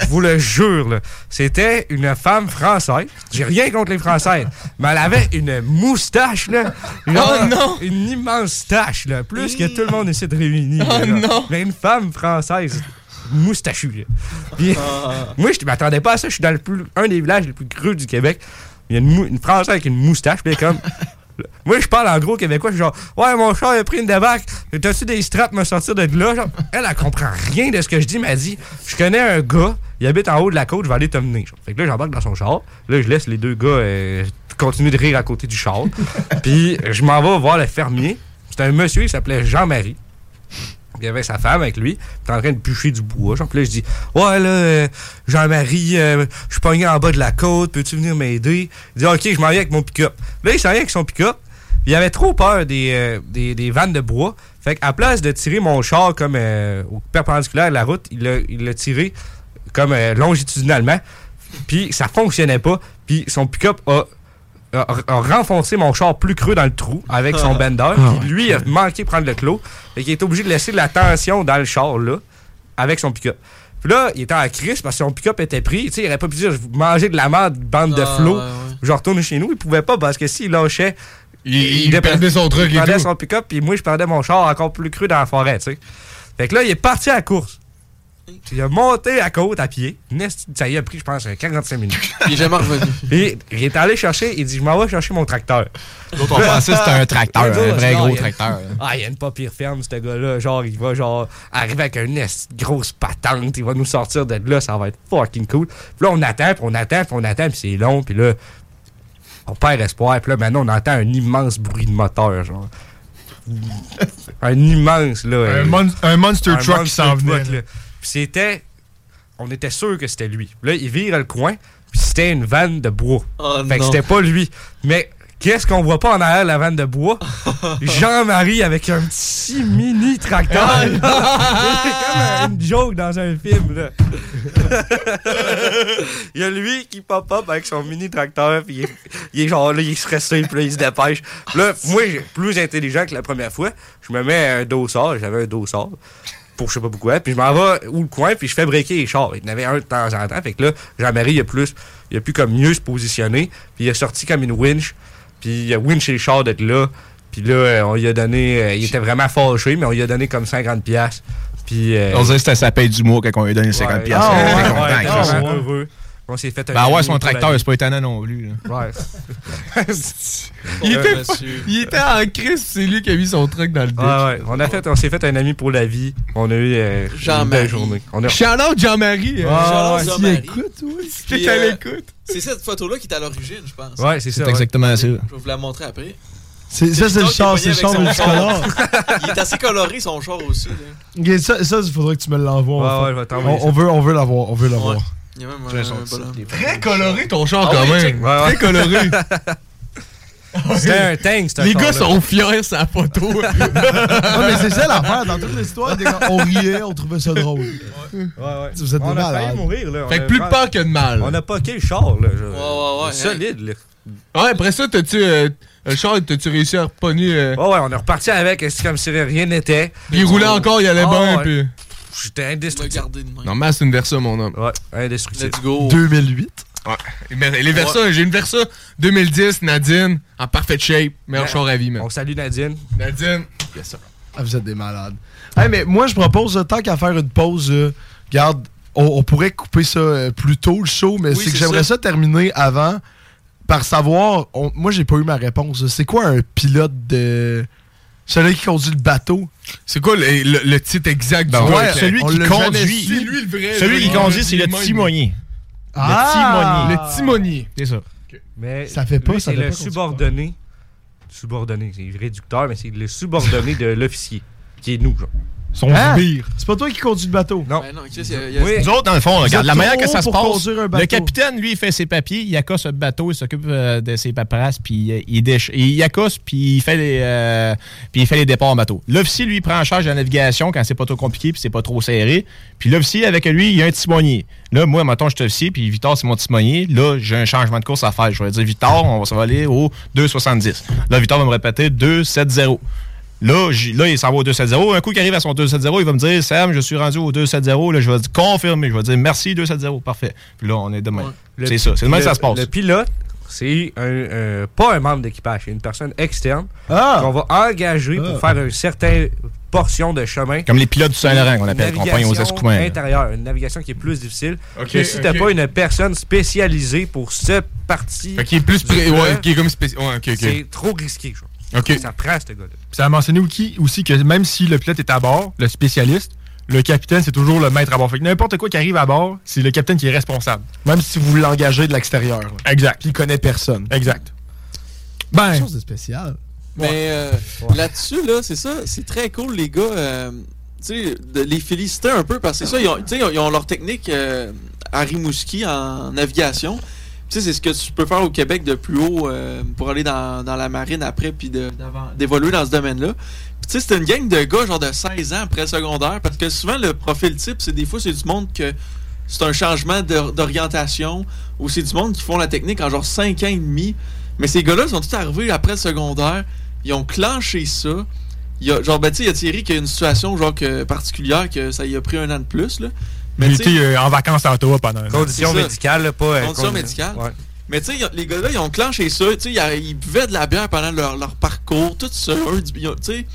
Je vous le jure, là. C'était une femme française. J'ai rien contre les Françaises. Mais elle avait une moustache, là. Genre, Oh non! Une immense tache, là. Plus que tout le monde essaie de réunir. Oh là. non! Mais une femme française moustachue, là. Puis, moi, je m'attendais pas à ça. Je suis dans le plus, un des villages les plus creux du Québec. Il y a une, une Française avec une moustache. Puis comme. Moi, je parle en gros québécois. Je suis genre, ouais, mon chat a pris une débarque. T'as-tu des straps me sortir de là? Genre, elle, elle comprend rien de ce que je dis. mais Elle dit, je connais un gars, il habite en haut de la côte, je vais aller t'emmener. genre. Fait que là, j'embarque dans son char. Là, je laisse les deux gars euh, continuer de rire à côté du char. Puis, je m'en vais voir le fermier. C'était un monsieur, il s'appelait Jean-Marie. Il y avait sa femme avec lui, était en train de bûcher du bois. Genre, puis là, je dis Ouais, là, euh, Jean-Marie, euh, je suis pogné en bas de la côte, peux-tu venir m'aider? Il dit Ok, je m'en viens avec mon pick-up. Là, il s'en vient avec son pick-up. puis Il avait trop peur des, euh, des, des vannes de bois. Fait qu'à place de tirer mon char comme euh, perpendiculaire de la route, il l'a tiré comme longitudinalement. Puis ça fonctionnait pas. Puis son pick-up a a, a renfoncé mon char plus creux dans le trou avec son bender. Ah Puis lui, il a manqué de prendre le clos. Et qu'il est obligé de laisser de la tension dans le char, là, avec son pick-up. Puis là, il était en crise parce que son pick-up était pris. Tu sais, il aurait pas pu dire, je vais manger de la merde, bande de Ah, flots. ouais, ouais. Je retourne chez nous. Il pouvait pas parce que s'il lâchait. Il- il perdait son truc et Il perdait son pick-up, puis moi, je perdais mon char encore plus creux dans la forêt, tu sais. Fait que là, il est parti à la course. Il a monté à côte à pied. Ça y a pris, je pense, 45 minutes. Il est jamais revenu. Puis il est allé chercher, il dit Je m'en vais chercher mon tracteur. L'autre, on pensait que c'était un tracteur, un vrai gros tracteur. Ah, il y a une pas pire ferme, ce gars-là. Genre, il va genre arriver avec une grosse patente. Il va nous sortir de là, ça va être fucking cool. Puis là, on attend, puis on attend, puis on attend, puis c'est long, puis là, on perd espoir. Puis là, maintenant, on entend un immense bruit de moteur, genre. un immense, là. Un mon- un monster truck qui s'en venait, truck, là. Puis c'était. On était sûr que c'était lui. Là, il vire le coin, puis c'était une vanne de bois. Oh fait que c'était pas lui. Mais qu'est-ce qu'on voit pas en arrière la vanne de bois? Jean-Marie avec un petit mini tracteur. Ah, C'est comme une joke dans un film, là. il y a lui qui pop-up avec son mini tracteur, puis il est, il est genre là, il est stressé, puis là, il se dépêche. Là, moi, j'ai plus intelligent que la première fois. Je me mets un dossard, j'avais un dossard pour je sais pas pourquoi, puis je m'en vais où le coin, puis je fais breaker les chars. Il y en avait un de temps en temps, fait que là, Jean-Marie, il a plus, il a pu comme mieux se positionner, puis il a sorti comme une winch, puis il a winché les chars d'être là, puis là, euh, on lui a donné, euh, il était vraiment fâché, mais on lui a donné comme 50 pièces puis... euh, On disait que c'était sa paye du mois quand on lui a donné 50 Ouais. On s'est fait un Ben ouais, ami son pour tracteur, la c'est pas étonnant non plus. là. Ouais. Il était, monsieur. il était en crise, c'est lui qui a mis son truc dans le ditch. Ouais, ouais. On, a fait, on s'est fait un ami pour la vie. On a eu euh, une Jean-Marie. belle journée. On a... Shout-out Jean-Marie. Euh, ouais. s'il Jean-Marie. écoute, oui. Puis, T'es à euh, l'écoute? C'est cette photo-là qui est à l'origine, je pense. Ouais, c'est C'est ça. ouais. exactement ça. Je vais vous la montrer après. C'est- Ça, c'est le char, c'est le char multicolore. Il est assez coloré, son char aussi. là. Ok, ça, ça, il faudrait que tu me l'envoies. Ouais, fait. ouais, je vais t'envoyer on, on veut, on veut l'avoir. On veut l'avoir. Ouais. Il y a même Je vais un, sortir bonhomme. Très coloré ton char Ah quand oui, même. Ouais, ouais. Très coloré. C'était un tank, ce Les gars sont fiers sur la photo. Ouais, mais c'est ça l'affaire. Dans toute l'histoire, des gars, on riait, on trouvait ça drôle. Ouais, ouais. Vous êtes on a failli mourir, là. On fait que plus peur que de mal. On a poqué le char, là. je- ouais, ouais. Solide, là. Ouais, après ça, t'as-tu. euh, le char, t'as-tu réussi à repogner. euh, Ouais, ouais, on est reparti avec, c'est comme si rien n'était. Puis il roulait encore, il allait bien. ouais. Puis... J'étais indestructible. Normal, c'est une Versa, mon homme. Ouais, indestructible. Let's go. 2008. Ouais. Mais Les Versa, j'ai une Versa 2010, Nadine, en parfaite shape. Meilleur Ouais. char à vie, man. On salue Nadine. Nadine. Yes, sir. Ah, vous êtes des malades. Hey, mais moi, je propose, euh, tant qu'à faire une pause, euh, regarde, on, on pourrait couper ça euh, plus tôt, le show, mais Oui, c'est que j'aimerais ça. ça. terminer avant par savoir. on- moi, j'ai pas eu ma réponse. C'est quoi un pilote de. Celui qui conduit le bateau? C'est quoi le, le- le titre exact Ben du ouais, gars? celui qui conduit. C'est lui le vrai. Celui qui conduit, c'est le il est même. timonier. Ah! Le timonier. C'est ça. Mais Ça fait pas, lui, ça c'est fait le pas subordonné. Subordonné, c'est réducteur, mais c'est le subordonné de l'officier, qui est nous, genre. Son Hein? sbire. C'est pas toi qui conduis le bateau? Non. Ben Oui. Nous autres, dans le fond, regarde, la manière que ça se passe, le capitaine, lui, il fait ses papiers, il accosse le bateau, il s'occupe euh, de ses paperasses, puis euh, il, déch- il accosse, puis il fait les, euh, puis il fait les départs en bateau. L'officier, lui, prend en charge la navigation quand c'est pas trop compliqué, puis c'est pas trop serré. Puis l'officier, avec lui, il y a un timonier. Là, moi, mettons, je suis officier, puis Victor, c'est mon timonier. Là, j'ai un changement de course à faire. Je vais dire, Victor, on va s'en aller au 2,70. Là, Victor va me répéter 2,70. Là, là, il s'en va au 270. Un coup qu'il arrive à son 270, il va me dire Sam, je suis rendu au 270. Là, je vais dire confirmer. Je vais dire merci 270. Parfait. Puis là, on est demain. C'est ça. C'est demain que ça se passe. Le pilote, c'est un, euh, pas un membre d'équipage, c'est une personne externe Ah! qu'on va engager pour faire une certaine portion de chemin. Comme les pilotes du Saint-Laurent qu'on appelle, qu'on aux escoumins. intérieure, une navigation qui est plus difficile. Que si t'as ok. pas une personne spécialisée pour cette partie, Fait qu'il est plus. du pré- jeu, Ouais, qui est comme. Ouais, ok. c'est trop risqué. genre. Ok. Ça prend ce gars-là. Ça a mentionné aussi, aussi que même si le pilote est à bord, le spécialiste, le capitaine, c'est toujours le maître à bord. Fait que n'importe quoi qui arrive à bord, c'est le capitaine qui est responsable. Même si vous l'engagez de l'extérieur. Exact. Puis il connaît personne. Exact. Quelque Ben, chose de spécial. Mais euh, là-dessus, là, c'est ça, c'est très cool, les gars. euh, tu sais, de les féliciter un peu parce que c'est ça, ils ont, tu sais, ils ont- ils ont leur technique euh, à Rimouski en navigation. Tu sais, c'est ce que tu peux faire au Québec de plus haut euh, pour aller dans, dans la marine après puis d'évoluer dans ce domaine-là. Tu sais, c'est une gang de gars genre de 16 ans après secondaire parce que souvent le profil type, c'est des fois c'est du monde que c'est un changement d'orientation ou c'est du monde qui font la technique en genre 5 ans et demi. Mais ces gars-là ils sont tous arrivés après le secondaire, ils ont clenché ça. Il y a, genre, ben, tu sais, il y a Thierry qui a une situation genre que, particulière que ça y a pris un an de plus. Là. Il tu sais- était euh, en vacances à Ottawa pendant. Condition médicale, là, pas. euh, Condition con- médicale. Ouais. Mais tu sais, les gars-là, ils ont clenché ça. Tu sais, y a- ils buvaient de la bière pendant leur, leur parcours, tout ça. ils Tu sais,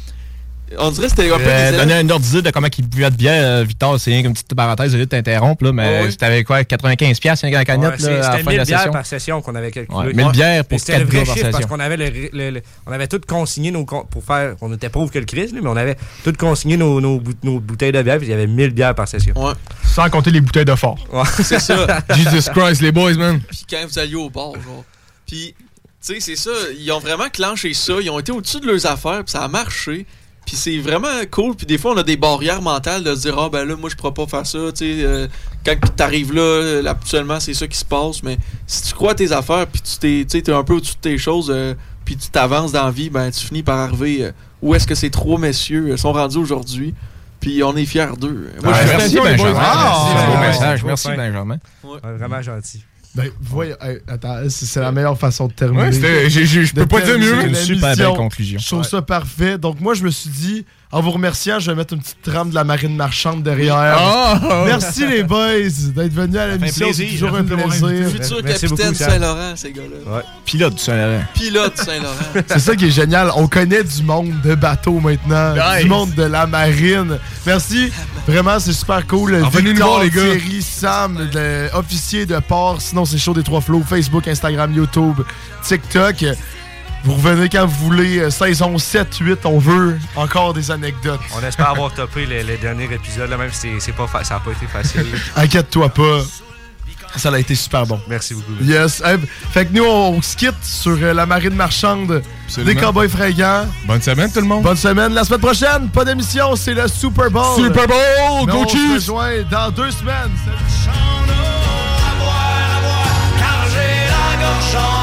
on dirait que c'était un peu Euh, donner un ordre d'idée de comment il buvait de bière, euh, Victor, c'est rien qu'une petite parenthèse, je vais t'interrompre, là, mais oui. c'était avec quoi, 95 piastres, une canette, la C'était fin de 1000 la bières session. par session qu'on avait calculé. Ouais, 1000 bières pour Mais C'était le quatre vrai gars par chiffre parce session. qu'on avait, le, le- le- on avait tout consigné nos pour faire. On était pauvres que le Christ, mais on avait tout consigné nos, nos, bout- nos bouteilles de bière, puis il y avait 1000 bières par session. Ouais, Sans compter les bouteilles de fort. Ouais. c'est ça. Jesus Christ, les boys, man. Puis quand vous alliez au bar, genre. Puis, tu sais, c'est ça. Ils ont vraiment clenché ça. Ils ont été au-dessus de leurs affaires, puis ça a marché. Puis c'est vraiment cool. Puis des fois, on a des barrières mentales de se dire, ah ben là, moi, je pourrais pas faire ça. Tu sais, euh, quand t'arrives là, là, habituellement, c'est ça qui se passe. Mais si tu crois à tes affaires, puis tu t'es, tu sais, t'es un peu au-dessus de tes choses, euh, puis tu t'avances dans la vie, ben tu finis par arriver. euh, où est-ce que ces trois messieurs euh, sont rendus aujourd'hui? Puis on est fiers d'eux. Moi, je suis merci. Benjamin. Ah, Merci, Merci, ouais. Benjamin. Ouais, vraiment gentil. Ben, voyons, attends, c'est la meilleure façon de terminer. Ouais, je peux De pas dire mieux. Une super belle conclusion. Je trouve Ouais. ça parfait. Donc, moi, je me suis dit, en vous remerciant, je vais mettre une petite trame de la marine marchande derrière. Ah! Merci les boys d'être venus à l'émission. C'est toujours un plaisir. Futur Merci capitaine beaucoup. Saint-Laurent, ces gars-là. Pilote du Saint-Laurent. Pilote Saint-Laurent. C'est ça qui est génial. On connaît du monde de bateaux maintenant. Nice. Du monde de la marine. Merci. Vraiment, c'est super cool. Venez nous voir, les gars. Thierry, Sam, officier de port. Sinon, c'est chaud des trois flots. Facebook, Instagram, YouTube, TikTok. Vous revenez quand vous voulez. Euh, Saison 7, 8, on veut encore des anecdotes. On espère avoir topé les, les derniers épisodes, là, même si c'est- c'est pas ça n'a pas été facile. Inquiète-toi pas. Ça a été super bon. Merci beaucoup. Yes. Fait que nous, on se quitte sur euh, la marine marchande Absolument. des cowboys fringants. Bonne semaine, tout le monde. Bonne semaine. La semaine prochaine, pas d'émission, c'est le Super Bowl. Super Bowl, Mais go on se rejoint dans deux semaines. La